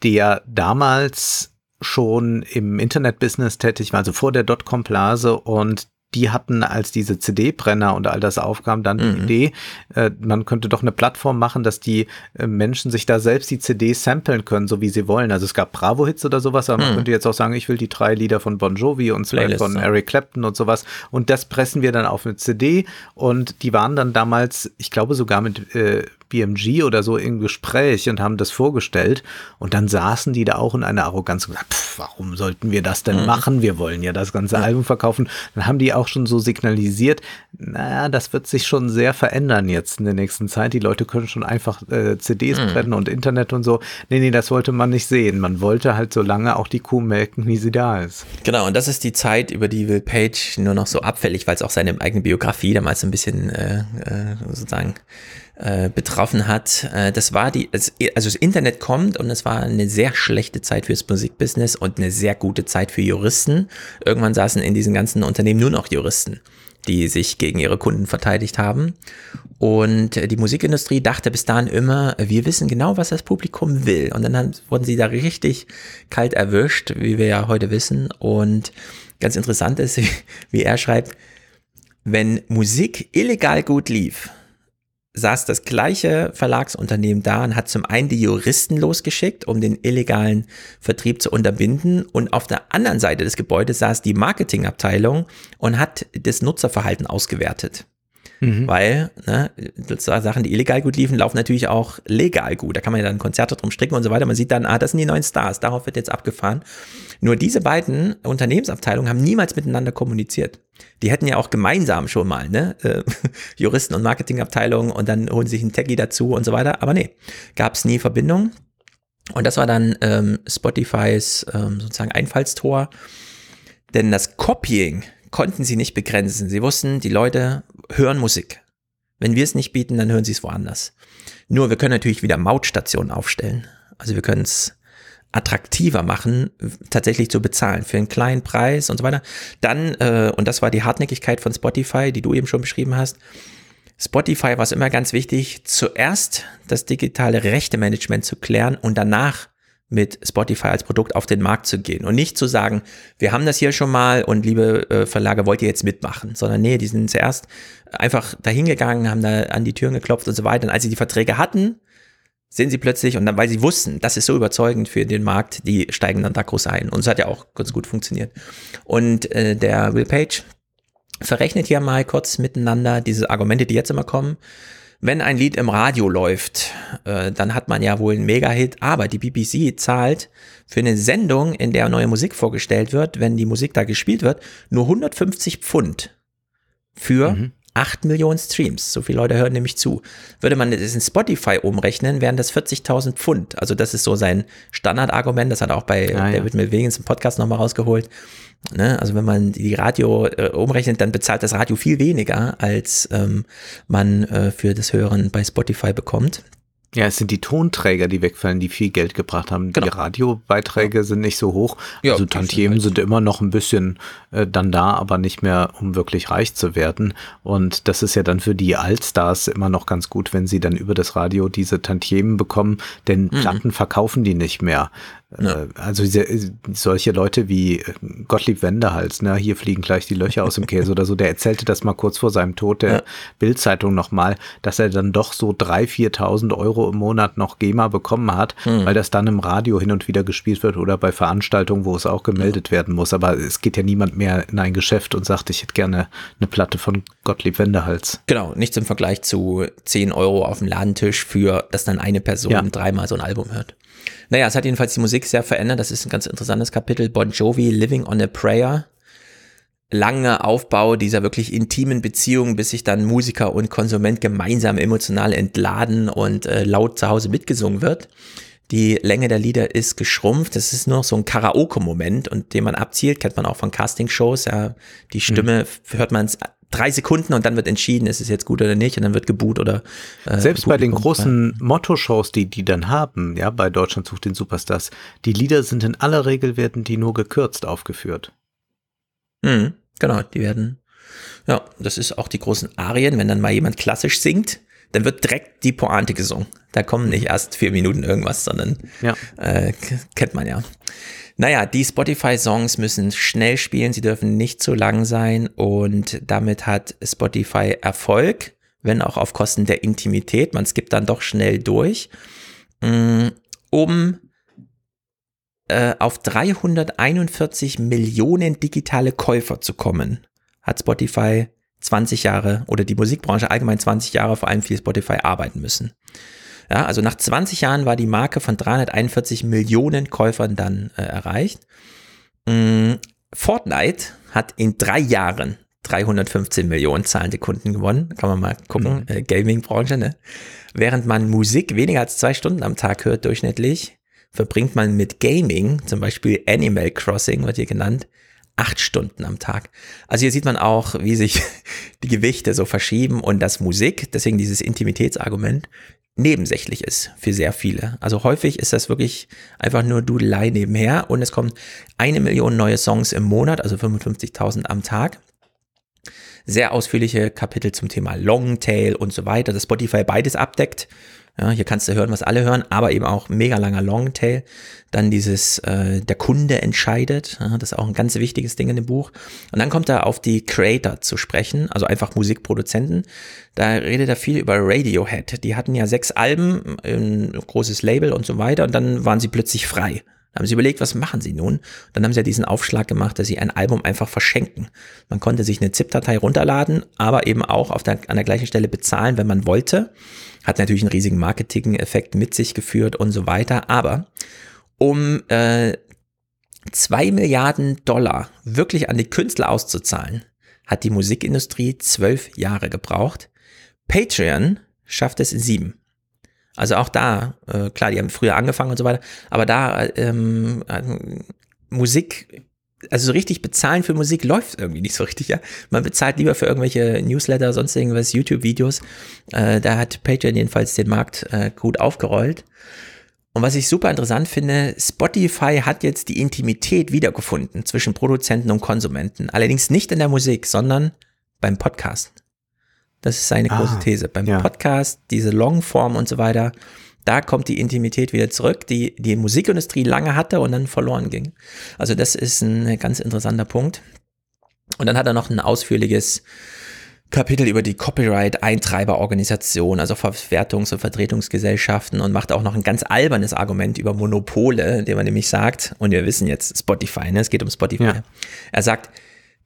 der damals schon im Internetbusiness tätig war, also vor der Dotcom-Blase und die hatten, als diese CD-Brenner und all das aufkam, dann die Mhm. Idee, äh, man könnte doch eine Plattform machen, dass die äh, Menschen sich da selbst die CDs samplen können, so wie sie wollen. Also es gab Bravo-Hits oder sowas, aber man Mhm. könnte jetzt auch sagen, ich will die drei Lieder von Bon Jovi und zwei Playlists, von. Eric Clapton und sowas. Und das pressen wir dann auf eine CD und die waren dann damals, ich glaube sogar mit äh, BMG oder so im Gespräch und haben das vorgestellt und dann saßen die da auch in einer Arroganz und gesagt, pff, warum sollten wir das denn machen? Wir wollen ja das ganze Album verkaufen. Dann haben die auch schon so signalisiert, naja, das wird sich schon sehr verändern jetzt in der nächsten Zeit. Die Leute können schon einfach äh, CDs brennen und Internet und so. Nee, nee, das wollte man nicht sehen. Man wollte halt so lange auch die Kuh melken, wie sie da ist. Genau, und das ist die Zeit, über die Will Page nur noch so abfällig, weil es auch seine eigene Biografie damals so ein bisschen äh, äh, sozusagen äh, betroffen hat. Äh, das war die, also das Internet kommt und es war eine sehr schlechte Zeit fürs Musikbusiness und eine sehr gute Zeit für Juristen. Irgendwann saßen in diesen ganzen Unternehmen nur noch Juristen, die sich gegen ihre Kunden verteidigt haben. Und äh, die Musikindustrie dachte bis dahin immer, wir wissen genau, was das Publikum will. Und dann haben, wurden sie da richtig kalt erwischt, wie wir ja heute wissen. Und ganz interessant ist, <laughs> wie er schreibt, wenn Musik illegal gut lief, saß das gleiche Verlagsunternehmen da und hat zum einen die Juristen losgeschickt, um den illegalen Vertrieb zu unterbinden und auf der anderen Seite des Gebäudes saß die Marketingabteilung und hat das Nutzerverhalten ausgewertet. Weil ne, Sachen, die illegal gut liefen, laufen natürlich auch legal gut. Da kann man ja dann Konzerte drum stricken und so weiter. Man sieht dann, ah, das sind die neuen Stars, darauf wird jetzt abgefahren. Nur diese beiden Unternehmensabteilungen haben niemals miteinander kommuniziert. Die hätten ja auch gemeinsam schon mal, ne, äh, <laughs> Juristen und Marketingabteilungen und dann holen sich einen Techie dazu und so weiter. Aber nee, gab es nie Verbindung. Und das war dann ähm, Spotifys ähm, sozusagen Einfallstor. Denn das Copying konnten sie nicht begrenzen. Sie wussten, die Leute hören Musik. Wenn wir es nicht bieten, dann hören sie es woanders. Nur wir können natürlich wieder Mautstationen aufstellen. Also wir können es attraktiver machen, tatsächlich zu bezahlen für einen kleinen Preis und so weiter. Dann, äh, und das war die Hartnäckigkeit von Spotify, die du eben schon beschrieben hast, Spotify war es immer ganz wichtig, zuerst das digitale Rechte-Management zu klären und danach mit Spotify als Produkt auf den Markt zu gehen und nicht zu sagen, wir haben das hier schon mal und liebe äh, Verlage, wollt ihr jetzt mitmachen, sondern nee, die sind zuerst einfach dahingegangen, haben da an die Türen geklopft und so weiter. Und als sie die Verträge hatten, sind sie plötzlich, und dann, weil sie wussten, das ist so überzeugend für den Markt, die steigen dann da groß ein. Und es hat ja auch ganz gut funktioniert. Und äh, der Will Page verrechnet hier mal kurz miteinander diese Argumente, die jetzt immer kommen. Wenn ein Lied im Radio läuft, äh, dann hat man ja wohl einen Mega-Hit, aber die BBC zahlt für eine Sendung, in der neue Musik vorgestellt wird, wenn die Musik da gespielt wird, nur 150 Pfund für mhm. 8 Millionen Streams. So viele Leute hören nämlich zu. Würde man das in Spotify umrechnen, wären das 40.000 Pfund. Also das ist so sein Standardargument. Das hat auch bei ah, David ja. Milwegens im Podcast nochmal rausgeholt. Ne? Also wenn man die Radio äh, umrechnet, dann bezahlt das Radio viel weniger, als ähm, man äh, für das Hören bei Spotify bekommt. Ja, es sind die Tonträger, die wegfallen, die viel Geld gebracht haben. Genau. Die Radiobeiträge ja. sind nicht so hoch. Ja, also Tantiemen sind, halt immer noch ein bisschen äh, dann da, aber nicht mehr, um wirklich reich zu werden. Und das ist ja dann für die Altstars immer noch ganz gut, wenn sie dann über das Radio diese Tantiemen bekommen, denn mhm. Platten verkaufen die nicht mehr. Ja. Äh, also diese, solche Leute wie äh, Gottlieb Wendehals, ne, hier fliegen gleich die Löcher aus dem Käse oder so, der erzählte das mal kurz vor seinem Tod der ja. Bildzeitung nochmal, dass er dann doch so 3.000, 4.000 Euro im Monat noch GEMA bekommen hat, hm. weil das dann im Radio hin und wieder gespielt wird oder bei Veranstaltungen, wo es auch gemeldet ja. werden muss. Aber es geht ja niemand mehr in ein Geschäft und sagt, ich hätte gerne eine Platte von Gottlieb Wendehals. Genau, nichts im Vergleich zu 10 Euro auf dem Ladentisch für, dass dann eine Person dreimal so ein Album hört. Naja, es hat jedenfalls die Musik sehr verändert. Das ist ein ganz interessantes Kapitel. Bon Jovi, Living on a Prayer. Langer Aufbau dieser wirklich intimen Beziehung, bis sich dann Musiker und Konsument gemeinsam emotional entladen und äh, laut zu Hause mitgesungen wird. Die Länge der Lieder ist geschrumpft. Das ist nur noch so ein Karaoke-Moment und den man abzielt, kennt man auch von Casting-Shows. Ja, die Stimme mhm. hört man drei Sekunden und dann wird entschieden, ist es jetzt gut oder nicht und dann wird geboot oder. Äh, Selbst bei den großen Motto-Shows, die die dann haben, ja, bei Deutschland sucht den Superstars, die Lieder sind in aller Regel werden die nur gekürzt aufgeführt. Mhm, genau, die werden. Ja, das ist auch die großen Arien, wenn dann mal jemand klassisch singt, dann wird direkt die Pointe gesungen. Da kommen nicht erst vier Minuten irgendwas, sondern ja. äh, kennt man ja. Naja, die Spotify-Songs müssen schnell spielen, sie dürfen nicht zu lang sein und damit hat Spotify Erfolg, wenn auch auf Kosten der Intimität. Man skippt dann doch schnell durch, mm, um äh, auf 341 Millionen digitale Käufer zu kommen, hat Spotify 20 Jahre oder die Musikbranche allgemein 20 Jahre vor allem für Spotify arbeiten müssen. Ja, also nach 20 Jahren war die Marke von 341 Millionen Käufern dann äh, erreicht. Mm, Fortnite hat in drei Jahren 315 Millionen zahlende Kunden gewonnen. Kann man mal gucken. Mhm. Äh, Gaming-Branche, ne? Während man Musik weniger als zwei Stunden am Tag hört, durchschnittlich, verbringt man mit Gaming, zum Beispiel Animal Crossing wird hier genannt, acht Stunden am Tag. Also hier sieht man auch, wie sich <laughs> die Gewichte so verschieben und dass Musik, deswegen dieses Intimitätsargument, nebensächlich ist für sehr viele. Also häufig ist das wirklich einfach nur Dudelei nebenher und es kommen eine Million neue Songs im Monat, also 55.000 am Tag. Sehr ausführliche Kapitel zum Thema Longtail und so weiter, das Spotify beides abdeckt. Ja, hier kannst du hören, was alle hören, aber eben auch mega langer Longtail. Dann dieses, äh, der Kunde entscheidet. Ja, das ist auch ein ganz wichtiges Ding in dem Buch. Und dann kommt er auf die Creator zu sprechen, also einfach Musikproduzenten. Da redet er viel über Radiohead. Die hatten ja sechs Alben, ein großes Label und so weiter. Und dann waren sie plötzlich frei. Dann haben sie überlegt, was machen sie nun? Dann haben sie ja diesen Aufschlag gemacht, dass sie ein Album einfach verschenken. Man konnte sich eine ZIP-Datei runterladen, aber eben auch auf der, an der gleichen Stelle bezahlen, wenn man wollte. Hat natürlich einen riesigen Marketing-Effekt mit sich geführt und so weiter. Aber um äh, zwei Milliarden Dollar wirklich an die Künstler auszuzahlen, hat die Musikindustrie zwölf Jahre gebraucht. Patreon schafft es in sieben. Also auch da, äh, klar, die haben früher angefangen und so weiter, aber da ähm, äh, Musik also so richtig bezahlen für Musik läuft irgendwie nicht so richtig, ja. Man bezahlt lieber für irgendwelche Newsletter, sonst irgendwas, YouTube-Videos. Äh, da hat Patreon jedenfalls den Markt äh, gut aufgerollt. Und was ich super interessant finde, Spotify hat jetzt die Intimität wiedergefunden zwischen Produzenten und Konsumenten. Allerdings nicht in der Musik, sondern beim Podcast. Das ist seine große ah, These. Beim ja. Podcast, diese Longform und so weiter, da kommt die Intimität wieder zurück, die die Musikindustrie lange hatte und dann verloren ging. Also das ist ein ganz interessanter Punkt. Und dann hat er noch ein ausführliches Kapitel über die Copyright-Eintreiberorganisation, also Verwertungs- und Vertretungsgesellschaften und macht auch noch ein ganz albernes Argument über Monopole, indem er nämlich sagt, und wir wissen jetzt Spotify, ne? es geht um Spotify. Ja. Er sagt,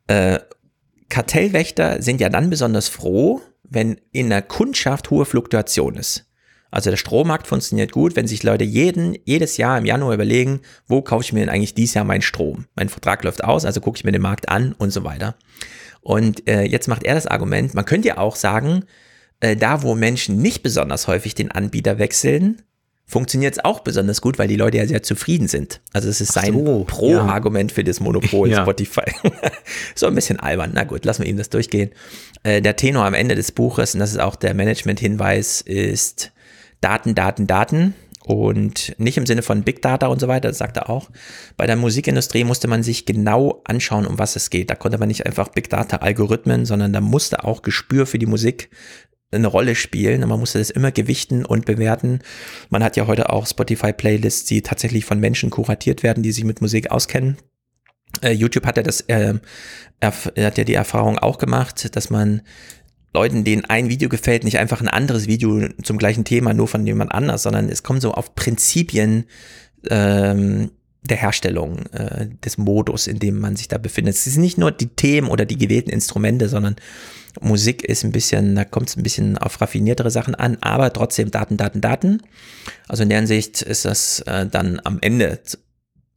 äh, Kartellwächter sind ja dann besonders froh, wenn in der Kundschaft hohe Fluktuation ist. Also der Strommarkt funktioniert gut, wenn sich Leute jeden, jedes Jahr im Januar überlegen, wo kaufe ich mir denn eigentlich dieses Jahr meinen Strom? Mein Vertrag läuft aus, also gucke ich mir den Markt an und so weiter. Und äh, jetzt macht er das Argument, man könnte ja auch sagen, äh, da wo Menschen nicht besonders häufig den Anbieter wechseln, funktioniert es auch besonders gut, weil die Leute ja sehr zufrieden sind. Also es ist sein so, Pro-Argument ja. für das Monopol ja. Spotify. <laughs> so ein bisschen albern. Na gut, lassen wir ihm das durchgehen. Äh, der Tenor am Ende des Buches, und das ist auch der Management-Hinweis, ist Daten, Daten, Daten. Und nicht im Sinne von Big Data und so weiter, das sagt er auch. Bei der Musikindustrie musste man sich genau anschauen, um was es geht. Da konnte man nicht einfach Big Data Algorithmen, sondern da musste auch Gespür für die Musik eine Rolle spielen. Man musste das immer gewichten und bewerten. Man hat ja heute auch Spotify-Playlists, die tatsächlich von Menschen kuratiert werden, die sich mit Musik auskennen. Äh, YouTube hat ja das, äh, hat ja die Erfahrung auch gemacht, dass man Leuten, denen ein Video gefällt, nicht einfach ein anderes Video zum gleichen Thema nur von jemand anders, sondern es kommt so auf Prinzipien ähm, der Herstellung äh, des Modus, in dem man sich da befindet. Es ist nicht nur die Themen oder die gewählten Instrumente, sondern Musik ist ein bisschen, da kommt es ein bisschen auf raffiniertere Sachen an, aber trotzdem Daten, Daten, Daten. Also in der Hinsicht ist das äh, dann am Ende,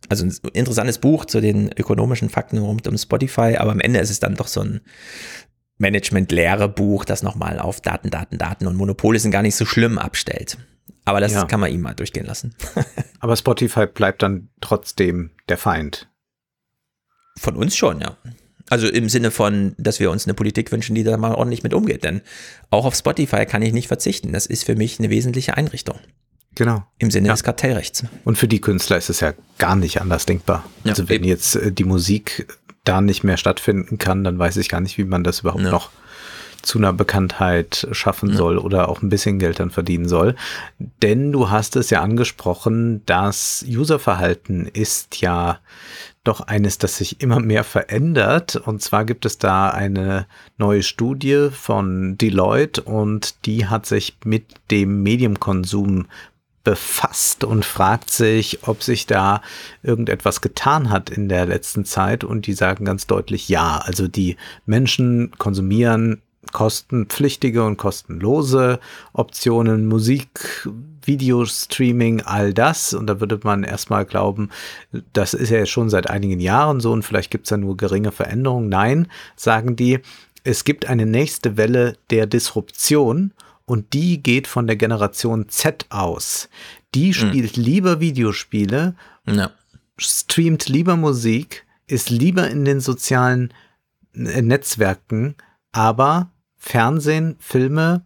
also ein interessantes Buch zu den ökonomischen Fakten rund um Spotify, aber am Ende ist es dann doch so ein Management-Lehre-Buch, das nochmal auf Daten, Daten, Daten und Monopole sind gar nicht so schlimm abstellt. Aber das ja. kann man ihm mal durchgehen lassen. <laughs> aber Spotify bleibt dann trotzdem der Feind. Von uns schon, ja. Also im Sinne von, dass wir uns eine Politik wünschen, die da mal ordentlich mit umgeht. Denn auch auf Spotify kann ich nicht verzichten. Das ist für mich eine wesentliche Einrichtung. Genau. Im Sinne ja. des Kartellrechts. Und für die Künstler ist es ja gar nicht anders denkbar. Ja, also wenn eben. jetzt äh, die Musik da nicht mehr stattfinden kann, dann weiß ich gar nicht, wie man das überhaupt noch zu einer Bekanntheit schaffen soll oder auch ein bisschen Geld dann verdienen soll. Denn du hast es ja angesprochen, das Userverhalten ist ja doch eines, das sich immer mehr verändert. Und zwar gibt es da eine neue Studie von Deloitte und die hat sich mit dem Mediumkonsum befasst und fragt sich, ob sich da irgendetwas getan hat in der letzten Zeit. Und die sagen ganz deutlich ja. Also die Menschen konsumieren kostenpflichtige und kostenlose Optionen, Musik, Videostreaming, all das. Und da würde man erstmal glauben, das ist ja schon seit einigen Jahren so und vielleicht gibt es ja nur geringe Veränderungen. Nein, sagen die, es gibt eine nächste Welle der Disruption und die geht von der Generation Z aus. Die hm. spielt mhm. lieber Videospiele, ja. streamt lieber Musik, ist lieber in den sozialen äh, Netzwerken, aber Fernsehen, Filme,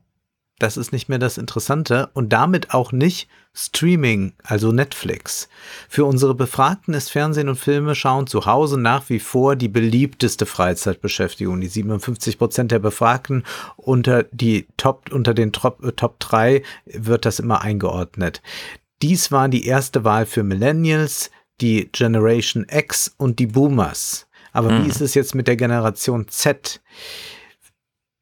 das ist nicht mehr das Interessante und damit auch nicht Streaming, also Netflix. Für unsere Befragten ist Fernsehen und Filme schauen zu Hause nach wie vor die beliebteste Freizeitbeschäftigung. Die 57 Prozent der Befragten unter die Top, unter den Top, äh, Top 3 wird das immer eingeordnet. Dies war die erste Wahl für Millennials, die Generation X und die Boomers. Aber hm. wie ist es jetzt mit der Generation Z?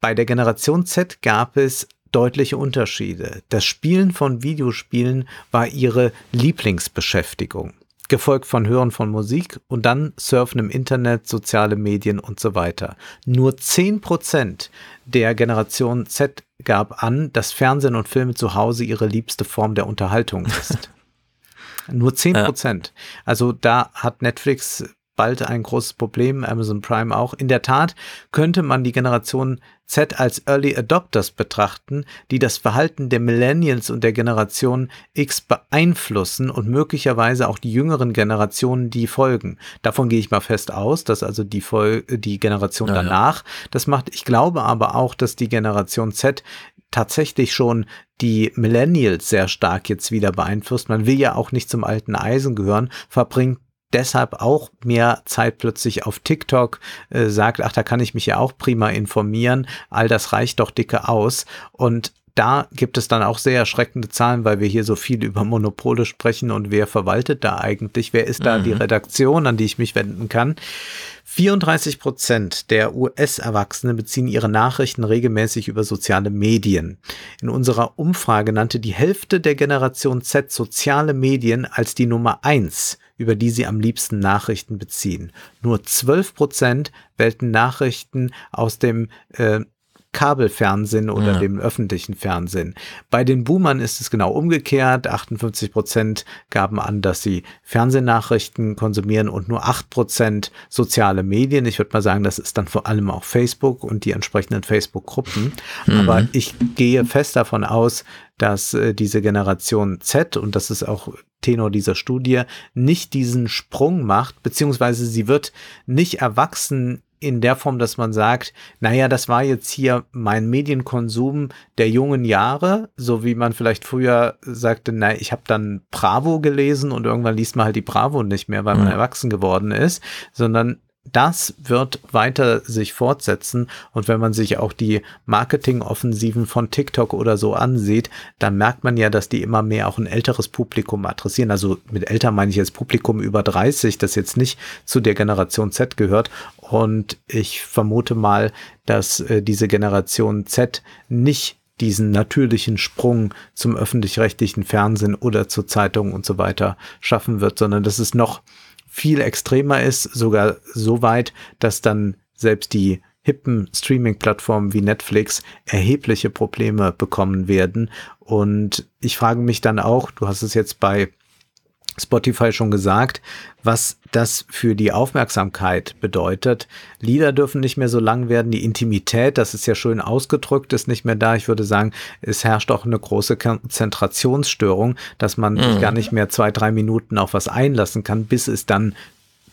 Bei der Generation Z gab es deutliche Unterschiede. Das Spielen von Videospielen war ihre Lieblingsbeschäftigung, gefolgt von Hören von Musik und dann Surfen im Internet, soziale Medien und so weiter. Nur 10% der Generation Z gab an, dass Fernsehen und Filme zu Hause ihre liebste Form der Unterhaltung ist. <laughs> Nur 10 Prozent. Ja. Also da hat Netflix bald ein großes Problem, Amazon Prime auch. In der Tat könnte man die Generation Z als Early Adopters betrachten, die das Verhalten der Millennials und der Generation X beeinflussen und möglicherweise auch die jüngeren Generationen, die folgen. Davon gehe ich mal fest aus, dass also die, Vol die Generation ja, danach ja. das macht. Ich glaube aber auch, dass die Generation Z tatsächlich schon die Millennials sehr stark jetzt wieder beeinflusst. Man will ja auch nicht zum alten Eisen gehören, verbringt deshalb auch mehr Zeit plötzlich auf TikTok, äh, sagt, ach, da kann ich mich ja auch prima informieren, all das reicht doch dicke aus und da gibt es dann auch sehr erschreckende Zahlen, weil wir hier so viel über Monopole sprechen und wer verwaltet da eigentlich? Wer ist da mhm. die Redaktion, an die ich mich wenden kann? 34 Prozent der US-Erwachsenen beziehen ihre Nachrichten regelmäßig über soziale Medien. In unserer Umfrage nannte die Hälfte der Generation Z soziale Medien als die Nummer eins über die sie am liebsten Nachrichten beziehen. Nur 12 Prozent wählten Nachrichten aus dem äh, Kabelfernsehen oder Ja. dem öffentlichen Fernsehen. Bei den Boomern ist es genau umgekehrt. 58 Prozent gaben an, dass sie Fernsehnachrichten konsumieren und nur 8 Prozent soziale Medien. Ich würde mal sagen, das ist dann vor allem auch Facebook und die entsprechenden Facebook-Gruppen. Aber ich gehe fest davon aus, dass äh, diese Generation Z, und das ist auch Tenor dieser Studie, nicht diesen Sprung macht, beziehungsweise sie wird nicht erwachsen in der Form, dass man sagt, naja, das war jetzt hier mein Medienkonsum der jungen Jahre, so wie man vielleicht früher sagte, na, ich habe dann Bravo gelesen und irgendwann liest man halt die Bravo nicht mehr, weil man Mhm. erwachsen geworden ist, sondern das wird weiter sich fortsetzen. Und wenn man sich auch die Marketingoffensiven von TikTok oder so ansieht, dann merkt man ja, dass die immer mehr auch ein älteres Publikum adressieren. Also mit älter meine ich jetzt Publikum über 30, das jetzt nicht zu der Generation Z gehört. Und ich vermute mal, dass äh, diese Generation Z nicht diesen natürlichen Sprung zum öffentlich-rechtlichen Fernsehen oder zur Zeitung und so weiter schaffen wird, sondern dass es noch viel extremer ist, sogar so weit, dass dann selbst die hippen Streaming-Plattformen wie Netflix erhebliche Probleme bekommen werden. Und ich frage mich dann auch, du hast es jetzt bei Spotify schon gesagt, was das für die Aufmerksamkeit bedeutet. Lieder dürfen nicht mehr so lang werden, die Intimität, das ist ja schön ausgedrückt, ist nicht mehr da. Ich würde sagen, es herrscht auch eine große Konzentrationsstörung, dass man sich gar nicht mehr zwei, drei Minuten auf was einlassen kann, bis es dann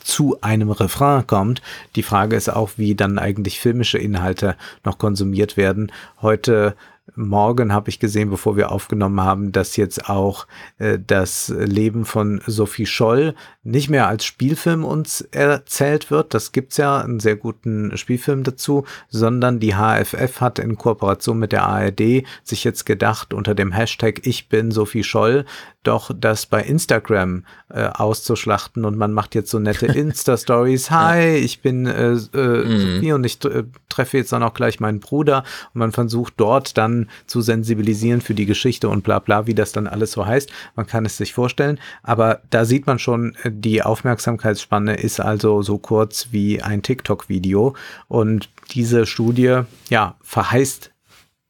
zu einem Refrain kommt. Die Frage ist auch, wie dann eigentlich filmische Inhalte noch konsumiert werden. Heute Morgen habe ich gesehen, bevor wir aufgenommen haben, dass jetzt auch äh, das Leben von Sophie Scholl nicht mehr als Spielfilm uns erzählt wird. Das gibt's ja, einen sehr guten Spielfilm dazu, sondern die HFF hat in Kooperation mit der ARD sich jetzt gedacht, unter dem Hashtag Ich bin Sophie Scholl, doch das bei Instagram äh, auszuschlachten. Und man macht jetzt so nette <laughs> Insta-Stories. Hi, ich bin äh, äh, Sophie und ich äh, treffe jetzt dann auch gleich meinen Bruder. Und man versucht dort dann zu sensibilisieren für die Geschichte und bla bla, wie das dann alles so heißt. Man kann es sich vorstellen, aber da sieht man schon, äh, die Aufmerksamkeitsspanne ist also so kurz wie ein TikTok-Video und diese Studie, ja, verheißt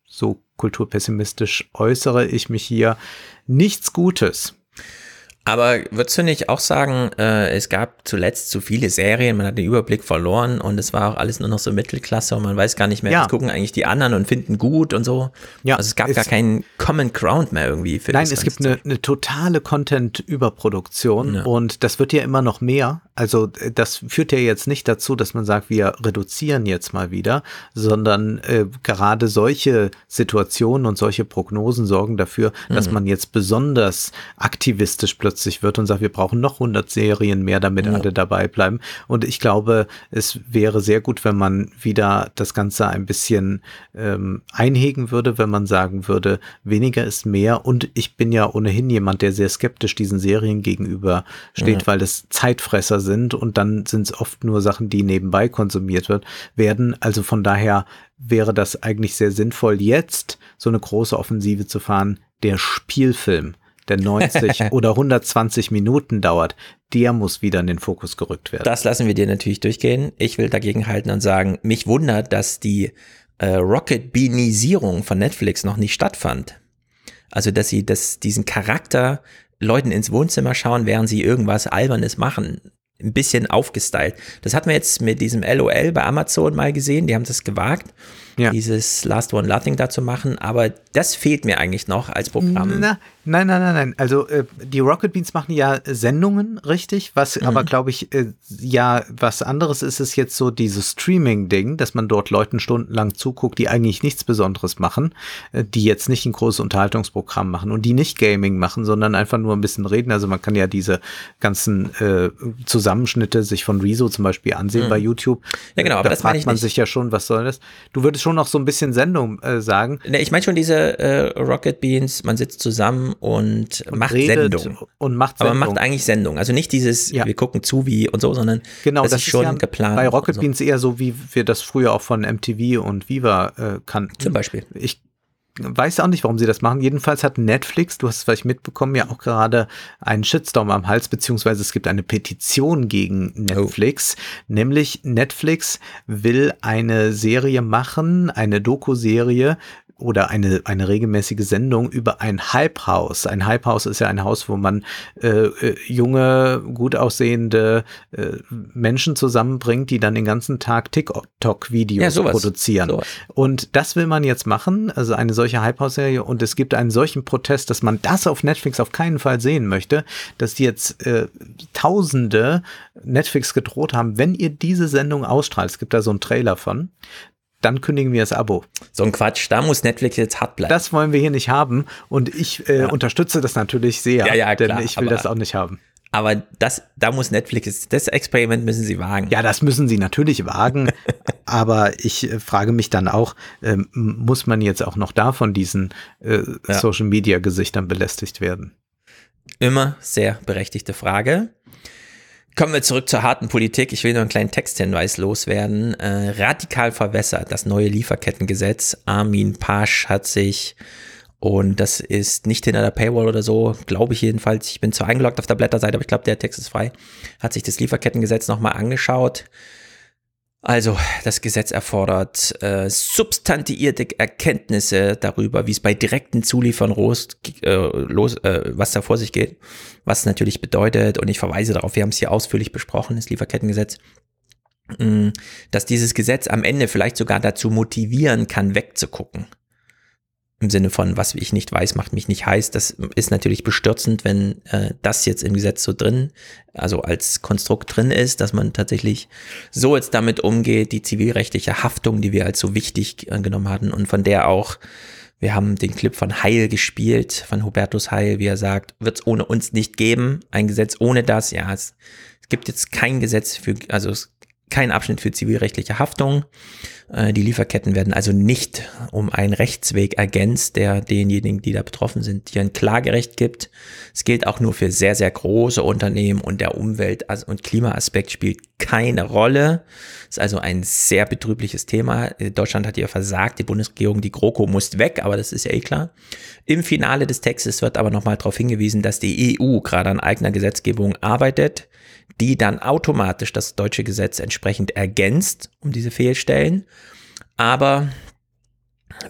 so kulturpessimistisch äußere ich mich hier nichts Gutes. Aber würdest du nicht auch sagen, äh, es gab zuletzt zu viele Serien, man hat den Überblick verloren und es war auch alles nur noch so Mittelklasse und man weiß gar nicht mehr, Ja. was gucken eigentlich die anderen und finden gut und so. Ja, also es gab es- gar keinen Common Ground mehr irgendwie für Nein, es gibt eine, eine totale Content-Überproduktion Ja. und das wird ja immer noch mehr. Also äh, das führt ja jetzt nicht dazu, dass man sagt, wir reduzieren jetzt mal wieder, sondern äh, gerade solche Situationen und solche Prognosen sorgen dafür, dass Mhm. man jetzt besonders aktivistisch plötzlich wird und sagt, wir brauchen noch 100 Serien mehr, damit Ja. alle dabei bleiben. Und ich glaube, es wäre sehr gut, wenn man wieder das Ganze ein bisschen ähm, einhegen würde, wenn man sagen würde, weniger ist mehr. Und ich bin ja ohnehin jemand, der sehr skeptisch diesen Serien gegenüber steht, weil das Zeitfresser sind und dann sind es oft nur Sachen, die nebenbei konsumiert wird, werden. Also von daher wäre das eigentlich sehr sinnvoll, jetzt so eine große Offensive zu fahren. Der Spielfilm, der 90 <laughs> oder 120 Minuten dauert, der muss wieder in den Fokus gerückt werden. Das lassen wir dir natürlich durchgehen. Ich will dagegen halten und sagen, mich wundert, dass die äh, Rocket Beanisierung von Netflix noch nicht stattfand. Also, dass sie das, diesen Charakter Leuten ins Wohnzimmer schauen, während sie irgendwas Albernes machen. Ein bisschen aufgestylt. Das hatten wir jetzt mit diesem LOL bei Amazon mal gesehen. Die haben das gewagt, Ja. dieses Last One Laughing da zu machen. Aber das fehlt mir eigentlich noch als Programm. Na, nein, nein, nein, nein. Also äh, die Rocket Beans machen ja Sendungen, richtig? Was Mhm. aber, glaube ich, äh, ja, was anderes ist es jetzt so dieses Streaming-Ding, dass man dort Leuten stundenlang zuguckt, die eigentlich nichts Besonderes machen, äh, die jetzt nicht ein großes Unterhaltungsprogramm machen und die nicht Gaming machen, sondern einfach nur ein bisschen reden. Also man kann ja diese ganzen äh, Zusammenschnitte sich von Rezo zum Beispiel ansehen bei YouTube. Mhm. Ja, genau, aber da das fragt man nicht. sich ja schon, was soll das? Du würdest schon noch so ein bisschen Sendung äh, sagen. Ne, ich meine schon diese äh, Rocket Beans, man sitzt zusammen und, macht redet Sendung. und macht Aber Sendung. man macht eigentlich Sendung. Also nicht dieses, Ja. wir gucken zu wie und so, sondern Genau, das, das ist schon ja geplant. Bei Rocket und so. Beans eher so, wie wir das früher auch von MTV und Viva äh, kannten. Zum Beispiel. Ich weiß auch nicht, warum sie das machen. Jedenfalls hat Netflix, du hast es vielleicht mitbekommen, ja auch gerade einen Shitstorm am Hals, beziehungsweise es gibt eine Petition gegen Netflix. Oh. Nämlich Netflix will eine Serie machen, eine Doku-Serie oder eine, eine regelmäßige Sendung über ein Hype-Haus. Ein Hype-Haus ist ja ein Haus, wo man äh, äh, junge, gut aussehende äh, Menschen zusammenbringt, die dann den ganzen Tag TikTok-Videos ja, produzieren. Sowas. Und das will man jetzt machen, also eine solche Hype-Haus-Serie. Und es gibt einen solchen Protest, dass man das auf Netflix auf keinen Fall sehen möchte, dass jetzt äh, Tausende Netflix gedroht haben, wenn ihr diese Sendung ausstrahlt, es gibt da so einen Trailer von, dann kündigen wir das Abo. So ein Quatsch, da muss Netflix jetzt hart bleiben. Das wollen wir hier nicht haben und ich äh, ja. unterstütze das natürlich sehr, ja, ja, klar, denn ich will das auch nicht haben. Aber das, da muss Netflix, das Experiment müssen sie wagen. Ja, das müssen sie natürlich wagen. <laughs> aber ich äh, frage mich dann auch, äh, muss man jetzt auch noch da von diesen äh, Social Media Gesichtern belästigt werden? Immer sehr berechtigte Frage. Kommen wir zurück zur harten Politik. Ich will nur einen kleinen Texthinweis loswerden. Äh, radikal verwässert das neue Lieferkettengesetz. Armin Pasch hat sich, und das ist nicht hinter der Paywall oder so, glaube ich jedenfalls, ich bin zwar eingeloggt auf der Blätterseite, aber ich glaube, der Text ist frei, hat sich das Lieferkettengesetz nochmal angeschaut also, das Gesetz erfordert äh, substantiierte Erkenntnisse darüber, wie es bei direkten Zuliefern los, äh, los äh, was da vor sich geht. Was natürlich bedeutet, und ich verweise darauf, wir haben es hier ausführlich besprochen, das Lieferkettengesetz, mm, dass dieses Gesetz am Ende vielleicht sogar dazu motivieren kann, wegzugucken im Sinne von, was ich nicht weiß, macht mich nicht heiß. Das ist natürlich bestürzend, wenn äh, das jetzt im Gesetz so drin, also als Konstrukt drin ist, dass man tatsächlich so jetzt damit umgeht, die zivilrechtliche Haftung, die wir als so wichtig genommen hatten und von der auch, wir haben den Clip von Heil gespielt, von Hubertus Heil, wie er sagt, wird es ohne uns nicht geben. Ein Gesetz ohne das, ja, es, es gibt jetzt kein Gesetz für, also es kein Abschnitt für zivilrechtliche Haftung. Äh, die Lieferketten werden also nicht um einen Rechtsweg ergänzt, der denjenigen, die da betroffen sind, hier ein Klagerecht gibt. Es gilt auch nur für sehr, sehr große Unternehmen und der Umwelt- und Klimaaspekt spielt keine Rolle. Ist also ein sehr betrübliches Thema. Deutschland hat hier versagt, die Bundesregierung, die GroKo muss weg, aber das ist ja eh klar. Im Finale des Textes wird aber nochmal darauf hingewiesen, dass die EU gerade an eigener Gesetzgebung arbeitet die dann automatisch das deutsche Gesetz entsprechend ergänzt um diese Fehlstellen. Aber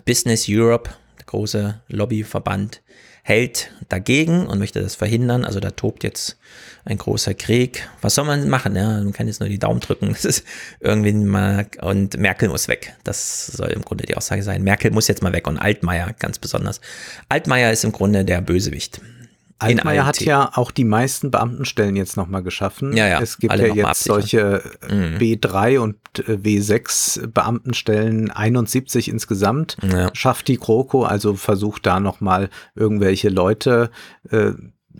Business Europe, der große Lobbyverband, hält dagegen und möchte das verhindern. Also da tobt jetzt ein großer Krieg. Was soll man machen? Ja, man kann jetzt nur die Daumen drücken. <laughs> Das ist irgendwie mal, und Merkel muss weg. Das soll im Grunde die Aussage sein. Merkel muss jetzt mal weg und Altmaier ganz besonders. Altmaier ist im Grunde der Bösewicht. Altmaier hat ja auch die meisten Beamtenstellen jetzt nochmal geschaffen. Ja, ja, es gibt ja jetzt solche mhm. B3 und äh, W6 Beamtenstellen, 71 insgesamt. Ja. Schafft die GroKo, also versucht da nochmal irgendwelche Leute äh,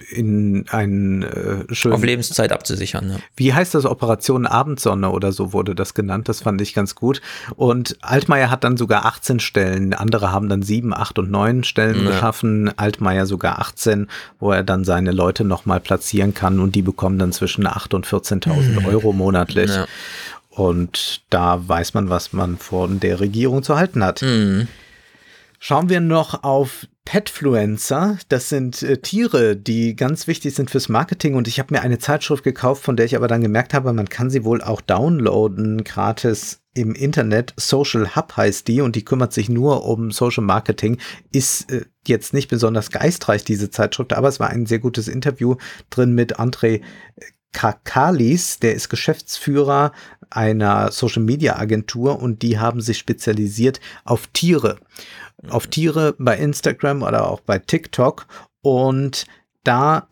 in einen äh, schönen. Auf Lebenszeit abzusichern. Ja. Wie heißt das? Operation Abendsonne oder so wurde das genannt. Das fand ich ganz gut. Und Altmaier hat dann sogar 18 Stellen. Andere haben dann 7, 8 und 9 Stellen ja. geschaffen. Altmaier sogar 18, wo er dann seine Leute nochmal platzieren kann und die bekommen dann zwischen 8 und 14.000 mhm. Euro monatlich. Ja. Und da weiß man, was man von der Regierung zu halten hat. Mhm. Schauen wir noch auf Petfluencer. Das sind äh, Tiere, die ganz wichtig sind fürs Marketing. Und ich habe mir eine Zeitschrift gekauft, von der ich aber dann gemerkt habe, man kann sie wohl auch downloaden, gratis im Internet. Social Hub heißt die und die kümmert sich nur um Social Marketing. Ist äh, jetzt nicht besonders geistreich, diese Zeitschrift, aber es war ein sehr gutes Interview drin mit André Kakalis, der ist Geschäftsführer einer Social Media Agentur und die haben sich spezialisiert auf Tiere auf Tiere bei Instagram oder auch bei TikTok. Und da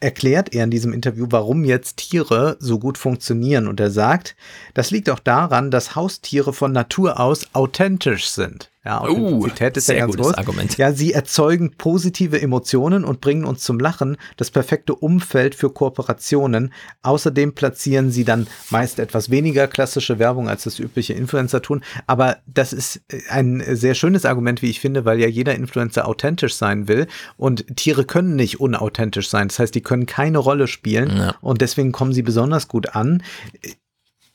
erklärt er in diesem Interview, warum jetzt Tiere so gut funktionieren. Und er sagt, das liegt auch daran, dass Haustiere von Natur aus authentisch sind. Ja, Authentizität uh, ist ja ganz groß. Argument. Ja, sie erzeugen positive Emotionen und bringen uns zum Lachen, das perfekte Umfeld für Kooperationen. Außerdem platzieren sie dann meist etwas weniger klassische Werbung, als das übliche Influencer tun. Aber das ist ein sehr schönes Argument, wie ich finde, weil ja jeder Influencer authentisch sein will und Tiere können nicht unauthentisch sein. Das heißt, die können keine Rolle spielen ja. und deswegen kommen sie besonders gut an.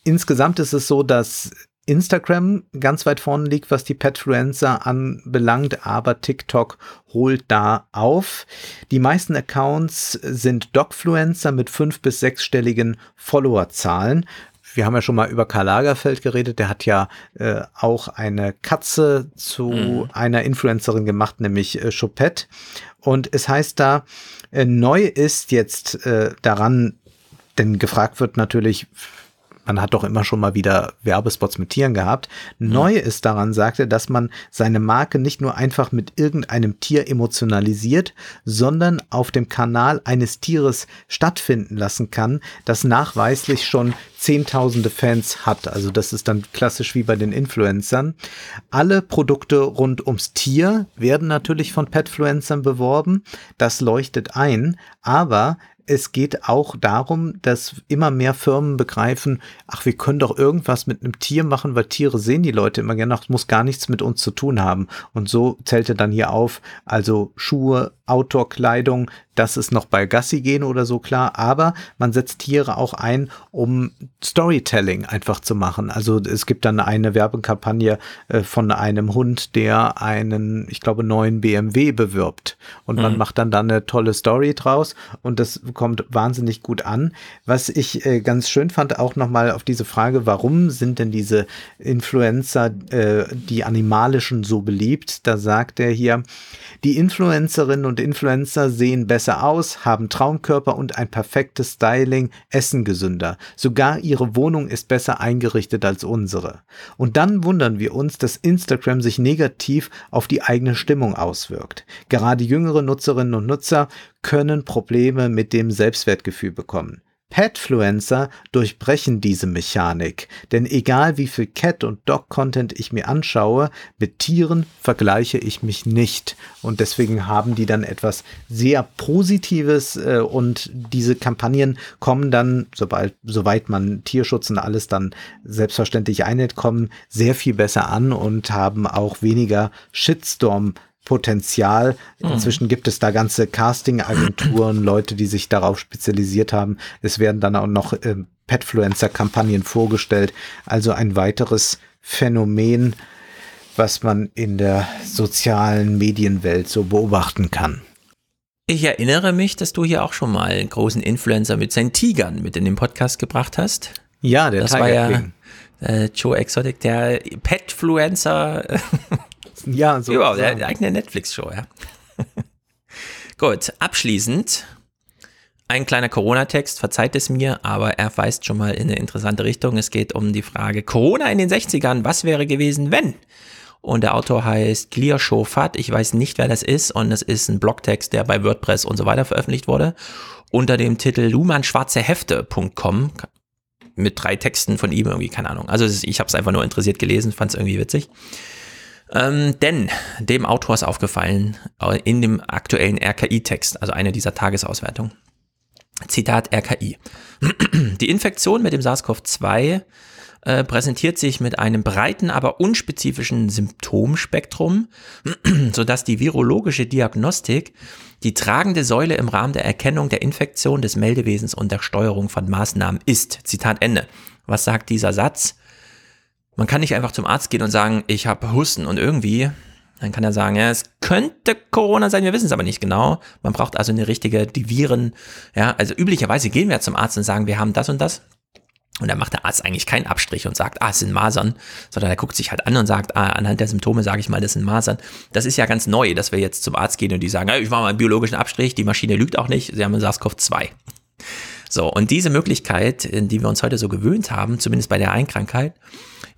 Insgesamt ist es so, dass Instagram ganz weit vorne liegt, was die Petfluencer anbelangt, aber TikTok holt da auf. Die meisten Accounts sind Dogfluencer mit fünf bis sechsstelligen Followerzahlen wir haben ja schon mal über Karl Lagerfeld geredet, der hat ja äh, auch eine Katze zu mhm. einer Influencerin gemacht, nämlich äh, Choupette. Und es heißt da, äh, neu ist jetzt äh, daran, denn gefragt wird natürlich, man hat doch immer schon mal wieder Werbespots mit Tieren gehabt. Neu ist daran, sagte, dass man seine Marke nicht nur einfach mit irgendeinem Tier emotionalisiert, sondern auf dem Kanal eines Tieres stattfinden lassen kann, das nachweislich schon zehntausende Fans hat. Also das ist dann klassisch wie bei den Influencern. Alle Produkte rund ums Tier werden natürlich von Petfluencern beworben. Das leuchtet ein. Aber es geht auch darum, dass immer mehr Firmen begreifen, ach, wir können doch irgendwas mit einem Tier machen, weil Tiere sehen die Leute immer gerne, das muss gar nichts mit uns zu tun haben. Und so zählt er dann hier auf, also Schuhe, Outdoor-Kleidung, das ist noch bei Gassi gehen oder so klar, aber man setzt Tiere auch ein, um Storytelling einfach zu machen. Also es gibt dann eine Werbekampagne äh, von einem Hund, der einen, ich glaube, neuen BMW bewirbt und mhm. man macht dann da eine tolle Story draus und das kommt wahnsinnig gut an. Was ich äh, ganz schön fand, auch nochmal auf diese Frage, warum sind denn diese Influencer, äh, die animalischen so beliebt? Da sagt er hier, die Influencerinnen und Influencer sehen besser aus, haben Traumkörper und ein perfektes Styling, essen gesünder. Sogar ihre Wohnung ist besser eingerichtet als unsere. Und dann wundern wir uns, dass Instagram sich negativ auf die eigene Stimmung auswirkt. Gerade jüngere Nutzerinnen und Nutzer können Probleme mit dem Selbstwertgefühl bekommen. Petfluencer durchbrechen diese Mechanik, denn egal wie viel Cat- und Dog-Content ich mir anschaue, mit Tieren vergleiche ich mich nicht. Und deswegen haben die dann etwas sehr Positives äh, und diese Kampagnen kommen dann, sobald, soweit man Tierschutz und alles dann selbstverständlich einhält, kommen sehr viel besser an und haben auch weniger Shitstorm Potenzial. Mhm. Inzwischen gibt es da ganze Casting-Agenturen, <clears throat> Leute, die sich darauf spezialisiert haben. Es werden dann auch noch äh, Petfluencer-Kampagnen vorgestellt. Also ein weiteres Phänomen, was man in der sozialen Medienwelt so beobachten kann. Ich erinnere mich, dass du hier auch schon mal einen großen Influencer mit seinen Tigern mit in den Podcast gebracht hast. Ja, der das Tiger war ja äh, Joe Exotic, der Petfluencer. <laughs> Ja, so. Ja, der, der eigene Netflix-Show, ja. <laughs> Gut, abschließend ein kleiner Corona-Text, verzeiht es mir, aber er weist schon mal in eine interessante Richtung. Es geht um die Frage Corona in den 60ern, was wäre gewesen, wenn? Und der Autor heißt Clear Shofat. Ich weiß nicht, wer das ist. Und es ist ein Blogtext, der bei WordPress und so weiter veröffentlicht wurde. Unter dem Titel lumanschwarzehefte.com mit drei Texten von ihm irgendwie, keine Ahnung. Also ich habe es einfach nur interessiert gelesen, fand es irgendwie witzig. Ähm, denn dem Autor ist aufgefallen, äh, in dem aktuellen RKI-Text, also eine dieser Tagesauswertungen, Zitat RKI. <clears throat> Die Infektion mit dem SARS-CoV-2 äh, präsentiert sich mit einem breiten, aber unspezifischen Symptomspektrum, <clears throat> sodass die virologische Diagnostik die tragende Säule im Rahmen der Erkennung der Infektion des Meldewesens und der Steuerung von Maßnahmen ist. Zitat Ende. Was sagt dieser Satz? Man kann nicht einfach zum Arzt gehen und sagen, ich habe Husten und irgendwie, dann kann er sagen, ja, es könnte Corona sein, wir wissen es aber nicht genau. Man braucht also eine richtige, die Viren, ja, also üblicherweise gehen wir zum Arzt und sagen, wir haben das und das. Und dann macht der Arzt eigentlich keinen Abstrich und sagt, ah, es sind Masern, sondern er guckt sich halt an und sagt, ah, anhand der Symptome sage ich mal, das sind Masern. Das ist ja ganz neu, dass wir jetzt zum Arzt gehen und die sagen, ich mache mal einen biologischen Abstrich, die Maschine lügt auch nicht, sie haben SARS-CoV-2. So, und diese Möglichkeit, in die wir uns heute so gewöhnt haben, zumindest bei der Einkrankheit,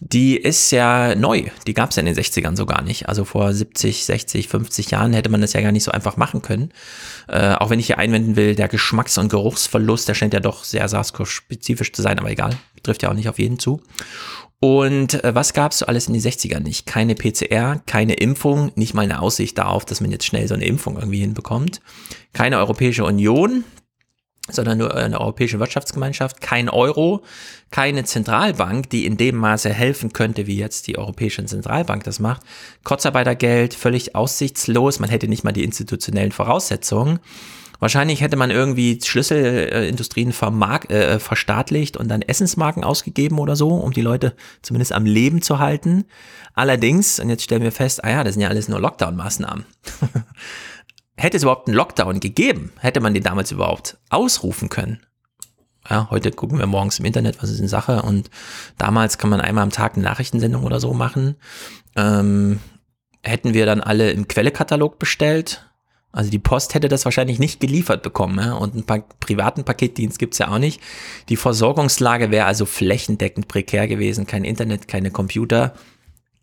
die ist ja neu. Die gab es ja in den 60ern so gar nicht. Also vor 70, 60, 50 Jahren hätte man das ja gar nicht so einfach machen können. Äh, auch wenn ich hier einwenden will, der Geschmacks- und Geruchsverlust, der scheint ja doch sehr SARS-CoV-spezifisch zu sein, aber egal. Trifft ja auch nicht auf jeden zu. Und äh, was gab's so alles in den 60ern nicht? Keine PCR, keine Impfung, nicht mal eine Aussicht darauf, dass man jetzt schnell so eine Impfung irgendwie hinbekommt. Keine Europäische Union, sondern nur eine europäische Wirtschaftsgemeinschaft, kein Euro, keine Zentralbank, die in dem Maße helfen könnte, wie jetzt die Europäische Zentralbank das macht. Kurzarbeitergeld, völlig aussichtslos, man hätte nicht mal die institutionellen Voraussetzungen. Wahrscheinlich hätte man irgendwie Schlüsselindustrien vermark äh, verstaatlicht und dann Essensmarken ausgegeben oder so, um die Leute zumindest am Leben zu halten. Allerdings, und jetzt stellen wir fest, ah ja, das sind ja alles nur Lockdown-Maßnahmen. <laughs> hätte es überhaupt einen Lockdown gegeben, hätte man den damals überhaupt ausrufen können? Ja, heute gucken wir morgens im Internet, was ist in Sache und damals kann man einmal am Tag eine Nachrichtensendung oder so machen. Ähm, hätten wir dann alle im Quellekatalog bestellt, also die Post hätte das wahrscheinlich nicht geliefert bekommen ja? und einen pa privaten Paketdienst gibt's ja auch nicht. Die Versorgungslage wäre also flächendeckend prekär gewesen. Kein Internet, keine Computer,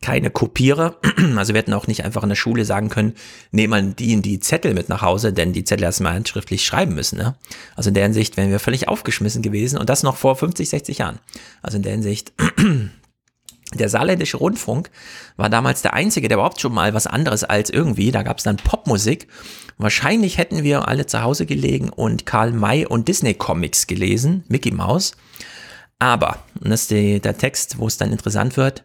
keine Kopierer. <clears throat> Also wir hätten auch nicht einfach in der Schule sagen können, nehmen mal die in die Zettel mit nach Hause, denn die Zettel erstmal handschriftlich schreiben müssen. Ne? Also in der Hinsicht wären wir völlig aufgeschmissen gewesen und das noch vor 50, 60 Jahren. Also in der Hinsicht <clears throat> der saarländische Rundfunk war damals der einzige, der überhaupt schon mal was anderes als irgendwie, da gab es dann Popmusik. Wahrscheinlich hätten wir alle zu Hause gelegen und Karl May und Disney Comics gelesen, Mickey Mouse. Aber, und das ist die, der Text, wo es dann interessant wird,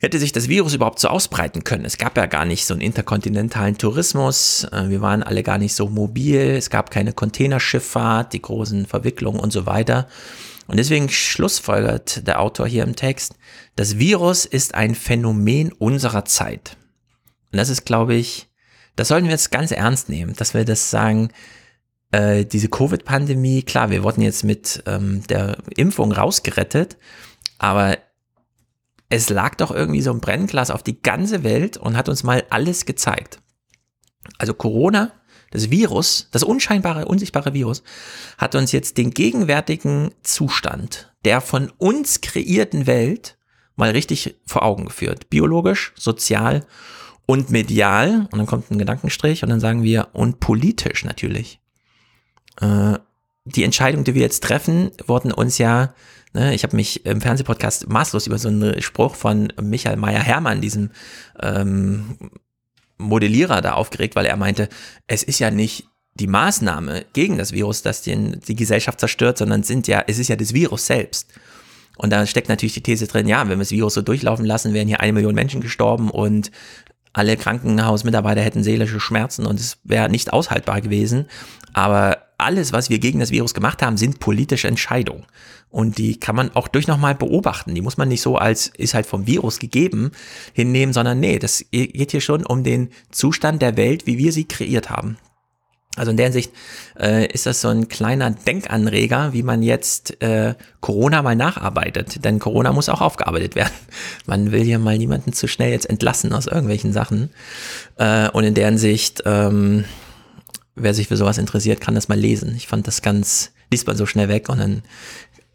hätte sich das Virus überhaupt so ausbreiten können. Es gab ja gar nicht so einen interkontinentalen Tourismus, äh, wir waren alle gar nicht so mobil, es gab keine Containerschifffahrt, die großen Verwicklungen und so weiter. Und deswegen schlussfolgert der Autor hier im Text, das Virus ist ein Phänomen unserer Zeit. Und das ist, glaube ich, das sollten wir jetzt ganz ernst nehmen, dass wir das sagen, äh, diese Covid-Pandemie, klar, wir wurden jetzt mit ähm, der Impfung rausgerettet, aber es lag doch irgendwie so ein Brennglas auf die ganze Welt und hat uns mal alles gezeigt. Also Corona das Virus, das unscheinbare, unsichtbare Virus, hat uns jetzt den gegenwärtigen Zustand der von uns kreierten Welt mal richtig vor Augen geführt. Biologisch, sozial und medial. Und dann kommt ein Gedankenstrich und dann sagen wir, und politisch natürlich. Äh, die Entscheidungen, die wir jetzt treffen, wurden uns ja, ne, ich habe mich im Fernsehpodcast maßlos über so einen Spruch von Michael Meyer-Hermann, diesem ähm, Modellierer da aufgeregt, weil er meinte, es ist ja nicht die Maßnahme gegen das Virus, das den, die Gesellschaft zerstört, sondern sind ja, es ist ja das Virus selbst. Und da steckt natürlich die These drin, ja, wenn wir das Virus so durchlaufen lassen, wären hier eine Million Menschen gestorben und alle Krankenhausmitarbeiter hätten seelische Schmerzen und es wäre nicht aushaltbar gewesen. Aber alles, was wir gegen das Virus gemacht haben, sind politische Entscheidungen. Und die kann man auch durch nochmal beobachten. Die muss man nicht so als ist halt vom Virus gegeben hinnehmen, sondern nee, das geht hier schon um den Zustand der Welt, wie wir sie kreiert haben. Also in der Hinsicht äh, ist das so ein kleiner Denkanreger, wie man jetzt äh, Corona mal nacharbeitet. Denn Corona muss auch aufgearbeitet werden. <laughs> Man will ja mal niemanden zu schnell jetzt entlassen aus irgendwelchen Sachen. Äh, und in der Hinsicht, ähm, wer sich für sowas interessiert, kann das mal lesen. Ich fand das ganz, liest man so schnell weg und dann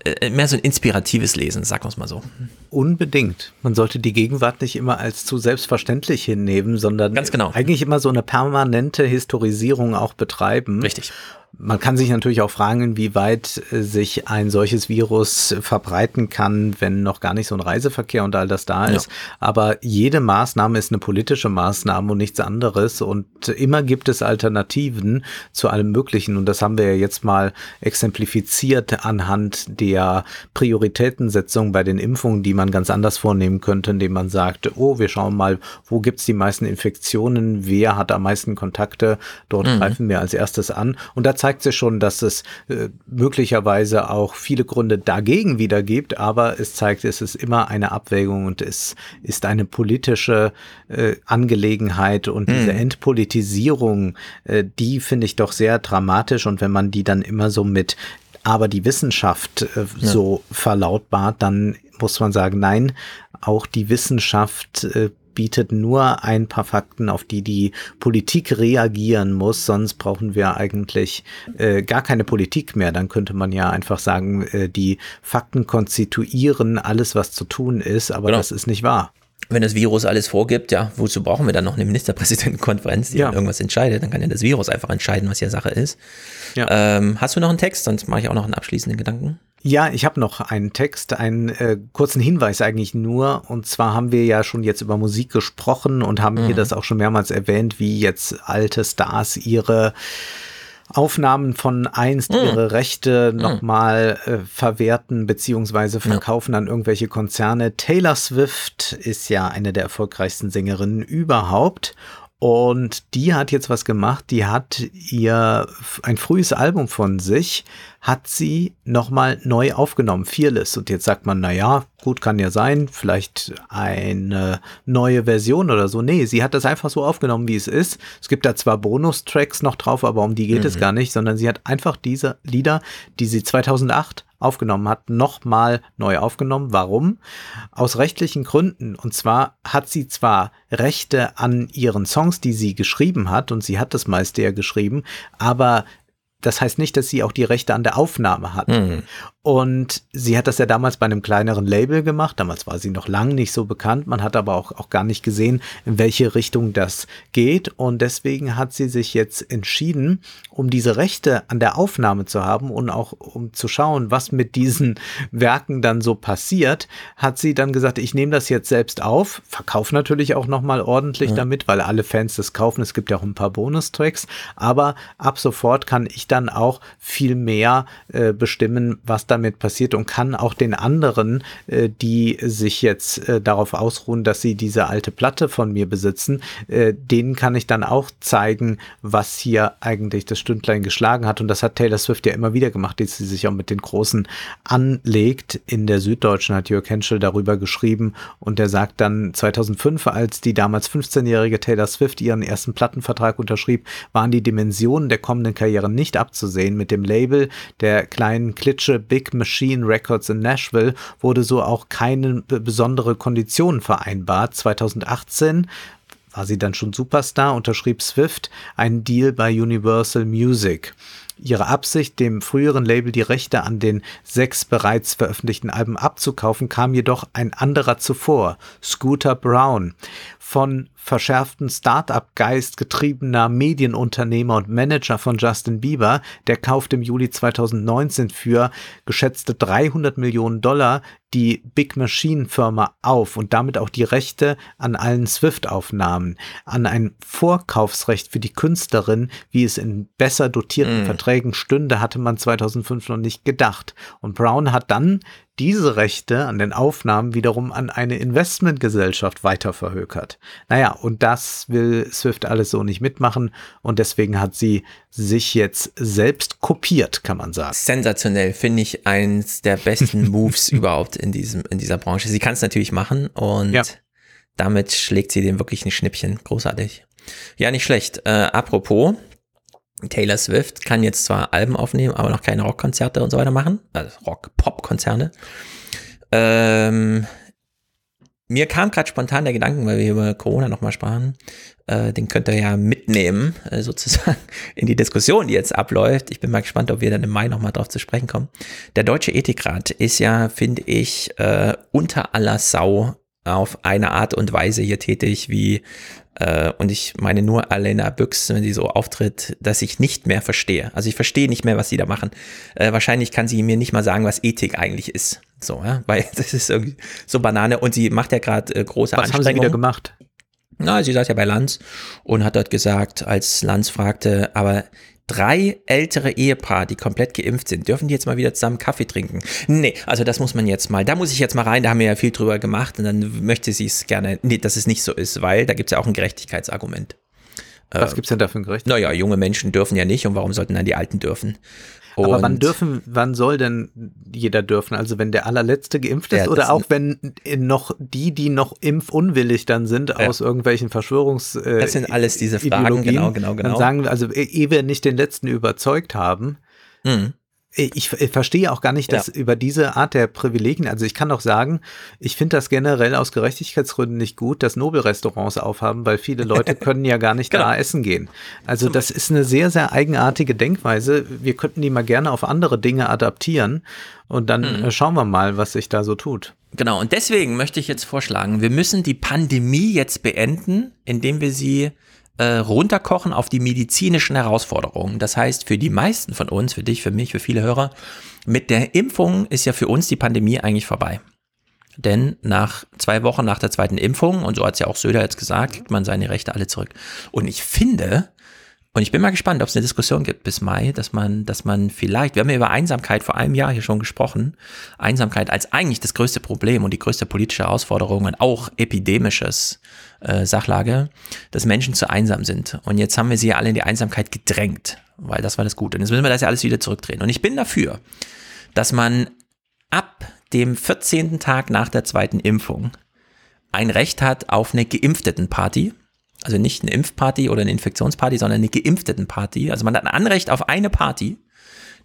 äh, mehr so ein inspiratives Lesen, sagen wir es mal so. Unbedingt. Man sollte die Gegenwart nicht immer als zu selbstverständlich hinnehmen, sondern Ganz genau. eigentlich immer so eine permanente Historisierung auch betreiben. Richtig. Man kann sich natürlich auch fragen, inwieweit äh, sich ein solches Virus verbreiten kann, wenn noch gar nicht so ein Reiseverkehr und all das da ist. Ja. Aber jede Maßnahme ist eine politische Maßnahme und nichts anderes. Und immer gibt es Alternativen zu allem Möglichen. Und das haben wir ja jetzt mal exemplifiziert anhand der Prioritätensetzung bei den Impfungen, die man ganz anders vornehmen könnte, indem man sagt, oh, wir schauen mal, wo gibt's die meisten Infektionen, wer hat am meisten Kontakte, dort mhm. greifen wir als erstes an. Und da zeigt sich schon, dass es äh, möglicherweise auch viele Gründe dagegen wieder gibt, aber es zeigt, es ist immer eine Abwägung und es ist eine politische äh, Angelegenheit und diese hm. Entpolitisierung, äh, die finde ich doch sehr dramatisch und wenn man die dann immer so mit aber die Wissenschaft äh, ja. so verlautbart, dann muss man sagen, nein, auch die Wissenschaft äh, bietet nur ein paar Fakten, auf die die Politik reagieren muss. Sonst brauchen wir eigentlich äh, gar keine Politik mehr. Dann könnte man ja einfach sagen, äh, die Fakten konstituieren alles, was zu tun ist, aber genau. das ist nicht wahr wenn das Virus alles vorgibt, ja, wozu brauchen wir dann noch eine Ministerpräsidentenkonferenz, die ja. irgendwas entscheidet? Dann kann ja das Virus einfach entscheiden, was hier Sache ist. Ja. Ähm, hast du noch einen Text? Sonst mache ich auch noch einen abschließenden Gedanken. Ja, ich habe noch einen Text, einen äh, kurzen Hinweis eigentlich nur. Und zwar haben wir ja schon jetzt über Musik gesprochen und haben mhm. hier das auch schon mehrmals erwähnt, wie jetzt alte Stars ihre Aufnahmen von einst mm. ihre Rechte mm. nochmal äh, verwerten beziehungsweise verkaufen ja. an irgendwelche Konzerne. Taylor Swift ist ja eine der erfolgreichsten Sängerinnen überhaupt Und die hat jetzt was gemacht, die hat ihr ein frühes Album von sich, hat sie nochmal neu aufgenommen, Fearless. Und jetzt sagt man, na ja, gut, kann ja sein, vielleicht eine neue Version oder so. Nee, sie hat das einfach so aufgenommen, wie es ist. Es gibt da zwar Bonustracks noch drauf, aber um die geht mhm. es gar nicht, sondern sie hat einfach diese Lieder, die sie 2008 aufgenommen hat, nochmal neu aufgenommen. Warum? Aus rechtlichen Gründen. Und zwar hat sie zwar Rechte an ihren Songs, die sie geschrieben hat, und sie hat das meiste ja geschrieben, aber das heißt nicht, dass sie auch die Rechte an der Aufnahme hat. Mhm. Und sie hat das ja damals bei einem kleineren Label gemacht. Damals war sie noch lang nicht so bekannt. Man hat aber auch, auch gar nicht gesehen, in welche Richtung das geht. Und deswegen hat sie sich jetzt entschieden, um diese Rechte an der Aufnahme zu haben und auch um zu schauen, was mit diesen <laughs> Werken dann so passiert, hat sie dann gesagt, ich nehme das jetzt selbst auf, verkaufe natürlich auch nochmal ordentlich ja. damit, weil alle Fans das kaufen. Es gibt ja auch ein paar Bonustracks. Aber ab sofort kann ich dann auch viel mehr äh, bestimmen, was da damit passiert und kann auch den anderen, äh, die sich jetzt äh, darauf ausruhen, dass sie diese alte Platte von mir besitzen, äh, denen kann ich dann auch zeigen, was hier eigentlich das Stündlein geschlagen hat. Und das hat Taylor Swift ja immer wieder gemacht, dass sie sich auch mit den Großen anlegt. In der Süddeutschen hat Jörg Henschel darüber geschrieben und der sagt dann 2005, als die damals 15-jährige Taylor Swift ihren ersten Plattenvertrag unterschrieb, waren die Dimensionen der kommenden Karriere nicht abzusehen. Mit dem Label der kleinen Klitsche Big Big Machine Records in Nashville wurde so auch keine besondere Konditionen vereinbart. 2018 war sie dann schon Superstar, unterschrieb Swift einen Deal bei Universal Music. Ihre Absicht, dem früheren Label die Rechte an den sechs bereits veröffentlichten Alben abzukaufen, kam jedoch ein anderer zuvor, Scooter Brown. Von verschärften Start-up-Geist getriebener Medienunternehmer und Manager von Justin Bieber, der kaufte im Juli 2019 für geschätzte 300 Millionen Dollar die Big Machine Firma auf und damit auch die Rechte an allen Swift-Aufnahmen, an ein Vorkaufsrecht für die Künstlerin, wie es in besser dotierten mm. Verträgen stünde, hatte man 2005 noch nicht gedacht. Und Brown hat dann diese Rechte an den Aufnahmen wiederum an eine Investmentgesellschaft weiterverhökert. Naja, und das will Swift alles so nicht mitmachen und deswegen hat sie sich jetzt selbst kopiert, kann man sagen. Sensationell, finde ich eins der besten <laughs> Moves überhaupt in diesem, in dieser Branche. Sie kann es natürlich machen und ja. damit schlägt sie dem wirklich ein Schnippchen. Großartig. Ja, nicht schlecht. Äh, apropos, Taylor Swift kann jetzt zwar Alben aufnehmen, aber noch keine Rockkonzerte und so weiter machen. Also Rock-Pop-Konzerne. Ähm, mir kam gerade spontan der Gedanken, weil wir über Corona nochmal sprachen, äh, den könnt ihr ja mitnehmen, äh, sozusagen, <laughs> in die Diskussion, die jetzt abläuft. Ich bin mal gespannt, ob wir dann im Mai nochmal drauf zu sprechen kommen. Der Deutsche Ethikrat ist ja, finde ich, äh, unter aller Sau auf eine Art und Weise hier tätig, wie und ich meine nur Alena Büchs, wenn sie so auftritt, dass ich nicht mehr verstehe. Also ich verstehe nicht mehr, was sie da machen. Äh, wahrscheinlich kann sie mir nicht mal sagen, was Ethik eigentlich ist. So, ja, <laughs> weil das ist irgendwie so Banane. Und sie macht ja gerade äh, große was Anstrengungen. Was haben sie wieder gemacht? Na, sie saß ja bei Lanz und hat dort gesagt, als Lanz fragte, aber drei ältere Ehepaare, die komplett geimpft sind, dürfen die jetzt mal wieder zusammen Kaffee trinken? Nee, also das muss man jetzt mal, da muss ich jetzt mal rein, da haben wir ja viel drüber gemacht und dann möchte sie es gerne, nee, dass es nicht so ist, weil da gibt es ja auch ein Gerechtigkeitsargument. Was äh, gibt es denn da für ein Gericht? Naja, junge Menschen dürfen ja nicht und warum sollten dann die Alten dürfen? Und Aber wann dürfen, wann soll denn jeder dürfen? Also wenn der allerletzte geimpft ist ja, oder auch wenn noch die, die noch impfunwillig dann sind ja. aus irgendwelchen Verschwörungs äh, Das sind alles diese Fragen, genau, genau, genau. Dann sagen, also ehe wir nicht den letzten überzeugt haben, mhm ich, ich verstehe auch gar nicht, dass ja. über diese Art der Privilegien, also ich kann doch sagen, ich finde das generell aus Gerechtigkeitsgründen nicht gut, dass Nobelrestaurants aufhaben, weil viele Leute <laughs> können ja gar nicht genau. da essen gehen. Also das ist eine sehr, sehr eigenartige Denkweise. Wir könnten die mal gerne auf andere Dinge adaptieren und dann mhm. Äh, schauen wir mal, was sich da so tut. Genau, und deswegen möchte ich jetzt vorschlagen, wir müssen die Pandemie jetzt beenden, indem wir sie äh, runterkochen auf die medizinischen Herausforderungen. Das heißt, für die meisten von uns, für dich, für mich, für viele Hörer, mit der Impfung ist ja für uns die Pandemie eigentlich vorbei. Denn nach zwei Wochen nach der zweiten Impfung, und so hat es ja auch Söder jetzt gesagt, kriegt man seine Rechte alle zurück. Und ich finde, Und ich bin mal gespannt, ob es eine Diskussion gibt bis Mai, dass man, dass man vielleicht, wir haben ja über Einsamkeit vor einem Jahr hier schon gesprochen, Einsamkeit als eigentlich das größte Problem und die größte politische Herausforderung und auch epidemisches äh, Sachlage, dass Menschen zu einsam sind. Und jetzt haben wir sie ja alle in die Einsamkeit gedrängt, weil das war das Gute. Und jetzt müssen wir das ja alles wieder zurückdrehen. Und ich bin dafür, dass man ab dem 14. Tag nach der zweiten Impfung ein Recht hat auf eine geimpfteten Party also nicht eine Impfparty oder eine Infektionsparty, sondern eine geimpfteten Party. Also man hat ein Anrecht auf eine Party,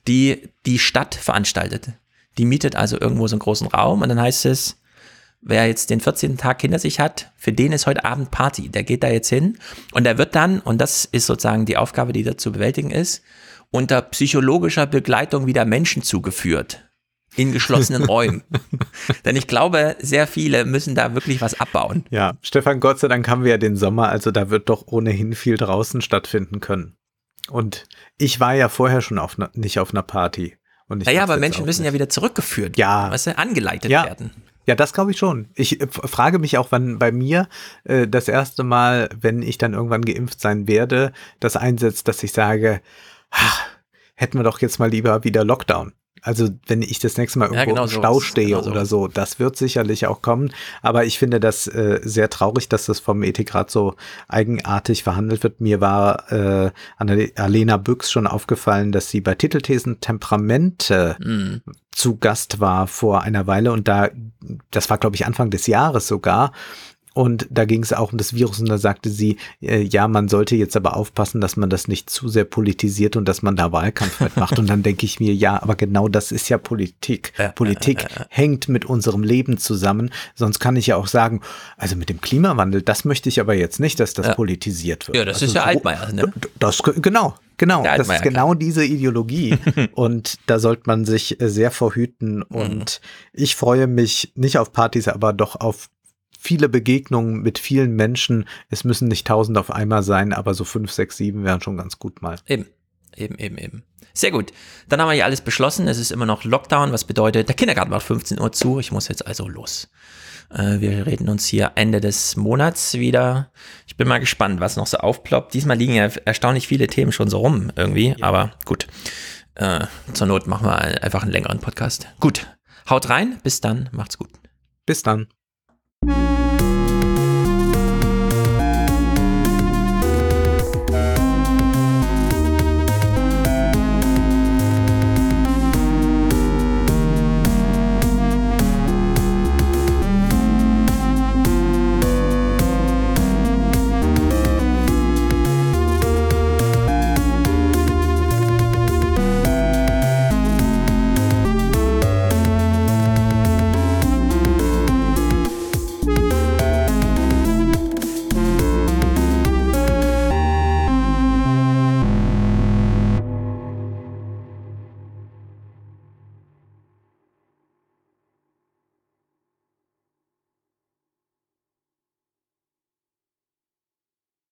die die Stadt veranstaltet. Die mietet also irgendwo so einen großen Raum und dann heißt es, wer jetzt den 14. Tag hinter sich hat, für den ist heute Abend Party. Der geht da jetzt hin und der wird dann, und das ist sozusagen die Aufgabe, die da zu bewältigen ist, unter psychologischer Begleitung wieder Menschen zugeführt in geschlossenen <laughs> Räumen. Denn ich glaube, sehr viele müssen da wirklich was abbauen. Ja, Stefan, Gott sei Dank haben wir ja den Sommer, also da wird doch ohnehin viel draußen stattfinden können. Und ich war ja vorher schon auf ne, nicht auf einer Party. Und ich naja, aber Menschen müssen ja wieder zurückgeführt ja. werden, weißt du, angeleitet ja. werden. Ja, das glaube ich schon. Ich äh, frage mich auch, wann bei mir äh, das erste Mal, wenn ich dann irgendwann geimpft sein werde, das einsetzt, dass ich sage, ach, hätten wir doch jetzt mal lieber wieder Lockdown. Also wenn ich das nächste Mal irgendwo ja, genau im Stau so. stehe genau oder so, das wird sicherlich auch kommen. Aber ich finde das äh, sehr traurig, dass das vom Ethikrat so eigenartig verhandelt wird. Mir war äh, Alena Büchs schon aufgefallen, dass sie bei Titelthesen Temperamente mm. zu Gast war vor einer Weile und da, das war glaube ich Anfang des Jahres sogar. Und da ging es auch um das Virus und da sagte sie, äh, ja, man sollte jetzt aber aufpassen, dass man das nicht zu sehr politisiert und dass man da Wahlkampf mitmacht. und dann denke ich mir, ja, aber genau das ist ja Politik. Politik hängt mit unserem Leben zusammen. Sonst kann ich ja auch sagen, also mit dem Klimawandel, das möchte ich aber jetzt nicht, dass das ja. politisiert wird. Ja, das also ist ja so, Altmaier. Ne? Das, genau, Genau, das ist genau diese Ideologie. <laughs> und da sollte man sich äh, sehr vorhüten. Und mhm. ich freue mich nicht auf Partys, aber doch auf viele Begegnungen mit vielen Menschen. Es müssen nicht tausend auf einmal sein, aber so fünf, sechs, sieben wären schon ganz gut mal. Eben, eben, eben, eben. Sehr gut. Dann haben wir hier alles beschlossen. Es ist immer noch Lockdown, was bedeutet, der Kindergarten macht 15 Uhr zu. Ich muss jetzt also los. Äh, wir reden uns hier Ende des Monats wieder. Ich bin mal gespannt, was noch so aufploppt. Diesmal liegen ja erstaunlich viele Themen schon so rum irgendwie, ja. aber gut. Äh, zur Not machen wir einfach einen längeren Podcast. Gut. Haut rein. Bis dann. Macht's gut. Bis dann. 嗯